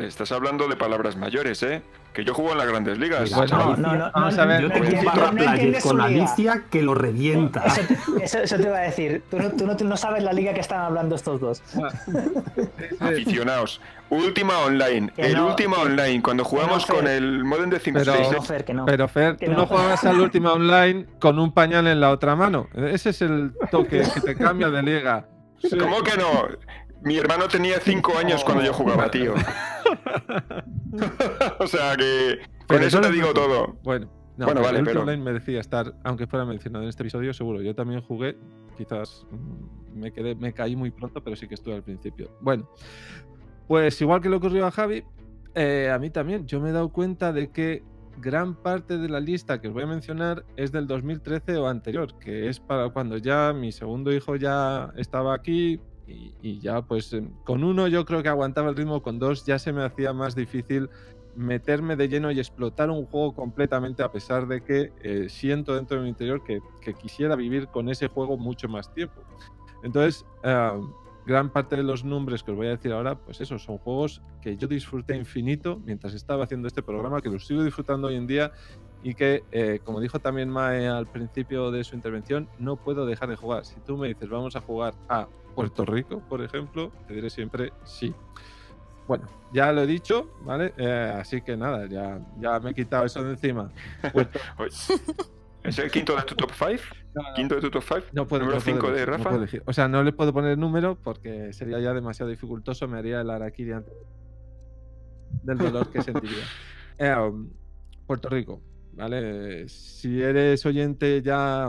estás hablando de palabras mayores, ¿eh? Que yo juego en las grandes ligas. Bueno, no, no, vamos no, a ver. Yo no player entiendes con. Alicia que lo revienta. Eso, eso- eso te iba a decir. Tú no, tú no- tú no sabes la liga que están hablando estos dos. Aficionados. Última online. Que el no, última que- online. Cuando jugamos con el modem de Sims Pero- 6. No, Fer, que no. Pero Fer, Que tú no. no juegas al última online con un pañal en la otra mano. Ese es el toque que te cambia de liga. Sí. ¿Cómo que no? Mi hermano tenía 5 años cuando yo jugaba, tío. o sea que. Con eso te digo todo. Bueno, no, Bueno, vale, el pero- Online merecía estar, aunque fuera mencionado en este episodio, seguro. Yo también jugué, quizás mm, me quedé, me caí muy pronto, pero sí que estuve al principio. Bueno, pues igual que le ocurrió a Javi, eh, a mí también. Yo me he dado cuenta de que gran parte de la lista que os voy a mencionar es del 2013 o anterior, que es para cuando ya mi segundo hijo ya estaba aquí y, ya pues em, con uno yo creo que aguantaba el ritmo, con dos ya se me hacía más difícil meterme de lleno y explotar un juego completamente a pesar de que eh, siento dentro de mi interior que, quisiera vivir con ese juego mucho más tiempo. Entonces, gran parte de los nombres que os voy a decir ahora, pues esos son juegos que yo disfruté infinito mientras estaba haciendo este programa, que los sigo disfrutando hoy en día y que, eh, como dijo también Mae al principio de su intervención, no puedo dejar de jugar. Si tú me dices vamos a jugar a Puerto Rico, por ejemplo, te diré siempre sí. Bueno, ya lo he dicho, ¿vale? Eh, así que nada, ya, ya me he quitado eso de encima. Puerto- ¿Es el quinto de tu top 5? ¿Quinto de tu top 5? No puedo, Número no puedo 5 de Rafa. puedo. O sea, no le puedo poner número porque sería ya demasiado dificultoso, me haría el araquiri antes del dolor que sentiría. Eh, um, Puerto Rico, ¿vale? Si eres oyente ya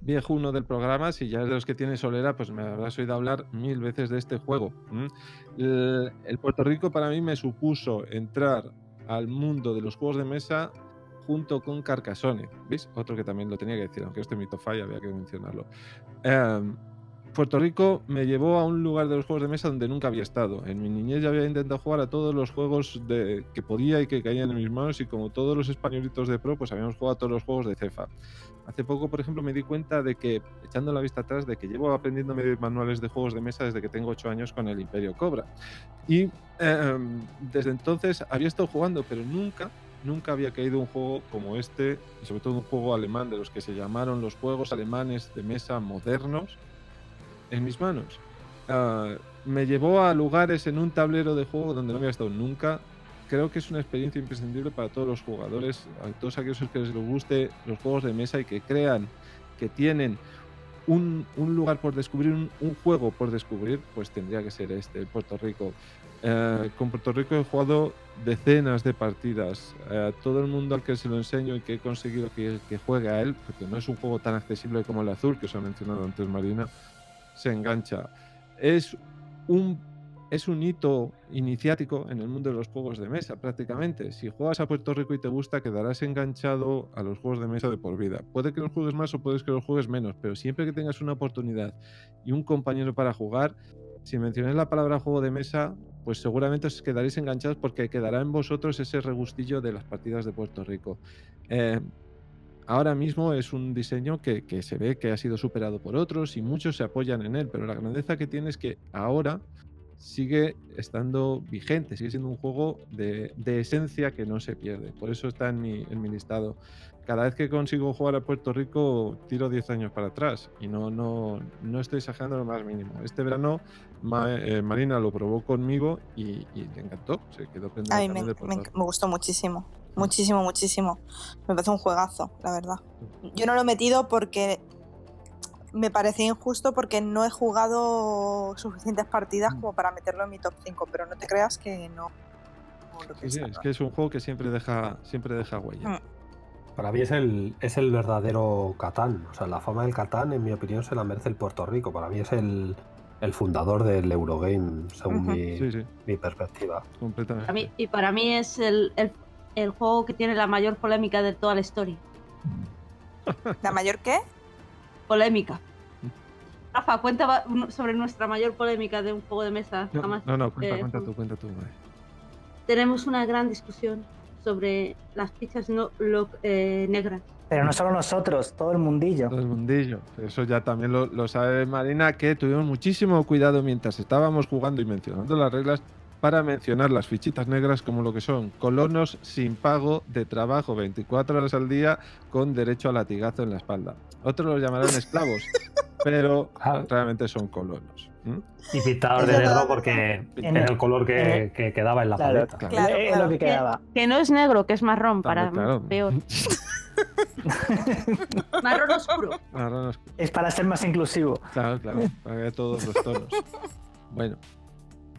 viejuno del programa, si ya eres de los que tienes solera, pues me habrás oído hablar mil veces de este juego. el Puerto Rico para mí me supuso entrar al mundo de los juegos de mesa junto con Carcassonne, ¿veis? Otro que también lo tenía que decir, aunque este mito falla, había que mencionarlo. Em, Puerto Rico me llevó a un lugar de los juegos de mesa donde nunca había estado. En mi niñez ya había intentado jugar a todos los juegos que podía y que caían en mis manos y como todos los españolitos de pro, pues habíamos jugado a todos los juegos de Cefa. Hace poco, por ejemplo, me di cuenta de que, echando la vista atrás, de que llevo aprendiendo manuales de juegos de mesa desde que tengo 8 años con el Imperio Cobra. Y em, desde entonces había estado jugando, pero nunca, nunca había caído un juego como este, y sobre todo un juego alemán de los que se llamaron los juegos alemanes de mesa modernos, en mis manos. Ah, me llevó a lugares en un tablero de juego donde no había estado nunca creo que es una experiencia imprescindible para todos los jugadores, a todos aquellos que les guste los juegos de mesa y que crean que tienen un, lugar por descubrir, un, juego por descubrir, pues tendría que ser este, Puerto Rico. Eh, con Puerto Rico he jugado decenas de partidas. Eh, todo el mundo al que se lo enseño y que he conseguido que, que juegue a él, porque no es un juego tan accesible como el azul que os ha mencionado antes Marina, se engancha. Es un es un hito iniciático en el mundo de los juegos de mesa, prácticamente. Si juegas a Puerto Rico y te gusta, quedarás enganchado a los juegos de mesa de por vida. Puede que los juegues más o puedes que los juegues menos, pero siempre que tengas una oportunidad y un compañero para jugar, si mencionáis la palabra juego de mesa, pues seguramente os quedaréis enganchados porque quedará en vosotros ese regustillo de las partidas de Puerto Rico. Eh, ahora mismo es un diseño que, que, se ve que ha sido superado por otros y muchos se apoyan en él, pero la grandeza que tiene es que ahora sigue estando vigente, sigue siendo un juego de, esencia que no se pierde. Por eso está en mi, en mi, listado. Cada vez que consigo jugar a Puerto Rico, tiro 10 años para atrás y no, no, no estoy exagerando lo más mínimo. Este verano eh, Marina lo probó conmigo y, le encantó. Se quedó pendiente. A mí me, me, gustó muchísimo. Muchísimo, muchísimo. Me parece un juegazo, la verdad. Yo no lo he metido porque me parecía injusto porque no he jugado suficientes partidas como para meterlo en mi top 5, pero no te creas que no. sí, es que es un juego que siempre deja, siempre deja huella. Mm. Para mí es el, es el verdadero Catán. O sea, la fama del Catán, en mi opinión, se la merece el Puerto Rico. Para mí es el, fundador del Eurogame, según mi, perspectiva. Completamente. y para mí es el, el juego que tiene la mayor polémica de toda la historia. ¿La mayor qué? polémica. Rafa, cuenta sobre nuestra mayor polémica de un juego de mesa. No, no, no, cuenta, eh, cuenta tú, cuenta tú. Tenemos una gran discusión sobre las fichas no, eh, negras. Pero no solo nosotros, todo el mundillo. Todo el mundillo. Eso ya también lo, lo sabe Marina, que tuvimos muchísimo cuidado mientras estábamos jugando y mencionando las reglas para mencionar las fichitas negras como lo que son colonos sin pago de trabajo 24 horas al día con derecho a latigazo en la espalda. Otros los llamarán esclavos, pero ah. realmente son colonos. Y pintados de negro porque era el color que, quedaba en la paleta. Claro, que, quedaba. Que, no es negro, que es marrón, para peor. marrón oscuro. Marrón oscuro. Es para ser más inclusivo. Claro, claro, para que todos los tonos. Bueno,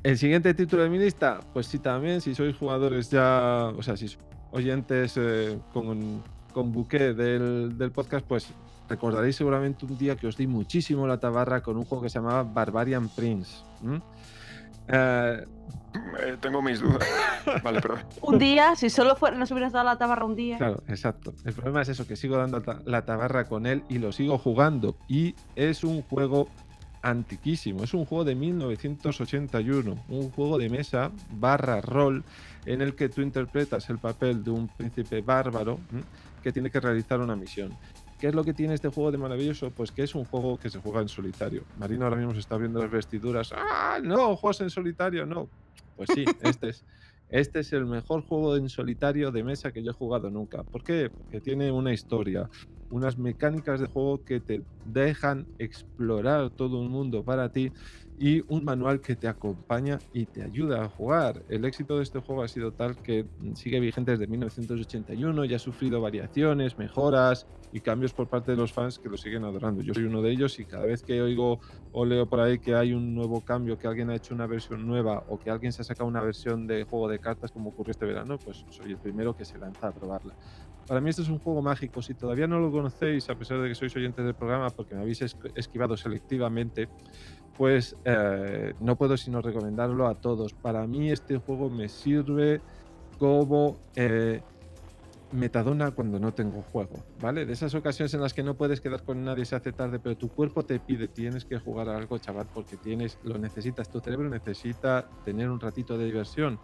el siguiente título de mi lista, pues sí, también, si sois jugadores ya, o sea, si sois oyentes eh, con, con buque del, podcast, pues recordaréis seguramente un día que os di muchísimo la tabarra con un juego que se llamaba Barbarian Prince. Eh, eh, tengo mis dudas. vale, perdón. Un día, si solo fuera, nos hubieras dado la tabarra un día. Claro, exacto. El problema es eso, que sigo dando la tabarra con él y lo sigo jugando. Y es un juego antiquísimo. Es un juego de 1981, un juego de mesa barra rol en el que tú interpretas el papel de un príncipe bárbaro que tiene que realizar una misión. ¿Qué es lo que tiene este juego de maravilloso? Pues que es un juego que se juega en solitario. Marino ahora mismo se está viendo las vestiduras. ¡Ah, no! ¿Juegas en solitario? No. Pues sí, este es. Este es el mejor juego en solitario de mesa que yo he jugado nunca. ¿Por qué? Porque tiene una historia, unas mecánicas de juego que te dejan explorar todo un mundo para ti y un manual que te acompaña y te ayuda a jugar. El éxito de este juego ha sido tal que sigue vigente desde 1981 y ha sufrido variaciones, mejoras y cambios por parte de los fans que lo siguen adorando. Yo soy uno de ellos y cada vez que oigo o leo por ahí que hay un nuevo cambio, que alguien ha hecho una versión nueva o que alguien se ha sacado una versión de juego de cartas como ocurrió este verano, pues soy el primero que se lanza a probarla. Para mí este es un juego mágico. Si todavía no lo conocéis, a pesar de que sois oyentes del programa, porque me habéis esquivado selectivamente, pues eh, no puedo sino recomendarlo a todos. Para mí este juego me sirve como eh, metadona cuando no tengo juego, ¿vale? De esas ocasiones en las que no puedes quedar con nadie, se hace tarde, pero tu cuerpo te pide, tienes que jugar a algo, chaval, porque tienes, lo necesitas, tu cerebro necesita tener un ratito de diversión.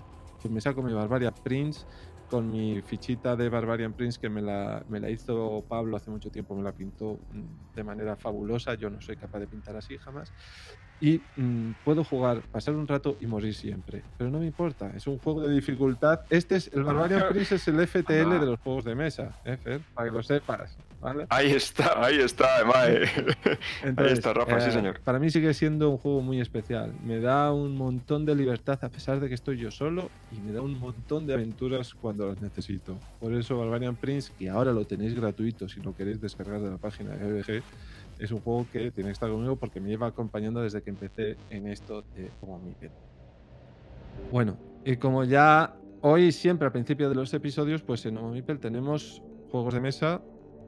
Me saco mi Barbarian Prince con mi fichita de Barbarian Prince que me la, me la hizo Pablo hace mucho tiempo, me la pintó mm, de manera fabulosa, yo no soy capaz de pintar así jamás y mm, puedo jugar, pasar un rato y morir siempre. Pero no me importa, es un juego de dificultad. Este es el Barbarian Prince, es el FTL de los juegos de mesa, ¿eh, Fer? Para que lo sepas. ¿vale? Ahí está, ahí está, Mae. ahí está, Rafa, sí, eh, señor. Para mí sigue siendo un juego muy especial. Me da un montón de libertad a pesar de que estoy yo solo y me da un montón de aventuras cuando las necesito. Por eso Barbarian Prince, que ahora lo tenéis gratuito si lo queréis descargar de la página de GBG, es un juego que tiene que estar conmigo porque me lleva acompañando desde que empecé en esto de como Miguel. Bueno, y como ya hoy siempre al principio de los episodios, pues en Homo Mipel tenemos juegos de mesa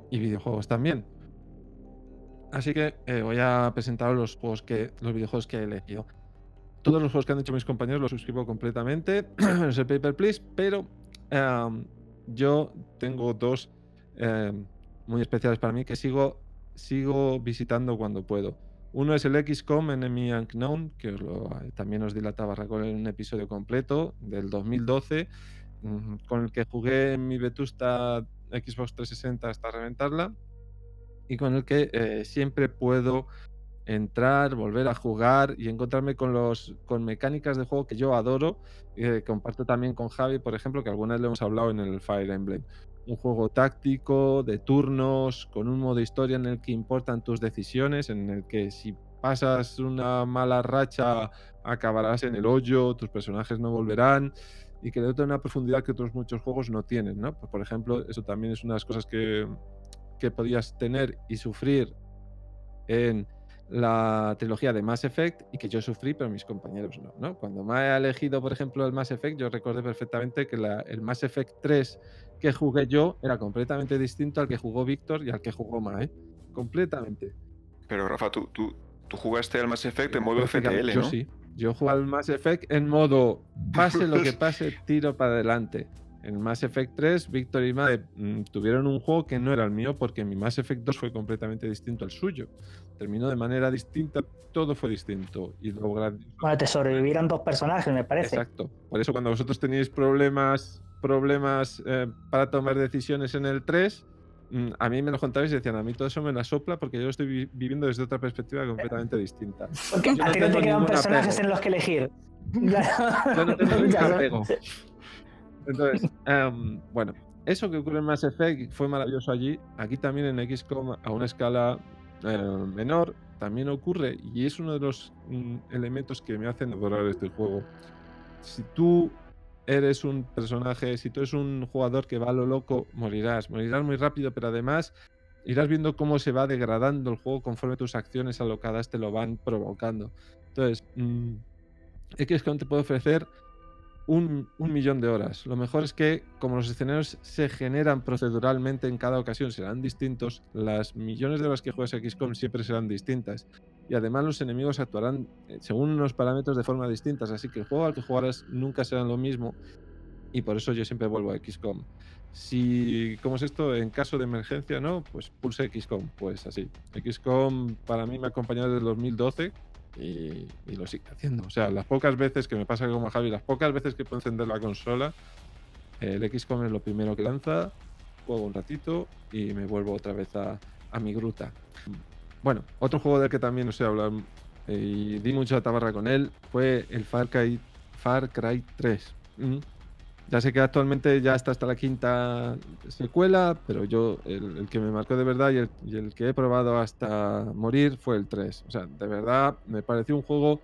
y videojuegos también. Así que eh, voy a presentaros los juegos que, los videojuegos que he elegido. Todos los juegos que han dicho mis compañeros los suscribo completamente. es el Paper Please, pero em, yo tengo dos em, muy especiales para mí que sigo sigo visitando cuando puedo. Uno es el XCOM Enemy Unknown, que también os di la un episodio completo del 2012, mm, con el que jugué en mi vetusta Xbox 360 hasta reventarla y con el que eh, siempre puedo entrar, volver a jugar y encontrarme con los con mecánicas de juego que yo adoro y eh, comparto también con Javi, por ejemplo, que algunas le hemos hablado en el Fire Emblem un juego táctico, de turnos, con un modo historia en el que importan tus decisiones, en el que si pasas una mala racha acabarás en el hoyo, tus personajes no volverán y que le da una profundidad que otros muchos juegos no tienen, ¿no? Pues, por ejemplo, eso también es una de las cosas que, que podías tener y sufrir en la trilogía de Mass Effect y que yo sufrí, pero mis compañeros no, ¿no? Cuando me ha elegido, por ejemplo, el Mass Effect, yo recordé perfectamente que el Mass Effect 3 que jugué yo era completamente distinto al que jugó Víctor y al que jugó Mae. Completamente. Pero Rafa, tú, tú, tú jugaste al Mass Effect en modo FTL, ¿no? Yo sí. Yo jugué al Mass Effect en modo pase lo que pase, tiro para adelante. En Mass Effect 3, Víctor y Mae mm, tuvieron un juego que no era el mío porque mi Mass Effect 2 fue completamente distinto al suyo. Terminó de manera distinta, todo fue distinto. Y luego Bueno, te sobrevivieron dos personajes, me parece. Exacto. Por eso cuando vosotros tenéis problemas problemas eh, para tomar decisiones en el 3, mm, a mí me lo contabais y decían, a mí todo eso me la sopla porque yo lo estoy viviendo desde otra perspectiva completamente distinta. Porque a ti no te quedan personajes en los que elegir. yo no tengo Entonces, em, bueno, eso que ocurre en Mass Effect fue maravilloso allí. Aquí también en XCOM, a una escala eh, menor, también ocurre y es uno de los mm, elementos que me hacen adorar este juego. Si tú eres un personaje, si tú eres un jugador que va a lo loco, morirás. Morirás muy rápido, pero además irás viendo cómo se va degradando el juego conforme tus acciones alocadas te lo van provocando. Entonces, mmm, XCOM te puede ofrecer un, millón de horas. Lo mejor es que, como los escenarios se generan proceduralmente en cada ocasión, serán distintos, las millones de horas que juegues XCOM siempre serán distintas. Y además los enemigos actuarán eh, según unos parámetros de forma distintas, así que el juego al que jugarás nunca será lo mismo. Y por eso yo siempre vuelvo a XCOM. Si, ¿cómo es esto? En caso de emergencia, ¿no? Pues pulse XCOM, pues así. XCOM para mí me ha acompañado desde el 2012, y, lo sigue haciendo. O sea, las pocas veces que me pasa como a Javi, las pocas veces que puedo encender la consola, el XCOM es lo primero que lanza, juego un ratito y me vuelvo otra vez a, mi gruta. Bueno, otro juego del que también os he hablado y di mucha tabarra con él fue el Far Cry, Far Cry 3. Ya sé que actualmente ya está hasta la quinta secuela, pero yo el, que me marcó de verdad y el, que he probado hasta morir fue el 3. O sea, de verdad me pareció un juego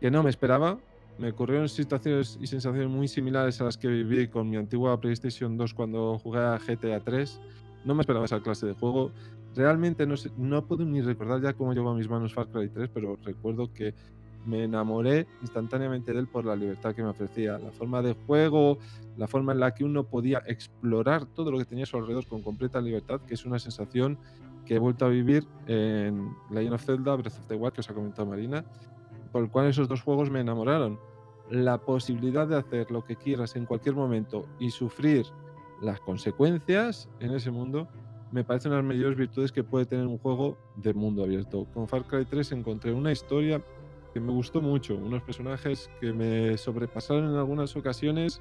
que no me esperaba. Me ocurrieron situaciones y sensaciones muy similares a las que viví con mi antigua PlayStation 2 cuando jugué a GTA 3. No me esperaba esa clase de juego. Realmente no, no puedo ni recordar ya cómo llegó a mis manos Far Cry 3, pero recuerdo que me enamoré instantáneamente de él por la libertad que me ofrecía, la forma de juego, la forma en la que uno podía explorar todo lo que tenía a su alrededor con completa libertad, que es una sensación que he vuelto a vivir en Legend of Zelda, Breath of the Wild, que os ha comentado Marina, por el cual esos dos juegos me enamoraron. La posibilidad de hacer lo que quieras en cualquier momento y sufrir las consecuencias en ese mundo me parecen las mayores virtudes que puede tener un juego de mundo abierto. Con Far Cry 3 encontré una historia que me gustó mucho, unos personajes que me sobrepasaron en algunas ocasiones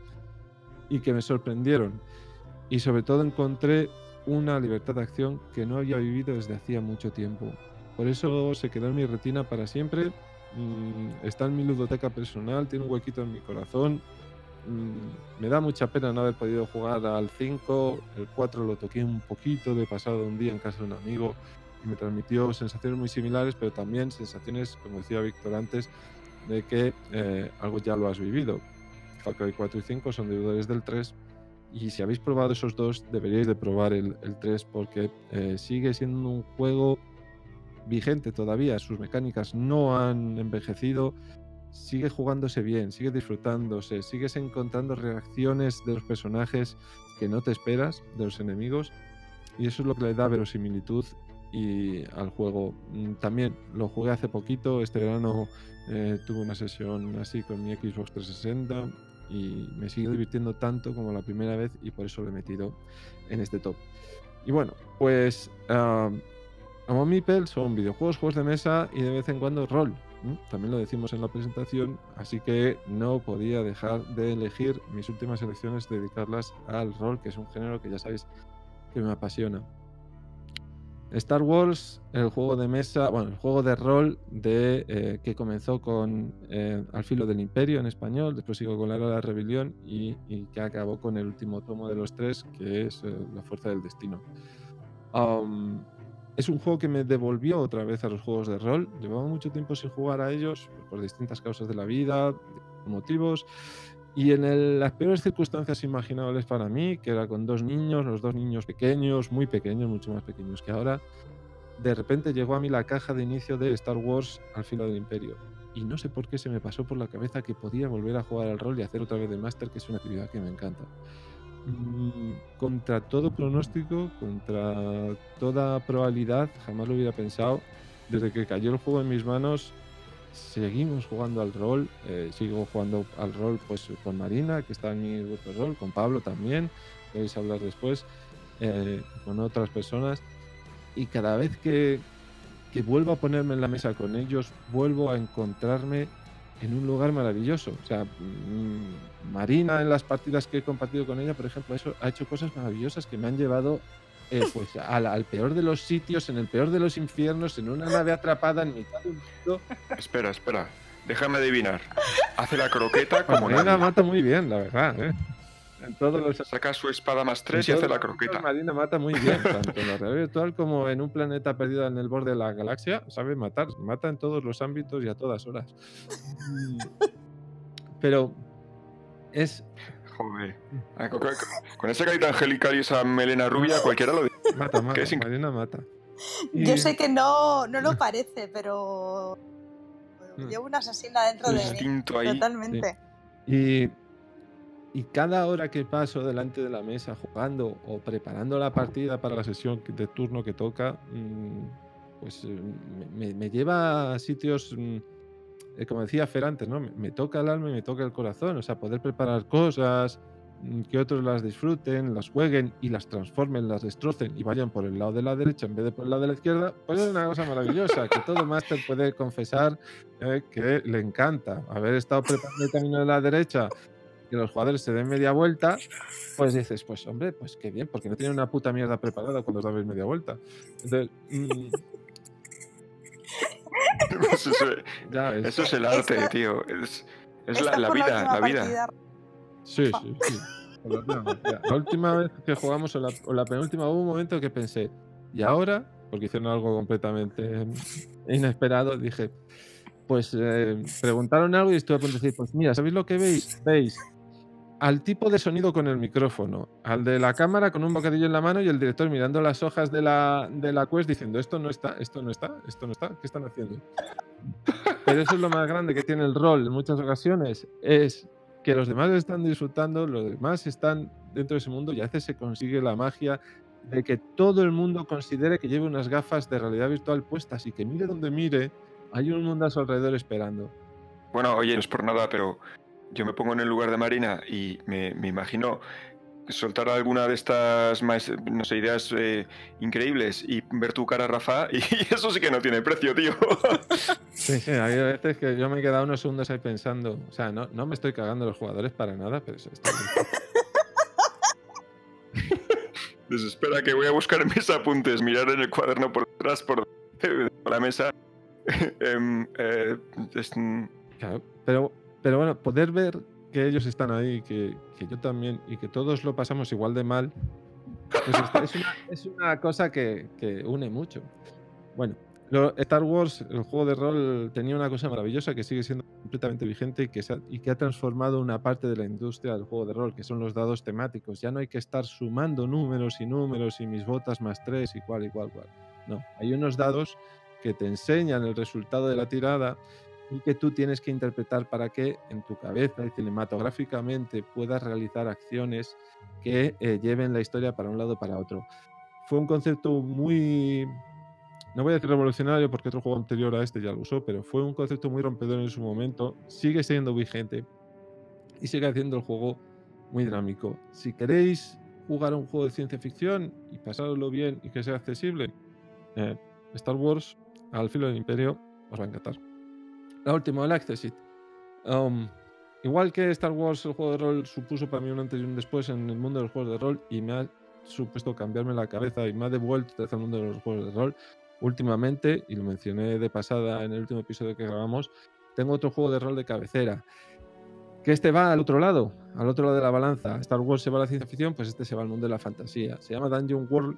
y que me sorprendieron. Y sobre todo encontré una libertad de acción que no había vivido desde hacía mucho tiempo. Por eso se quedó en mi retina para siempre. Mm, está en mi ludoteca personal, tiene un huequito en mi corazón. Mm, me da mucha pena no haber podido jugar al 5. El 4 lo toqué un poquito de pasado un día en casa de un amigo y me transmitió sensaciones muy similares, pero también sensaciones, como decía Víctor antes, de que eh, algo ya lo has vivido. Far Cry 4 y 5 son deudores del 3 y si habéis probado esos dos deberíais de probar el, 3 porque eh, sigue siendo un juego vigente todavía, sus mecánicas no han envejecido, sigue jugándose bien, sigue disfrutándose, sigues encontrando reacciones de los personajes que no te esperas, de los enemigos, y eso es lo que le da verosimilitud y al juego. Mm, también lo jugué hace poquito, este verano eh, tuve una sesión así con mi Xbox 360 y me sigue divirtiendo tanto como la primera vez y por eso lo he metido en este top. Y bueno, pues uh, Among Meeple son videojuegos, juegos de mesa y de vez en cuando rol. También lo decimos en la presentación, así que no podía dejar de elegir mis últimas elecciones, dedicarlas al rol, que es un género que ya sabéis que me apasiona. Star Wars, el juego de mesa, bueno, el juego de rol de, eh, que comenzó con eh, Al filo del imperio en español, después siguió con la era de la rebelión y, que acabó con el último tomo de los tres, que es eh, La fuerza del destino. Es un juego que me devolvió otra vez a los juegos de rol. Llevaba mucho tiempo sin jugar a ellos por distintas causas de la vida, motivos. Y en las peores circunstancias imaginables para mí, que era con dos niños, los dos niños pequeños, muy pequeños, mucho más pequeños que ahora, de repente llegó a mí la caja de inicio de Star Wars al filo del imperio. Y no sé por qué se me pasó por la cabeza que podía volver a jugar al rol y hacer otra vez de máster, que es una actividad que me encanta. Mm, contra todo pronóstico, contra toda probabilidad, jamás lo hubiera pensado. Desde que cayó el juego en mis manos, seguimos jugando al rol, eh, sigo jugando al rol pues con Marina, que está en mi grupo de rol, con Pablo también, que vais a hablar después, eh, con otras personas, y cada vez que, que vuelvo a ponerme en la mesa con ellos, vuelvo a encontrarme en un lugar maravilloso. O sea, mm, Marina en las partidas que he compartido con ella, por ejemplo, eso ha hecho cosas maravillosas que me han llevado eh, pues al, peor de los sitios, en el peor de los infiernos, en una nave atrapada en mitad de un mundo. Espera, espera. Déjame adivinar. Hace la croqueta como Marina mata muy bien, la verdad. ¿eh? En todos los... Saca su espada más tres y hace la croqueta. Marina mata muy bien, tanto en la realidad virtual como en un planeta perdido en el borde de la galaxia. Sabe matar. Mata en todos los ámbitos y a todas horas. Pero es Joder. Ah, con, esa carita angelical y esa melena rubia, cualquiera lo dice. Mata, mata. Marina mata. Yo sé que no, no lo parece, pero mm. llevo una asesina dentro de mí. Totalmente. Y, y cada hora que paso delante de la mesa jugando o preparando la partida para la sesión de turno que toca, mm, pues eh, me, lleva a sitios mm, eh, como decía Fer antes, ¿no? Me, toca el alma y me toca el corazón. O sea, poder preparar cosas, mm, que otros las disfruten, las jueguen y las transformen, las destrocen y vayan por el lado de la derecha en vez de por el lado de la izquierda, pues es una cosa maravillosa, que todo máster puede confesar eh, que le encanta haber estado preparando el camino de la derecha que los jugadores se den media vuelta, pues dices, pues hombre, pues qué bien, porque no tienen una puta mierda preparada cuando os dais media vuelta. Entonces, mm, eso, es el arte, tío. Es, la, vida, la, vida. Sí, sí, sí. La última vez que jugamos, o la, penúltima, hubo un momento que pensé, ¿y ahora? Porque hicieron algo completamente inesperado. Dije, pues eh, preguntaron algo y estuve a punto de decir, pues mira, ¿sabéis lo que veis? Veis al tipo de sonido con el micrófono, al de la cámara con un bocadillo en la mano y el director mirando las hojas de la, de la quest diciendo esto no está, esto no está, esto no está, ¿qué están haciendo? Pero eso es lo más grande que tiene el rol en muchas ocasiones, es que los demás están disfrutando, los demás están dentro de ese mundo y a veces se consigue la magia de que todo el mundo considere que lleve unas gafas de realidad virtual puestas y que mire donde mire, hay un mundo a su alrededor esperando. Bueno, oye, no es por nada, pero yo me pongo en el lugar de Marina y me, imagino soltar alguna de estas más, no sé, ideas eh, increíbles y ver tu cara, Rafa, y eso sí que no tiene precio, tío. Sí, sí, hay veces que yo me he quedado unos segundos ahí pensando, o sea, no, no me estoy cagando los jugadores para nada, pero eso está Desespera que voy a buscar mis apuntes, mirar en el cuaderno por detrás, por la mesa. Em, eh, claro, pero, pero bueno, poder ver que ellos están ahí, que, que yo también, y que todos lo pasamos igual de mal, pues es, una, es, una, cosa que, que une mucho. Bueno, Star Wars, el juego de rol, tenía una cosa maravillosa que sigue siendo completamente vigente y que, ha, y que ha transformado una parte de la industria del juego de rol, que son los dados temáticos. Ya no hay que estar sumando números y números y mis botas más tres y cual, igual, cual. No, hay unos dados que te enseñan el resultado de la tirada y que tú tienes que interpretar para que en tu cabeza y cinematográficamente puedas realizar acciones que eh, lleven la historia para un lado o para otro. Fue un concepto muy no voy a decir revolucionario porque otro juego anterior a este ya lo usó, pero fue un concepto muy rompedor en su momento, sigue siendo vigente y sigue haciendo el juego muy dinámico. Si queréis jugar un juego de ciencia ficción y pasarlo bien y que sea accesible, eh, Star Wars al filo del imperio os va a encantar. La última, el Accessit. Um, igual que Star Wars, el juego de rol supuso para mí un antes y un después en el mundo de los juegos de rol y me ha supuesto cambiarme la cabeza y me ha devuelto al mundo de los juegos de rol últimamente, y lo mencioné de pasada en el último episodio que grabamos, tengo otro juego de rol de cabecera. Que este va al otro lado, al otro lado de la balanza. Star Wars se va a la ciencia ficción, pues este se va al mundo de la fantasía. Se llama Dungeon World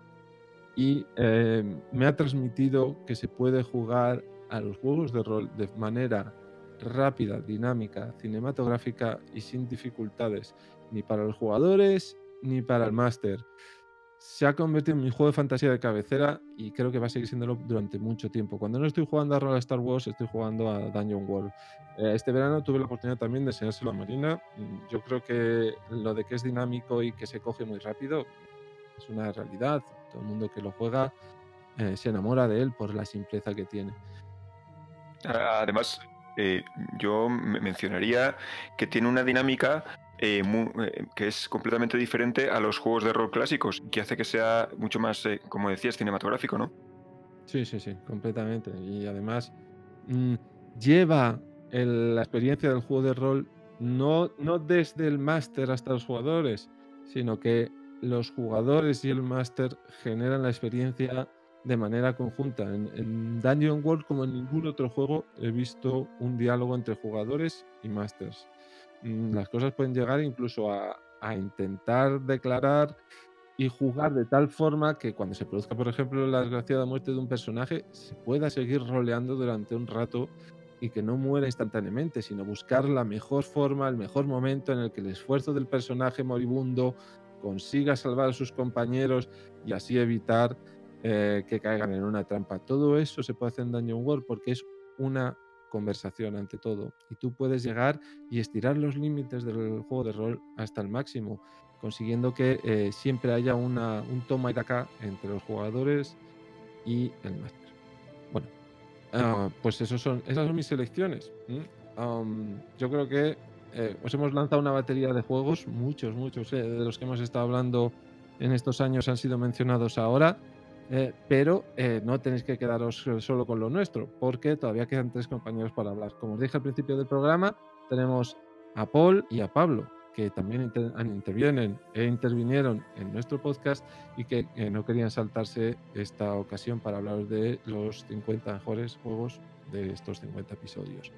y eh, me ha transmitido que se puede jugar a los juegos de rol de manera rápida, dinámica, cinematográfica y sin dificultades, ni para los jugadores ni para el máster se ha convertido en mi juego de fantasía de cabecera y creo que va a seguir siéndolo durante mucho tiempo. Cuando no estoy jugando a Roll Star Wars, estoy jugando a Dungeon World. Eh, este verano tuve la oportunidad también de enseñárselo a Marina. Yo creo que lo de que es dinámico y que se coge muy rápido es una realidad. Todo el mundo que lo juega eh, se enamora de él por la simpleza que tiene. Además, eh, yo mencionaría que tiene una dinámica eh, eh, que es completamente diferente a los juegos de rol clásicos, que hace que sea mucho más, como decías, cinematográfico, ¿no? Sí, sí, sí, completamente. Y además mm, lleva la experiencia del juego de rol no, no desde el máster hasta los jugadores, sino que los jugadores y el máster generan la experiencia de manera conjunta. En, Dungeon World, como en ningún otro juego, he visto un diálogo entre jugadores y masters. Mm, las cosas pueden llegar incluso a, intentar declarar y jugar de tal forma que cuando se produzca, por ejemplo, la desgraciada muerte de un personaje, se pueda seguir roleando durante un rato y que no muera instantáneamente, sino buscar la mejor forma, el mejor momento en el que el esfuerzo del personaje moribundo consiga salvar a sus compañeros y así evitar eh, que caigan en una trampa. Todo eso se puede hacer en Dungeon World porque es una conversación ante todo. Y tú puedes llegar y estirar los límites del juego de rol hasta el máximo, consiguiendo que eh, siempre haya una, un toma y daca entre los jugadores y el máster. Bueno, ah, pues esos son, esas son mis selecciones. yo creo que eh, os hemos lanzado una batería de juegos, muchos, muchos eh, de los que hemos estado hablando en estos años han sido mencionados ahora. Eh, pero eh, no tenéis que quedaros solo con lo nuestro, porque todavía quedan tres compañeros para hablar. Como os dije al principio del programa, tenemos a Paul y a Pablo, que también intervienen e intervinieron en nuestro podcast y que eh, no querían saltarse esta ocasión para hablar de los 50 mejores juegos de estos 50 episodios.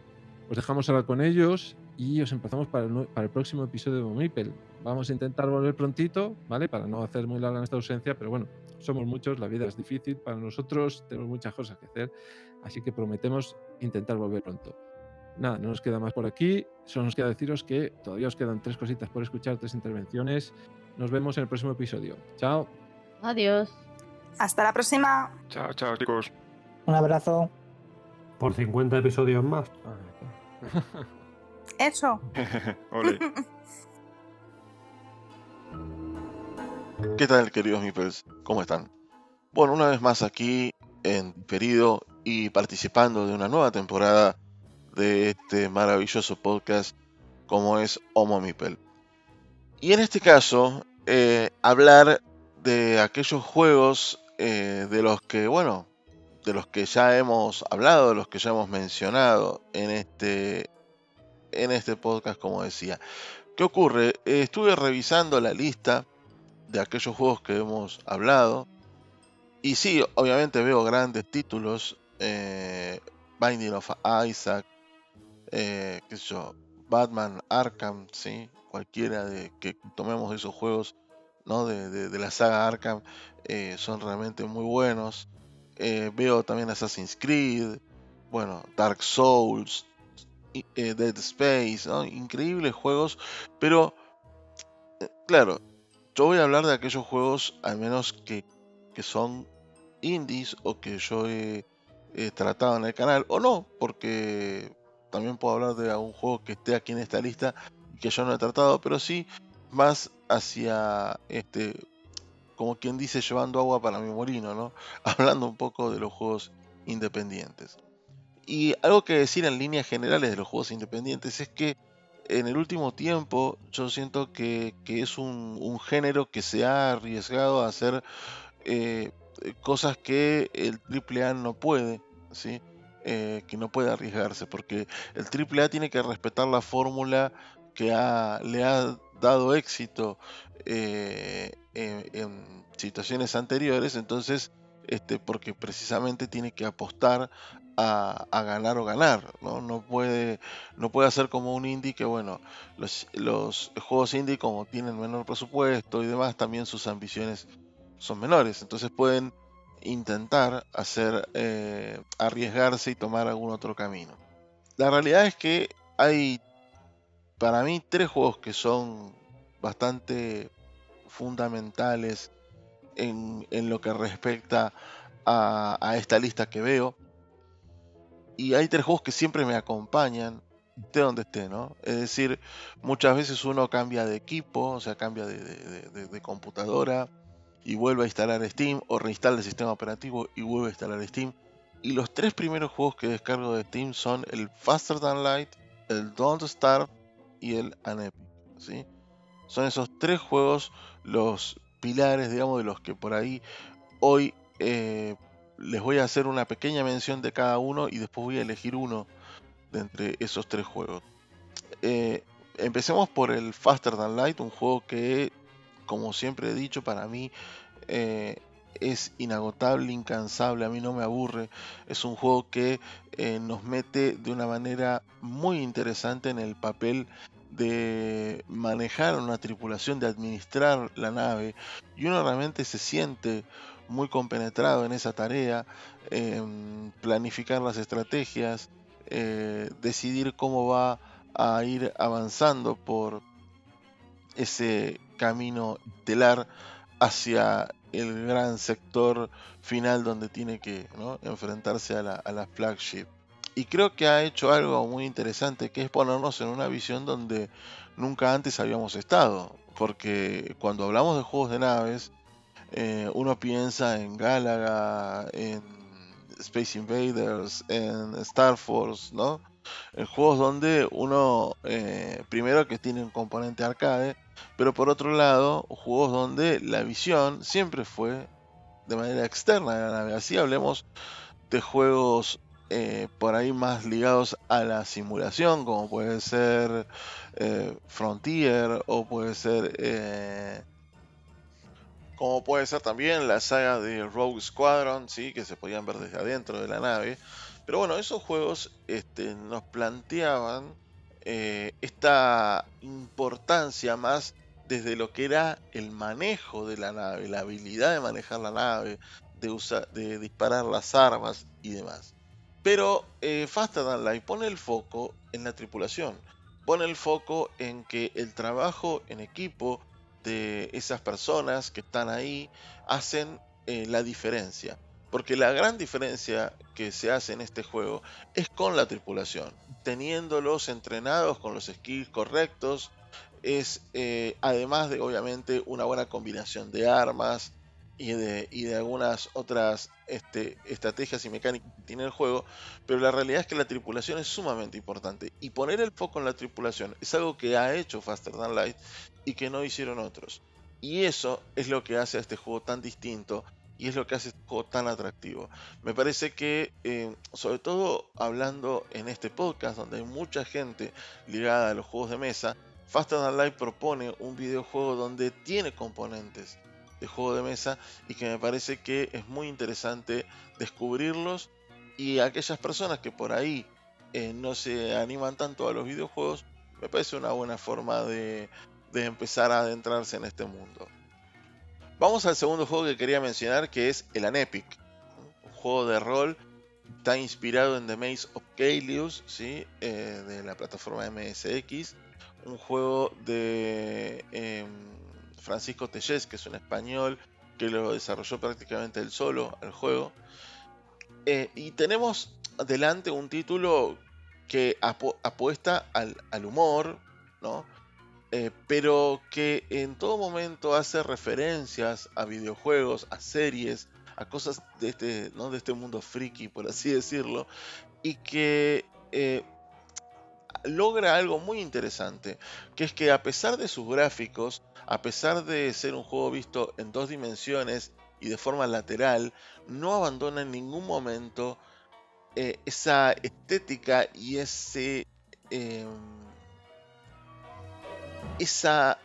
Os dejamos hablar con ellos y os empezamos para el, para el próximo episodio de Momipel. Vamos a intentar volver prontito, ¿vale? Para no hacer muy larga nuestra ausencia, pero bueno, somos muchos, la vida es difícil para nosotros, tenemos muchas cosas que hacer, así que prometemos intentar volver pronto. Nada, no nos queda más por aquí, solo nos queda deciros que todavía os quedan tres cositas por escuchar, tres intervenciones. Nos vemos en el próximo episodio. Chao. Adiós. Hasta la próxima. Chao, chao, chicos. Un abrazo. Por 50 episodios más. Eso. Ole. ¿Qué tal, queridos Mipels? ¿Cómo están? Bueno, una vez más aquí en Perido y participando de una nueva temporada de este maravilloso podcast como es Homo Mipel. Y en este caso, eh, hablar de aquellos juegos eh, de los que, bueno, de los que ya hemos hablado, de los que ya hemos mencionado en este, en este podcast, como decía. ¿Qué ocurre? estuve revisando la lista de aquellos juegos que hemos hablado. Y sí, obviamente veo grandes títulos. Eh, Binding of Isaac, eh, yo, Batman, Arkham, ¿sí? cualquiera de que tomemos esos juegos ¿no? de, la saga Arkham eh, son realmente muy buenos. Eh, veo también Assassin's Creed, bueno, Dark Souls, Dead Space, increíbles juegos, pero claro, yo voy a hablar de aquellos juegos al menos que, que son indies o que yo he, tratado en el canal, o no, porque también puedo hablar de algún juego que esté aquí en esta lista y que yo no he tratado, pero sí más hacia este como quien dice llevando agua para mi molino, ¿no? Hablando un poco de los juegos independientes. Y algo que decir en líneas generales de los juegos independientes es que en el último tiempo yo siento que, es un, género que se ha arriesgado a hacer eh, cosas que el AAA no puede, ¿sí? Eh, que no puede arriesgarse, porque el AAA tiene que respetar la fórmula que le ha dado éxito eh, en, situaciones anteriores, entonces, este, porque precisamente tiene que apostar a, ganar o ganar, ¿no? No puede, no puede hacer como un indie que, bueno, los, juegos indie como tienen menor presupuesto y demás, también sus ambiciones son menores, entonces pueden intentar hacer, eh, arriesgarse y tomar algún otro camino. La realidad es que hay para mí tres juegos que son bastante fundamentales en, lo que respecta a, esta lista que veo. Y hay tres juegos que siempre me acompañan, de donde esté, ¿no? Es decir, muchas veces uno cambia de equipo, o sea, cambia de, computadora y vuelve a instalar Steam, o reinstala el sistema operativo y vuelve a instalar Steam. Y los tres primeros juegos que descargo de Steam son el Faster Than Light, el Don't Starve y el Anepic, ¿sí? Son esos tres juegos los pilares, digamos, de los que por ahí hoy eh, les voy a hacer una pequeña mención de cada uno y después voy a elegir uno de entre esos tres juegos. Eh, empecemos por el Faster Than Light, un juego que, como siempre he dicho, para mí eh, es inagotable, incansable, a mí no me aburre. Es un juego que nos mete de una manera muy interesante en el papel de manejar una tripulación, de administrar la nave, y uno realmente se siente muy compenetrado en esa tarea, planificar las estrategias, eh, decidir cómo va a ir avanzando por ese camino telar hacia el gran sector final donde tiene que enfrentarse a la, a la flagship. Y creo que ha hecho algo muy interesante, que es ponernos en una visión donde nunca antes habíamos estado. Porque cuando hablamos de juegos de naves, eh, uno piensa en Galaga, en Space Invaders, en Star Force, ¿no? En juegos donde uno, eh, primero que tiene un componente arcade, pero por otro lado, juegos donde la visión siempre fue de manera externa de la nave. Así hablemos de juegos eh, por ahí más ligados a la simulación, como puede ser Frontier o puede ser como puede ser también la saga de Rogue Squadron, ¿sí? que se podían ver desde adentro de la nave. Pero bueno, esos juegos este, nos planteaban esta importancia más desde lo que era el manejo de la nave, la habilidad de manejar la nave, de, de disparar las armas y demás. Pero eh, Faster Than Light pone el foco en la tripulación, pone el foco en que el trabajo en equipo de esas personas que están ahí hacen eh, la diferencia. Porque la gran diferencia que se hace en este juego es con la tripulación. Teniéndolos entrenados con los skills correctos, es eh, además de obviamente una buena combinación de armas, y de, y de algunas otras este, estrategias y mecánicas que tiene el juego, pero la realidad es que la tripulación es sumamente importante y poner el foco en la tripulación es algo que ha hecho Faster Than Light y que no hicieron otros. Y eso es lo que hace a este juego tan distinto y es lo que hace este juego tan atractivo. Me parece que, eh, sobre todo hablando en este podcast, donde hay mucha gente ligada a los juegos de mesa, Faster Than Light propone un videojuego donde tiene componentes de juego de mesa y que me parece que es muy interesante descubrirlos y aquellas personas que por ahí eh, no se animan tanto a los videojuegos, me parece una buena forma de, de empezar a adentrarse en este mundo. Vamos al segundo juego que quería mencionar, que es el Anepic. Un juego de rol está inspirado en The Maze of Kaelius, ¿sí? Eh, de la plataforma MSX. Un juego de em, Francisco Tellez, que es un español, que lo desarrolló prácticamente él solo al juego. Eh, y tenemos delante un título que apuesta al, humor, ¿no? Eh, pero que en todo momento hace referencias a videojuegos, a series, a cosas de este, ¿no? de este mundo friki, por así decirlo, y que eh, logra algo muy interesante, que es que a pesar de sus gráficos, a pesar de ser un juego visto en dos dimensiones y de forma lateral, no abandona en ningún momento eh, esa estética y ese em, esa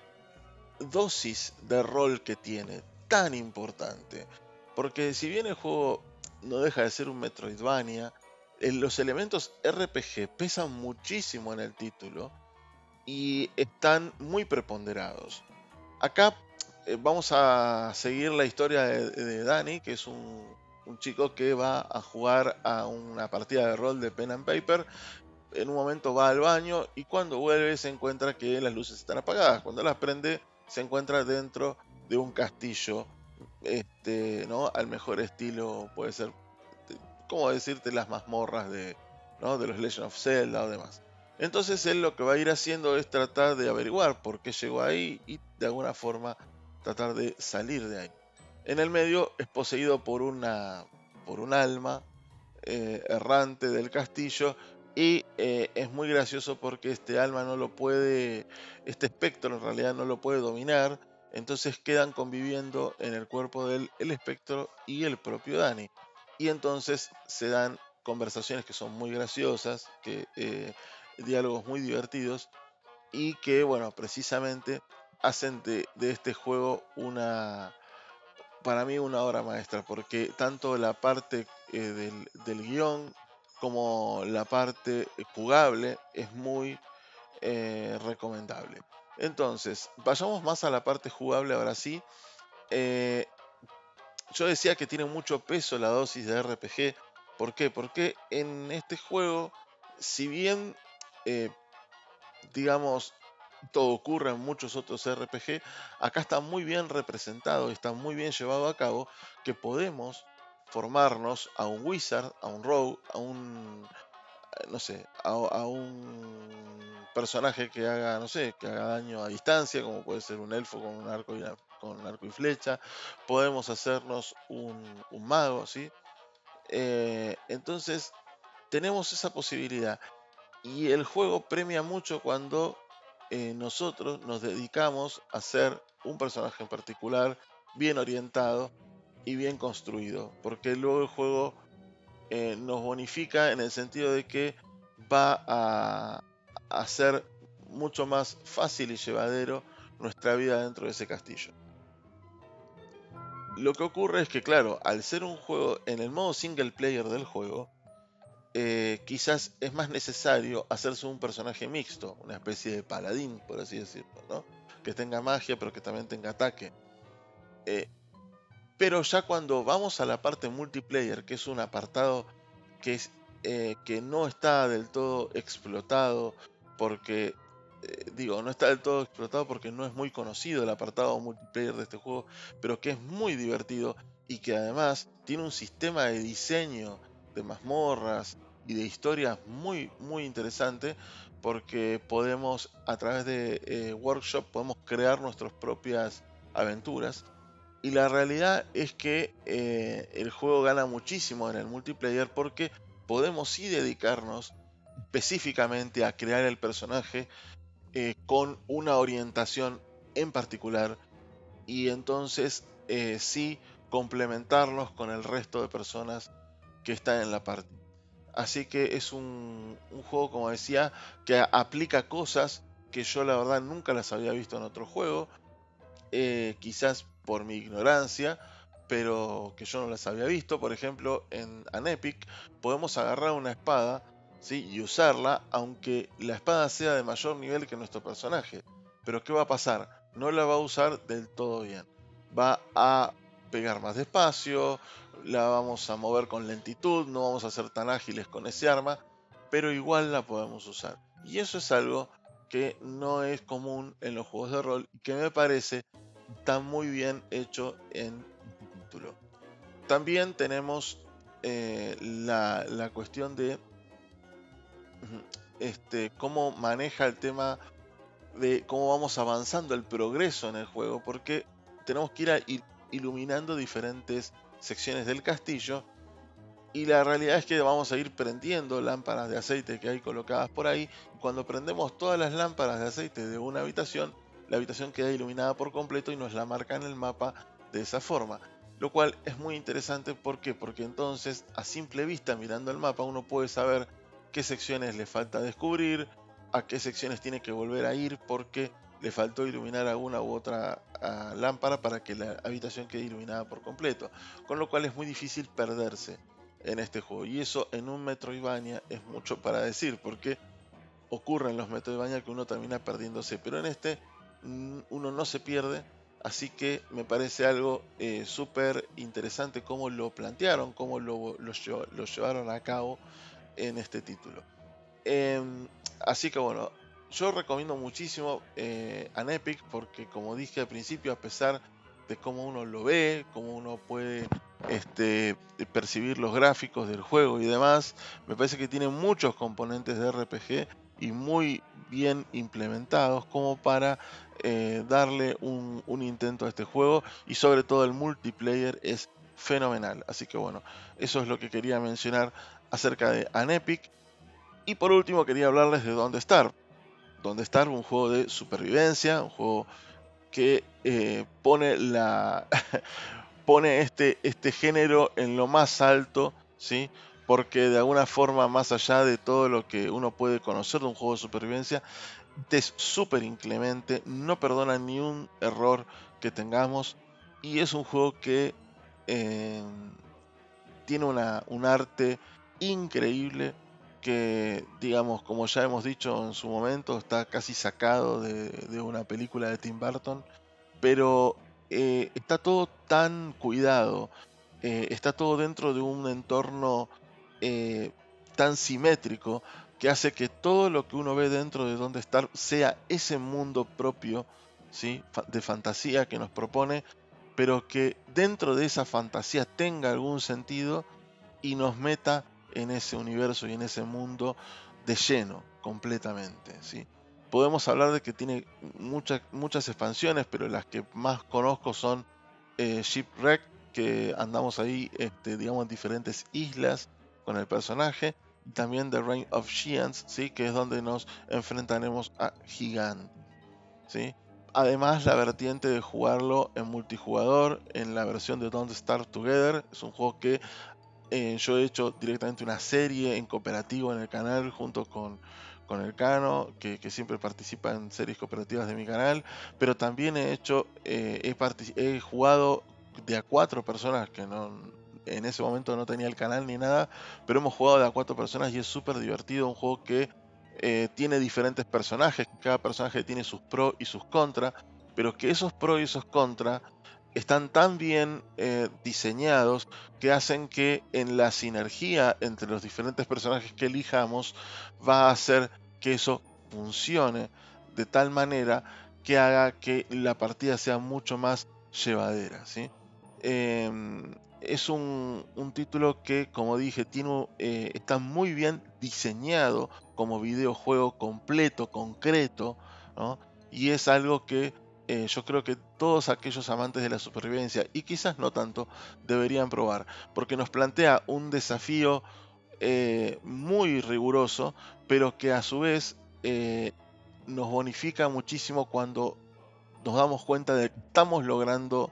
dosis de rol que tiene, tan importante. Porque si bien el juego no deja de ser un Metroidvania, eh, los elementos RPG pesan muchísimo en el título y están muy preponderados. Acá eh, vamos a seguir la historia de, de Dani, que es un, chico que va a jugar a una partida de rol de pen and paper en un momento va al baño y cuando vuelve se encuentra que las luces están apagadas. Cuando las prende se encuentra dentro de un castillo, este, ¿no? Al mejor estilo puede ser, como decirte, las mazmorras de, ¿no? de los Legend of Zelda o demás. Entonces él lo que va a ir haciendo es tratar de averiguar por qué llegó ahí y de alguna forma tratar de salir de ahí. En el medio es poseído por una por un alma eh, errante del castillo y eh, es muy gracioso porque este alma no lo puede, este espectro en realidad no lo puede dominar. Entonces quedan conviviendo en el cuerpo del el espectro y el propio Dani. Y entonces se dan conversaciones que son muy graciosas, que, eh, diálogos muy divertidos y que, bueno, precisamente hacen de, este juego una, para mí, una obra maestra, porque tanto la parte eh, del, del guion como la parte jugable es muy eh, recomendable. Entonces, vayamos más a la parte jugable ahora sí. Eh, yo decía que tiene mucho peso la dosis de RPG. ¿Por qué? Porque en este juego, si bien, eh, digamos, todo ocurre en muchos otros RPG, acá está muy bien representado, está muy bien llevado a cabo, que podemos formarnos a un wizard, a un rogue, a un eh, no sé, a, un personaje que haga, no sé, que haga daño a distancia, como puede ser un elfo con un arco y, con arco y flecha. Podemos hacernos un, mago, ¿sí? Eh, entonces, tenemos esa posibilidad. Y el juego premia mucho cuando eh, nosotros nos dedicamos a ser un personaje en particular, bien orientado, y bien construido, porque luego el juego eh, nos bonifica en el sentido de que va a hacer mucho más fácil y llevadero nuestra vida dentro de ese castillo. Lo que ocurre es que, claro, al ser un juego en el modo single player del juego, eh, quizás es más necesario hacerse un personaje mixto, una especie de paladín, por así decirlo, ¿no? Que tenga magia, pero que también tenga ataque. Eh, pero ya cuando vamos a la parte multiplayer, que es un apartado que, es, eh, que no está del todo explotado, porque, digo, no está del todo explotado porque no es muy conocido el apartado multiplayer de este juego, pero que es muy divertido y que además tiene un sistema de diseño de mazmorras y de historias muy, muy interesante, porque podemos, a través de eh, Workshop, podemos crear nuestras propias aventuras y la realidad es que eh, el juego gana muchísimo en el multiplayer porque podemos sí dedicarnos específicamente a crear el personaje eh, con una orientación en particular y entonces sí complementarlos con el resto de personas que están en la partida. Así que es un, juego, como decía, que aplica cosas que yo la verdad nunca las había visto en otro juego. Eh, quizás por mi ignorancia, pero que yo no las había visto. Por ejemplo, en Anepic podemos agarrar una espada ¿sí? y usarla, aunque la espada sea de mayor nivel que nuestro personaje. Pero ¿qué va a pasar? No la va a usar del todo bien. Va a pegar más despacio, la vamos a mover con lentitud, no vamos a ser tan ágiles con ese arma, pero igual la podemos usar. Y eso es algo que no es común en los juegos de rol y que me parece está muy bien hecho en título. También tenemos eh, la, la, cuestión de este, cómo maneja el tema de cómo vamos avanzando el progreso en el juego, porque tenemos que ir iluminando diferentes secciones del castillo y la realidad es que vamos a ir prendiendo lámparas de aceite que hay colocadas por ahí. Cuando prendemos todas las lámparas de aceite de una habitación, la habitación queda iluminada por completo y nos la marca en el mapa de esa forma. Lo cual es muy interesante, ¿por qué? Porque entonces a simple vista mirando el mapa uno puede saber qué secciones le falta descubrir, a qué secciones tiene que volver a ir porque le faltó iluminar alguna u otra ah, lámpara para que la habitación quede iluminada por completo. Con lo cual es muy difícil perderse en este juego. Y eso en un Metroidvania es mucho para decir, porque ocurre en los Metroidvania que uno termina perdiéndose. Pero en este mm, uno no se pierde. Así que me parece algo eh, súper interesante cómo lo plantearon, cómo lo, llevaron a cabo en este título. Em, así que bueno, yo recomiendo muchísimo eh, Anepic porque como dije al principio, a pesar de cómo uno lo ve, cómo uno puede este, percibir los gráficos del juego y demás, me parece que tiene muchos componentes de RPG y muy bien implementados como para eh, darle un, un, intento a este juego y sobre todo el multiplayer es fenomenal. Así que bueno, eso es lo que quería mencionar acerca de Anepic. Y por último quería hablarles de Dónde Estar. Dónde Estar, un juego de supervivencia, un juego que eh, pone la pone este, este género en lo más alto, ¿sí? Porque de alguna forma, más allá de todo lo que uno puede conocer de un juego de supervivencia, es súper inclemente, no perdona ni un error que tengamos y es un juego que eh, tiene una, un arte increíble que, digamos, como ya hemos dicho en su momento, está casi sacado de, una película de Tim Burton, pero eh, está todo tan cuidado, eh, está todo dentro de un entorno eh, tan simétrico que hace que todo lo que uno ve dentro de donde estar sea ese mundo propio ¿sí? de fantasía que nos propone, pero que dentro de esa fantasía tenga algún sentido y nos meta en ese universo y en ese mundo de lleno, completamente. ¿sí? Podemos hablar de que tiene muchas, muchas expansiones, pero las que más conozco son eh, Shipwreck, que andamos ahí, este, digamos, en diferentes islas con el personaje. Y también The Reign of Giants, ¿sí? que es donde nos enfrentaremos a Gigant. ¿sí? Además, la vertiente de jugarlo en multijugador, en la versión de Don't Start Together, es un juego que eh, yo he hecho directamente una serie en cooperativo en el canal junto con, con el Cano, que, siempre participa en series cooperativas de mi canal, pero también he hecho, eh, he, jugado de a cuatro personas que no, en ese momento no tenía el canal ni nada, pero hemos jugado de a cuatro personas y es súper divertido, un juego que eh, tiene diferentes personajes, cada personaje tiene sus pros y sus contras, pero que esos pros y esos contras están tan bien eh, diseñados que hacen que en la sinergia entre los diferentes personajes que elijamos va a hacer que eso funcione de tal manera que haga que la partida sea mucho más llevadera. ¿sí? Em, es un, título que, como dije, tiene, eh, está muy bien diseñado como videojuego completo, concreto, y es algo que eh, yo creo que todos aquellos amantes de la supervivencia, y quizás no tanto, deberían probar, porque nos plantea un desafío eh, muy riguroso, pero que a su vez eh, nos bonifica muchísimo cuando nos damos cuenta de que estamos logrando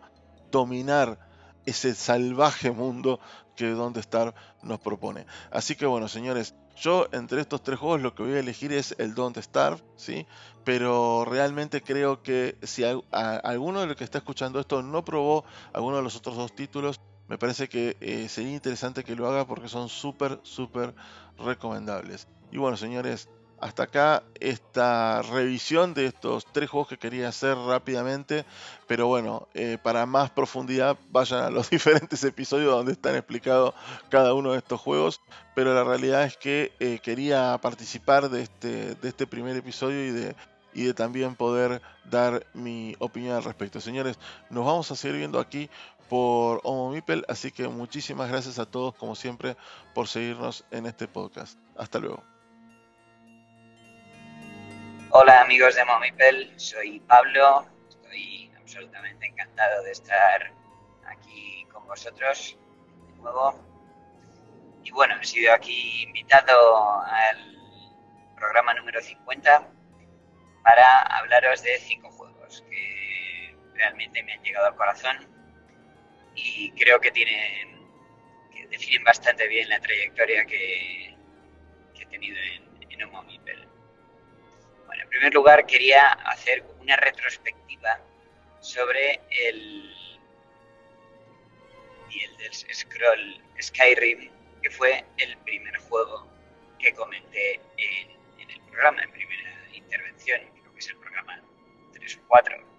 dominar ese salvaje mundo que Don't Starve nos propone. Así que bueno, señores, yo entre estos tres juegos lo que voy a elegir es el Don't Starve, ¿sí? Pero realmente creo que si alguno de los que está escuchando esto no probó alguno de los otros dos títulos, me parece que eh, sería interesante que lo haga porque son súper, súper recomendables. Y bueno, señores, hasta acá esta revisión de estos tres juegos que quería hacer rápidamente. Pero bueno, eh, para más profundidad vayan a los diferentes episodios donde están explicados cada uno de estos juegos. Pero la realidad es que eh, quería participar de este, de este primer episodio y de, y de también poder dar mi opinión al respecto. Señores, nos vamos a seguir viendo aquí por Homo Mipel, así que muchísimas gracias a todos como siempre por seguirnos en este podcast. Hasta luego. Hola amigos de Momipel, soy Pablo, estoy absolutamente encantado de estar aquí con vosotros de nuevo. Y bueno, he sido aquí invitado al programa número 50 para hablaros de cinco juegos que realmente me han llegado al corazón y creo que tienen que definen bastante bien la trayectoria que, he tenido en, en Homo en primer lugar quería hacer una retrospectiva sobre el, y del Scroll Skyrim, que fue el primer juego que comenté en, el programa, en primera intervención, creo que es el programa 3 o 4.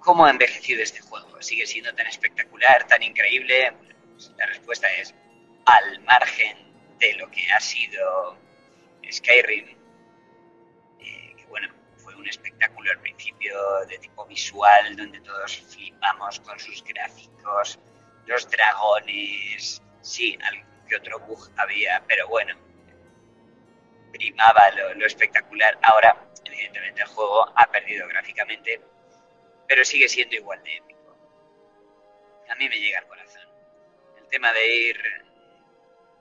¿Cómo ha envejecido este juego? ¿Sigue siendo tan espectacular, tan increíble? Pues la respuesta es al margen de lo que ha sido Skyrim, un espectáculo al principio de tipo visual, donde todos flipamos con sus gráficos, los dragones, sí, algún que otro bug había, pero bueno, primaba lo, espectacular. Ahora, evidentemente, el juego ha perdido gráficamente, pero sigue siendo igual de épico. A mí me llega al corazón. El tema de ir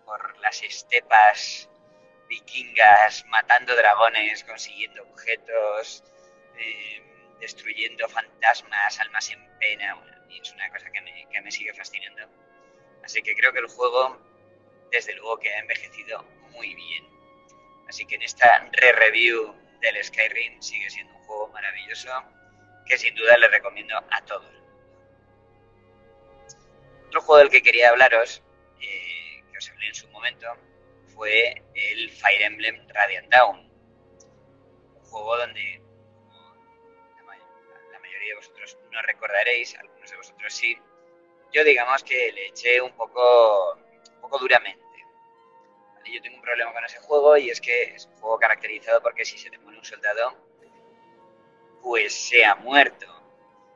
por las estepas vikingas matando dragones, consiguiendo objetos, eh, destruyendo fantasmas, almas en pena. y es una cosa que me, sigue fascinando. Así que creo que el juego, desde luego, que ha envejecido muy bien. Así que en esta re-review del Skyrim sigue siendo un juego maravilloso que sin duda le recomiendo a todos. Otro juego del que quería hablaros, eh, que os hablé en su momento, fue el Fire Emblem Radiant Dawn. Un juego donde la mayoría de vosotros no recordaréis, algunos de vosotros sí. Yo digamos que le eché un poco, un poco duramente. Yo tengo un problema con ese juego y es que es un juego caracterizado porque si se te muere un soldado, pues se ha muerto.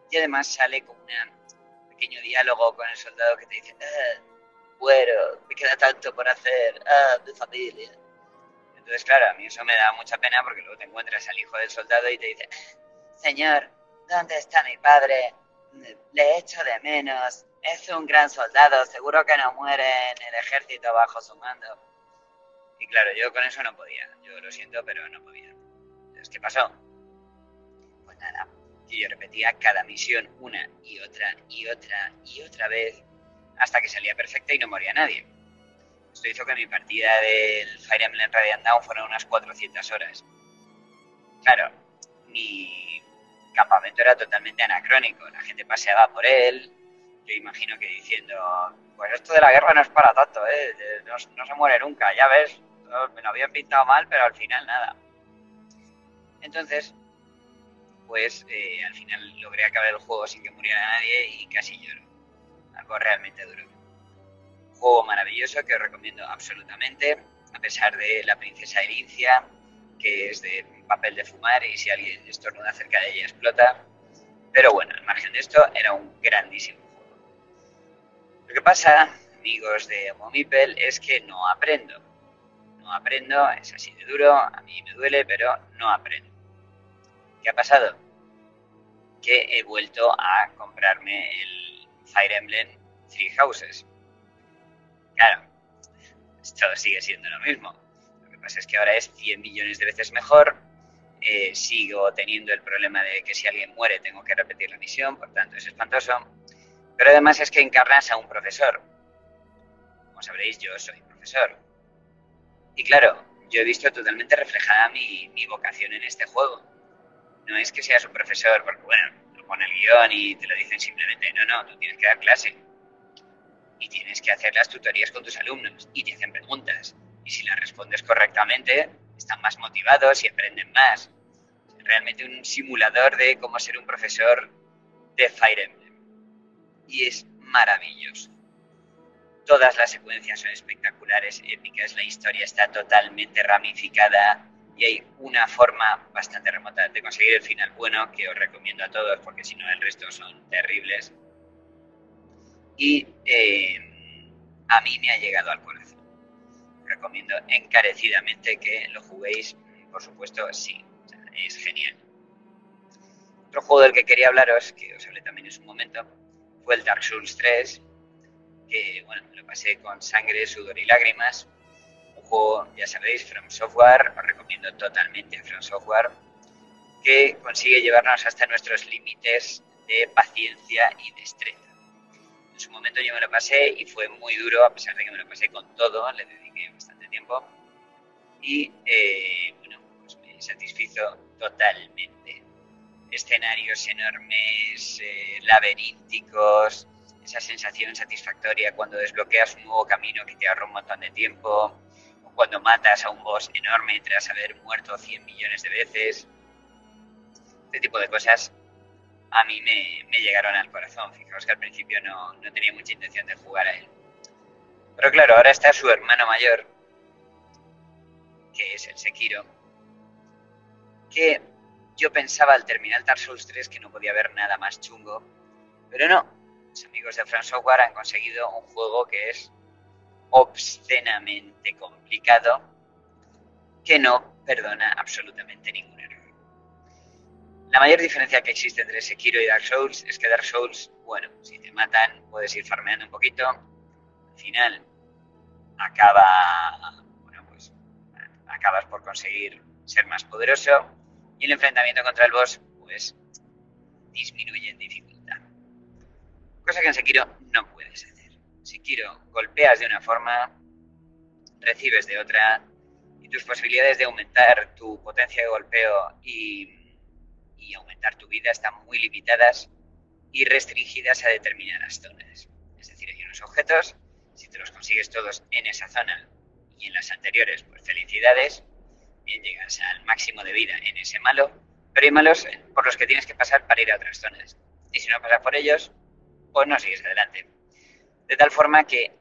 Y además sale con un pequeño diálogo con el soldado que te dice, ah, bueno, me queda tanto por hacer, ah, mi familia. Entonces, claro, a mí eso me da mucha pena porque luego te encuentras al hijo del soldado y te dice, Señor, ¿dónde está mi padre? Le echo de menos. Es un gran soldado, seguro que no muere en el ejército bajo su mando. Y claro, yo con eso no podía. Yo lo siento, pero no podía. Entonces, ¿qué pasó? Pues nada, yo repetía cada misión una y otra y otra y otra vez hasta que salía perfecta y no moría nadie. Esto hizo que mi partida del Fire Emblem Radiant Dawn fuera unas 400 horas. Claro, mi campamento era totalmente anacrónico, la gente paseaba por él, yo imagino que diciendo, pues esto de la guerra no es para tanto, ¿eh? no, se muere nunca, ya ves, me lo habían pintado mal, pero al final nada. Entonces, pues eh, al final logré acabar el juego sin que muriera nadie y casi lloro algo realmente duro. Juego maravilloso que os recomiendo absolutamente, a pesar de la princesa Erincia, que es de papel de fumar y si alguien estornuda cerca de ella explota. Pero bueno, al margen de esto, era un grandísimo juego. Lo que pasa, amigos de Momipel, es que no aprendo. No aprendo, es así de duro, a mí me duele, pero no aprendo. ¿Qué ha pasado? Que he vuelto a comprarme el Fire Emblem Three Houses. Claro, esto sigue siendo lo mismo. Lo que pasa es que ahora es 100 millones de veces mejor. eh, sigo teniendo el problema de que si alguien muere tengo que repetir la misión, por tanto es espantoso. Pero además es que encarnas a un profesor. Como sabréis, yo soy profesor. Y claro, yo he visto totalmente reflejada mi, mi vocación en este juego. No es que seas un profesor, porque bueno, pone el guion y te lo dicen simplemente, no, no, tú tienes que dar clase. Y tienes que hacer las tutorías con tus alumnos y te hacen preguntas. Y si las respondes correctamente, están más motivados y aprenden más. Realmente un simulador de cómo ser un profesor de Fire Emblem. Y es maravilloso. Todas las secuencias son espectaculares, épicas, la historia está totalmente ramificada y hay una forma bastante remota de conseguir el final bueno que os recomiendo a todos porque si no el resto son terribles. Y eh, a mí me ha llegado al corazón. Recomiendo encarecidamente que lo juguéis, por supuesto, sí, es genial. Otro juego del que quería hablaros, que os hablé también en su momento, fue el Dark Souls 3, que bueno, lo pasé con sangre, sudor y lágrimas juego, ya sabéis, From Software, os recomiendo totalmente From Software, que consigue llevarnos hasta nuestros límites de paciencia y destreza. En su momento yo me lo pasé y fue muy duro, a pesar de que me lo pasé con todo, le dediqué bastante tiempo. Y eh, bueno, pues me satisfizo totalmente. Escenarios enormes, eh, laberínticos, esa sensación satisfactoria cuando desbloqueas un nuevo camino que te ahorra un montón de tiempo, cuando matas a un boss enorme tras haber muerto 100 millones de veces. Este tipo de cosas a mí me, llegaron al corazón. Fijaos que al principio no, tenía mucha intención de jugar a él. Pero claro, ahora está su hermano mayor, que es el Sekiro, que yo pensaba al terminar Dark Souls 3 que no podía haber nada más chungo, pero no. Los amigos de From Software han conseguido un juego que es obscenamente complicado que no perdona absolutamente ningún error. La mayor diferencia que existe entre Sekiro y Dark Souls es que Dark Souls, bueno, si te matan puedes ir farmeando un poquito, al final acaba, bueno, pues acabas por conseguir ser más poderoso y el enfrentamiento contra el boss, pues disminuye en dificultad. Cosa que en Sekiro no puedes hacer. Sekiro, golpeas de una forma, recibes de otra, y tus posibilidades de aumentar tu potencia de golpeo y, y aumentar tu vida están muy limitadas y restringidas a determinadas zonas. Es decir, hay unos objetos, si te los consigues todos en esa zona y en las anteriores, pues felicidades, bien llegas al máximo de vida en ese malo, pero hay malos por los que tienes que pasar para ir a otras zonas. Y si no pasas por ellos, pues no sigues adelante. De tal forma que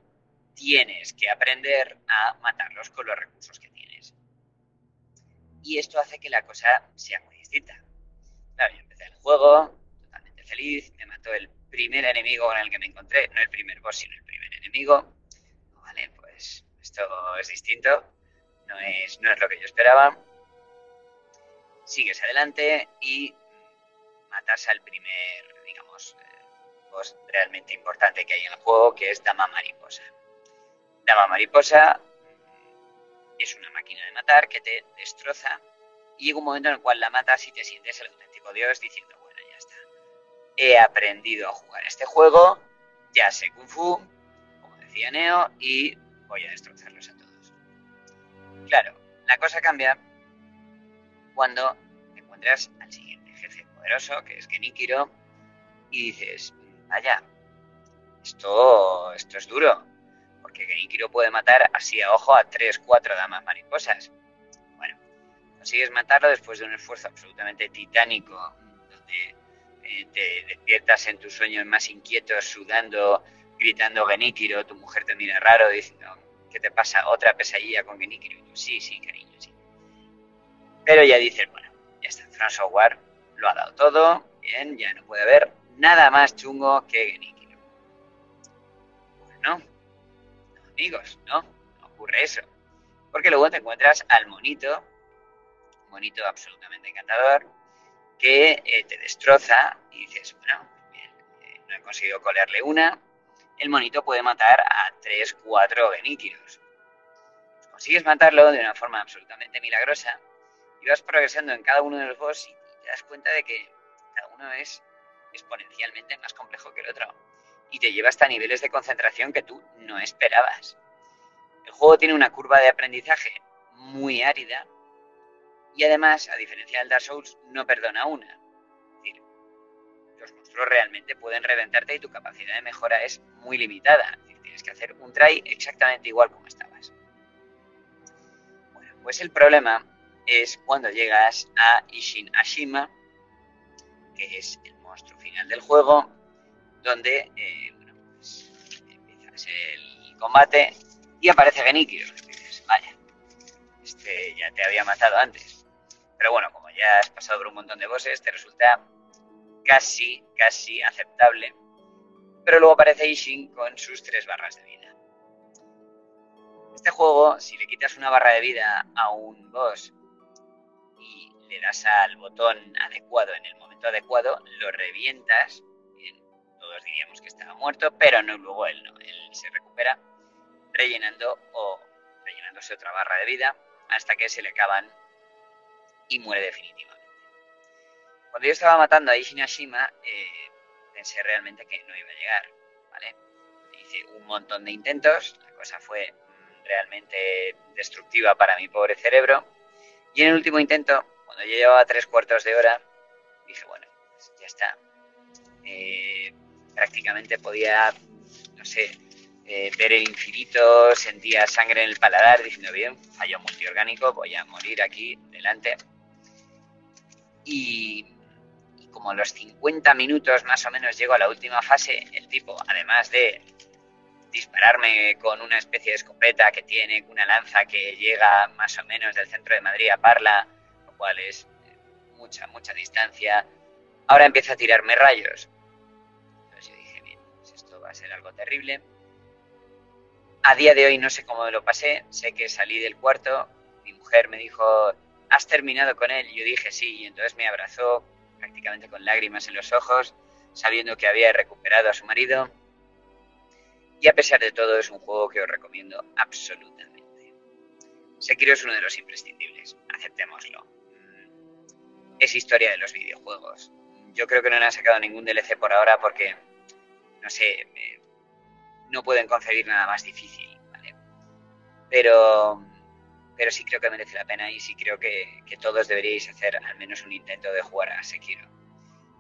tienes que aprender a matarlos con los recursos que tienes. Y esto hace que la cosa sea muy distinta. Claro, yo empecé el juego totalmente feliz, me mató el primer enemigo con el que me encontré, no el primer boss, sino el primer enemigo. Vale, pues esto es distinto, no es, no es lo que yo esperaba. Sigues adelante y matas al primer, digamos, realmente importante que hay en el juego, que es Dama Mariposa. Dama Mariposa es una máquina de matar que te destroza y llega un momento en el cual la matas y te sientes el auténtico dios diciendo, bueno, ya está. He aprendido a jugar este juego, ya sé Kung Fu, como decía Neo, y voy a destrozarlos a todos. Claro, la cosa cambia cuando encuentras al siguiente jefe poderoso, que es Genikiro, y dices, vaya, esto, esto es duro, porque Genikiro puede matar así a ojo a tres, cuatro damas mariposas. Bueno, consigues matarlo después de un esfuerzo absolutamente titánico, donde eh, te despiertas en tus sueños más inquietos, sudando, gritando Genikiro, tu mujer te mira raro diciendo, ¿qué te pasa? ¿Otra pesadilla con Genikiro? sí, sí, cariño, sí. Pero ya dices, bueno, ya está, François lo ha dado todo, bien, ya no puede haber nada más chungo que Genikiro. Pues no, amigos, no, no ocurre eso. Porque luego te encuentras al monito, un monito absolutamente encantador, que eh, te destroza y dices, bueno, eh, no he conseguido colerle una. El monito puede matar a 3, 4 Genikiros. Consigues matarlo de una forma absolutamente milagrosa y vas progresando en cada uno de los boss y te das cuenta de que cada uno es exponencialmente más complejo que el otro. Y te lleva hasta niveles de concentración que tú no esperabas. El juego tiene una curva de aprendizaje muy árida y además, a diferencia del Dark Souls, no perdona una. Los monstruos realmente pueden reventarte y tu capacidad de mejora es muy limitada. Tienes que hacer un try exactamente igual como estabas. Bueno, pues el problema es cuando llegas a Ishin Ashima, que es el final del juego, donde eh, bueno, pues, empiezas el combate y aparece Genikiro. Y dices, vaya, este ya te había matado antes. Pero bueno, como ya has pasado por un montón de bosses, te resulta casi, casi aceptable. Pero luego aparece Ishin con sus tres barras de vida. Este juego, si le quitas una barra de vida a un boss le das al botón adecuado en el momento adecuado, lo revientas. Bien, todos diríamos que estaba muerto, pero no luego él no. Él se recupera rellenando o rellenándose otra barra de vida hasta que se le acaban y muere definitivamente. Cuando yo estaba matando a Ishinashima, eh, pensé realmente que no iba a llegar, ¿vale? Hice un montón de intentos, la cosa fue mm, realmente destructiva para mi pobre cerebro, y en el último intento, cuando yo llevaba tres cuartos de hora, dije, bueno, pues ya está. Eh, prácticamente podía, no sé, eh, ver el infinito, sentía sangre en el paladar, diciendo, bien, fallo multiorgánico, voy a morir aquí delante. Y, como a los 50 minutos más o menos llego a la última fase, el tipo, además de dispararme con una especie de escopeta que tiene una lanza que llega más o menos del centro de Madrid a Parla, cual es mucha, mucha distancia, ahora empieza a tirarme rayos. Entonces yo dije, bien, pues esto va a ser algo terrible. A día de hoy no sé cómo lo pasé, sé que salí del cuarto, mi mujer me dijo, ¿has terminado con él? Yo dije sí, y entonces me abrazó prácticamente con lágrimas en los ojos, sabiendo que había recuperado a su marido. Y a pesar de todo es un juego que os recomiendo absolutamente. Sekiro es uno de los imprescindibles, aceptémoslo. Es historia de los videojuegos. Yo creo que no han sacado ningún DLC por ahora porque, no sé, no pueden concebir nada más difícil, ¿vale? Pero, pero sí creo que merece la pena y sí creo que, que todos deberíais hacer al menos un intento de jugar a Sekiro.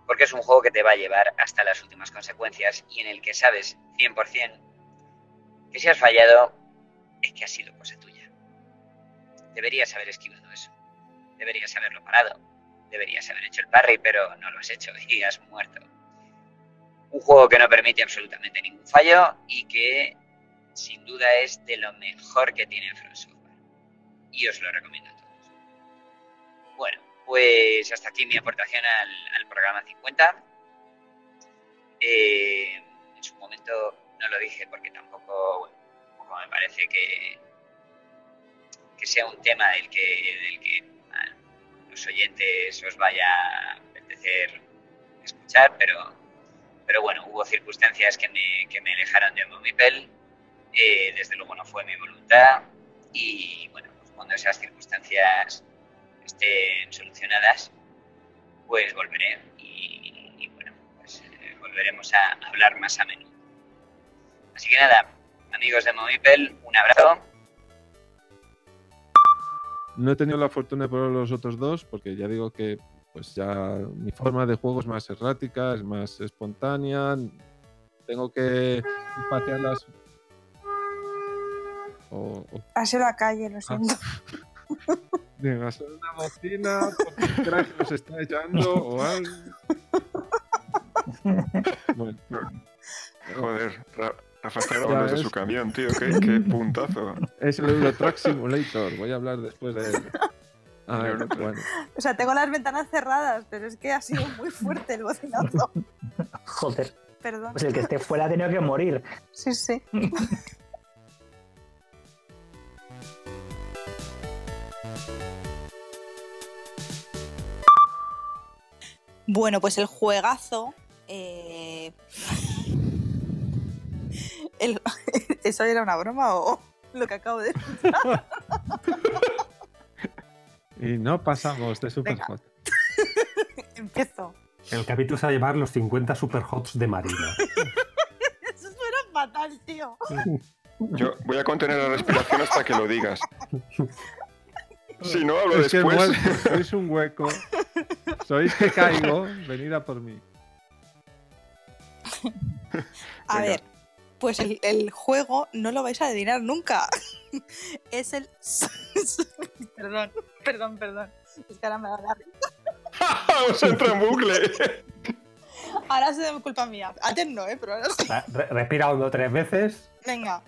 Porque es un juego que te va a llevar hasta las últimas consecuencias y en el que sabes 100% que si has fallado es que ha sido cosa tuya. Deberías haber esquivado eso. Deberías haberlo parado. Deberías haber hecho el parry, pero no lo has hecho y has muerto. Un juego que no permite absolutamente ningún fallo y que sin duda es de lo mejor que tiene From Software. Y os lo recomiendo a todos. Bueno, pues hasta aquí mi aportación al, programa 50. Eh, en su momento no lo dije porque tampoco, bueno, tampoco me parece que, que sea un tema del que, del que los oyentes os vaya a apetecer escuchar, pero, pero bueno, hubo circunstancias que me, que me alejaron de Momipel. Eh, desde luego no fue mi voluntad y bueno, pues cuando esas circunstancias estén solucionadas, pues volveré y, bueno, pues eh, volveremos a hablar más a menudo. Así que nada, amigos de Momipel, un abrazo. No he tenido la fortuna de probar los otros dos, porque ya digo que pues ya mi forma de juego es más errática, es más espontánea. Tengo que patearlas. O, o- Ha sido la calle, lo siento. Venga, son una bocina, porque el crack nos está echando o algo. Bueno, Joder, Ra- Grabando desde su camión, tío. Qué, qué puntazo. es el Euro Truck Simulator. Voy a hablar después de él. A ver, bueno. O sea, tengo las ventanas cerradas, pero es que ha sido muy fuerte el bocinazo. Joder, Perdón. pues el que esté fuera ha tenido que morir. Sí, sí. Bueno, pues el juegazo. eh, el- ¿Eso era una broma o lo que acabo de Y no pasamos de. Superhot. Empiezo. El capítulo se va a llamar Los 50 Superhots de Marina. Eso suena fatal, tío. Yo voy a contener la respiración hasta que lo digas. Si no hablo Es que el después. sois un hueco. Sois que caigo. Venid a por mí. A Venga. ver, pues el, el juego no lo vais a adivinar nunca. Es el. perdón, perdón, perdón. Es que ahora me da la risa. Vamos a entrar en bucle. Ahora se culpa mía. Antes no, ¿eh? Pero ahora sí. Re- re- respira hondo tres veces. Venga.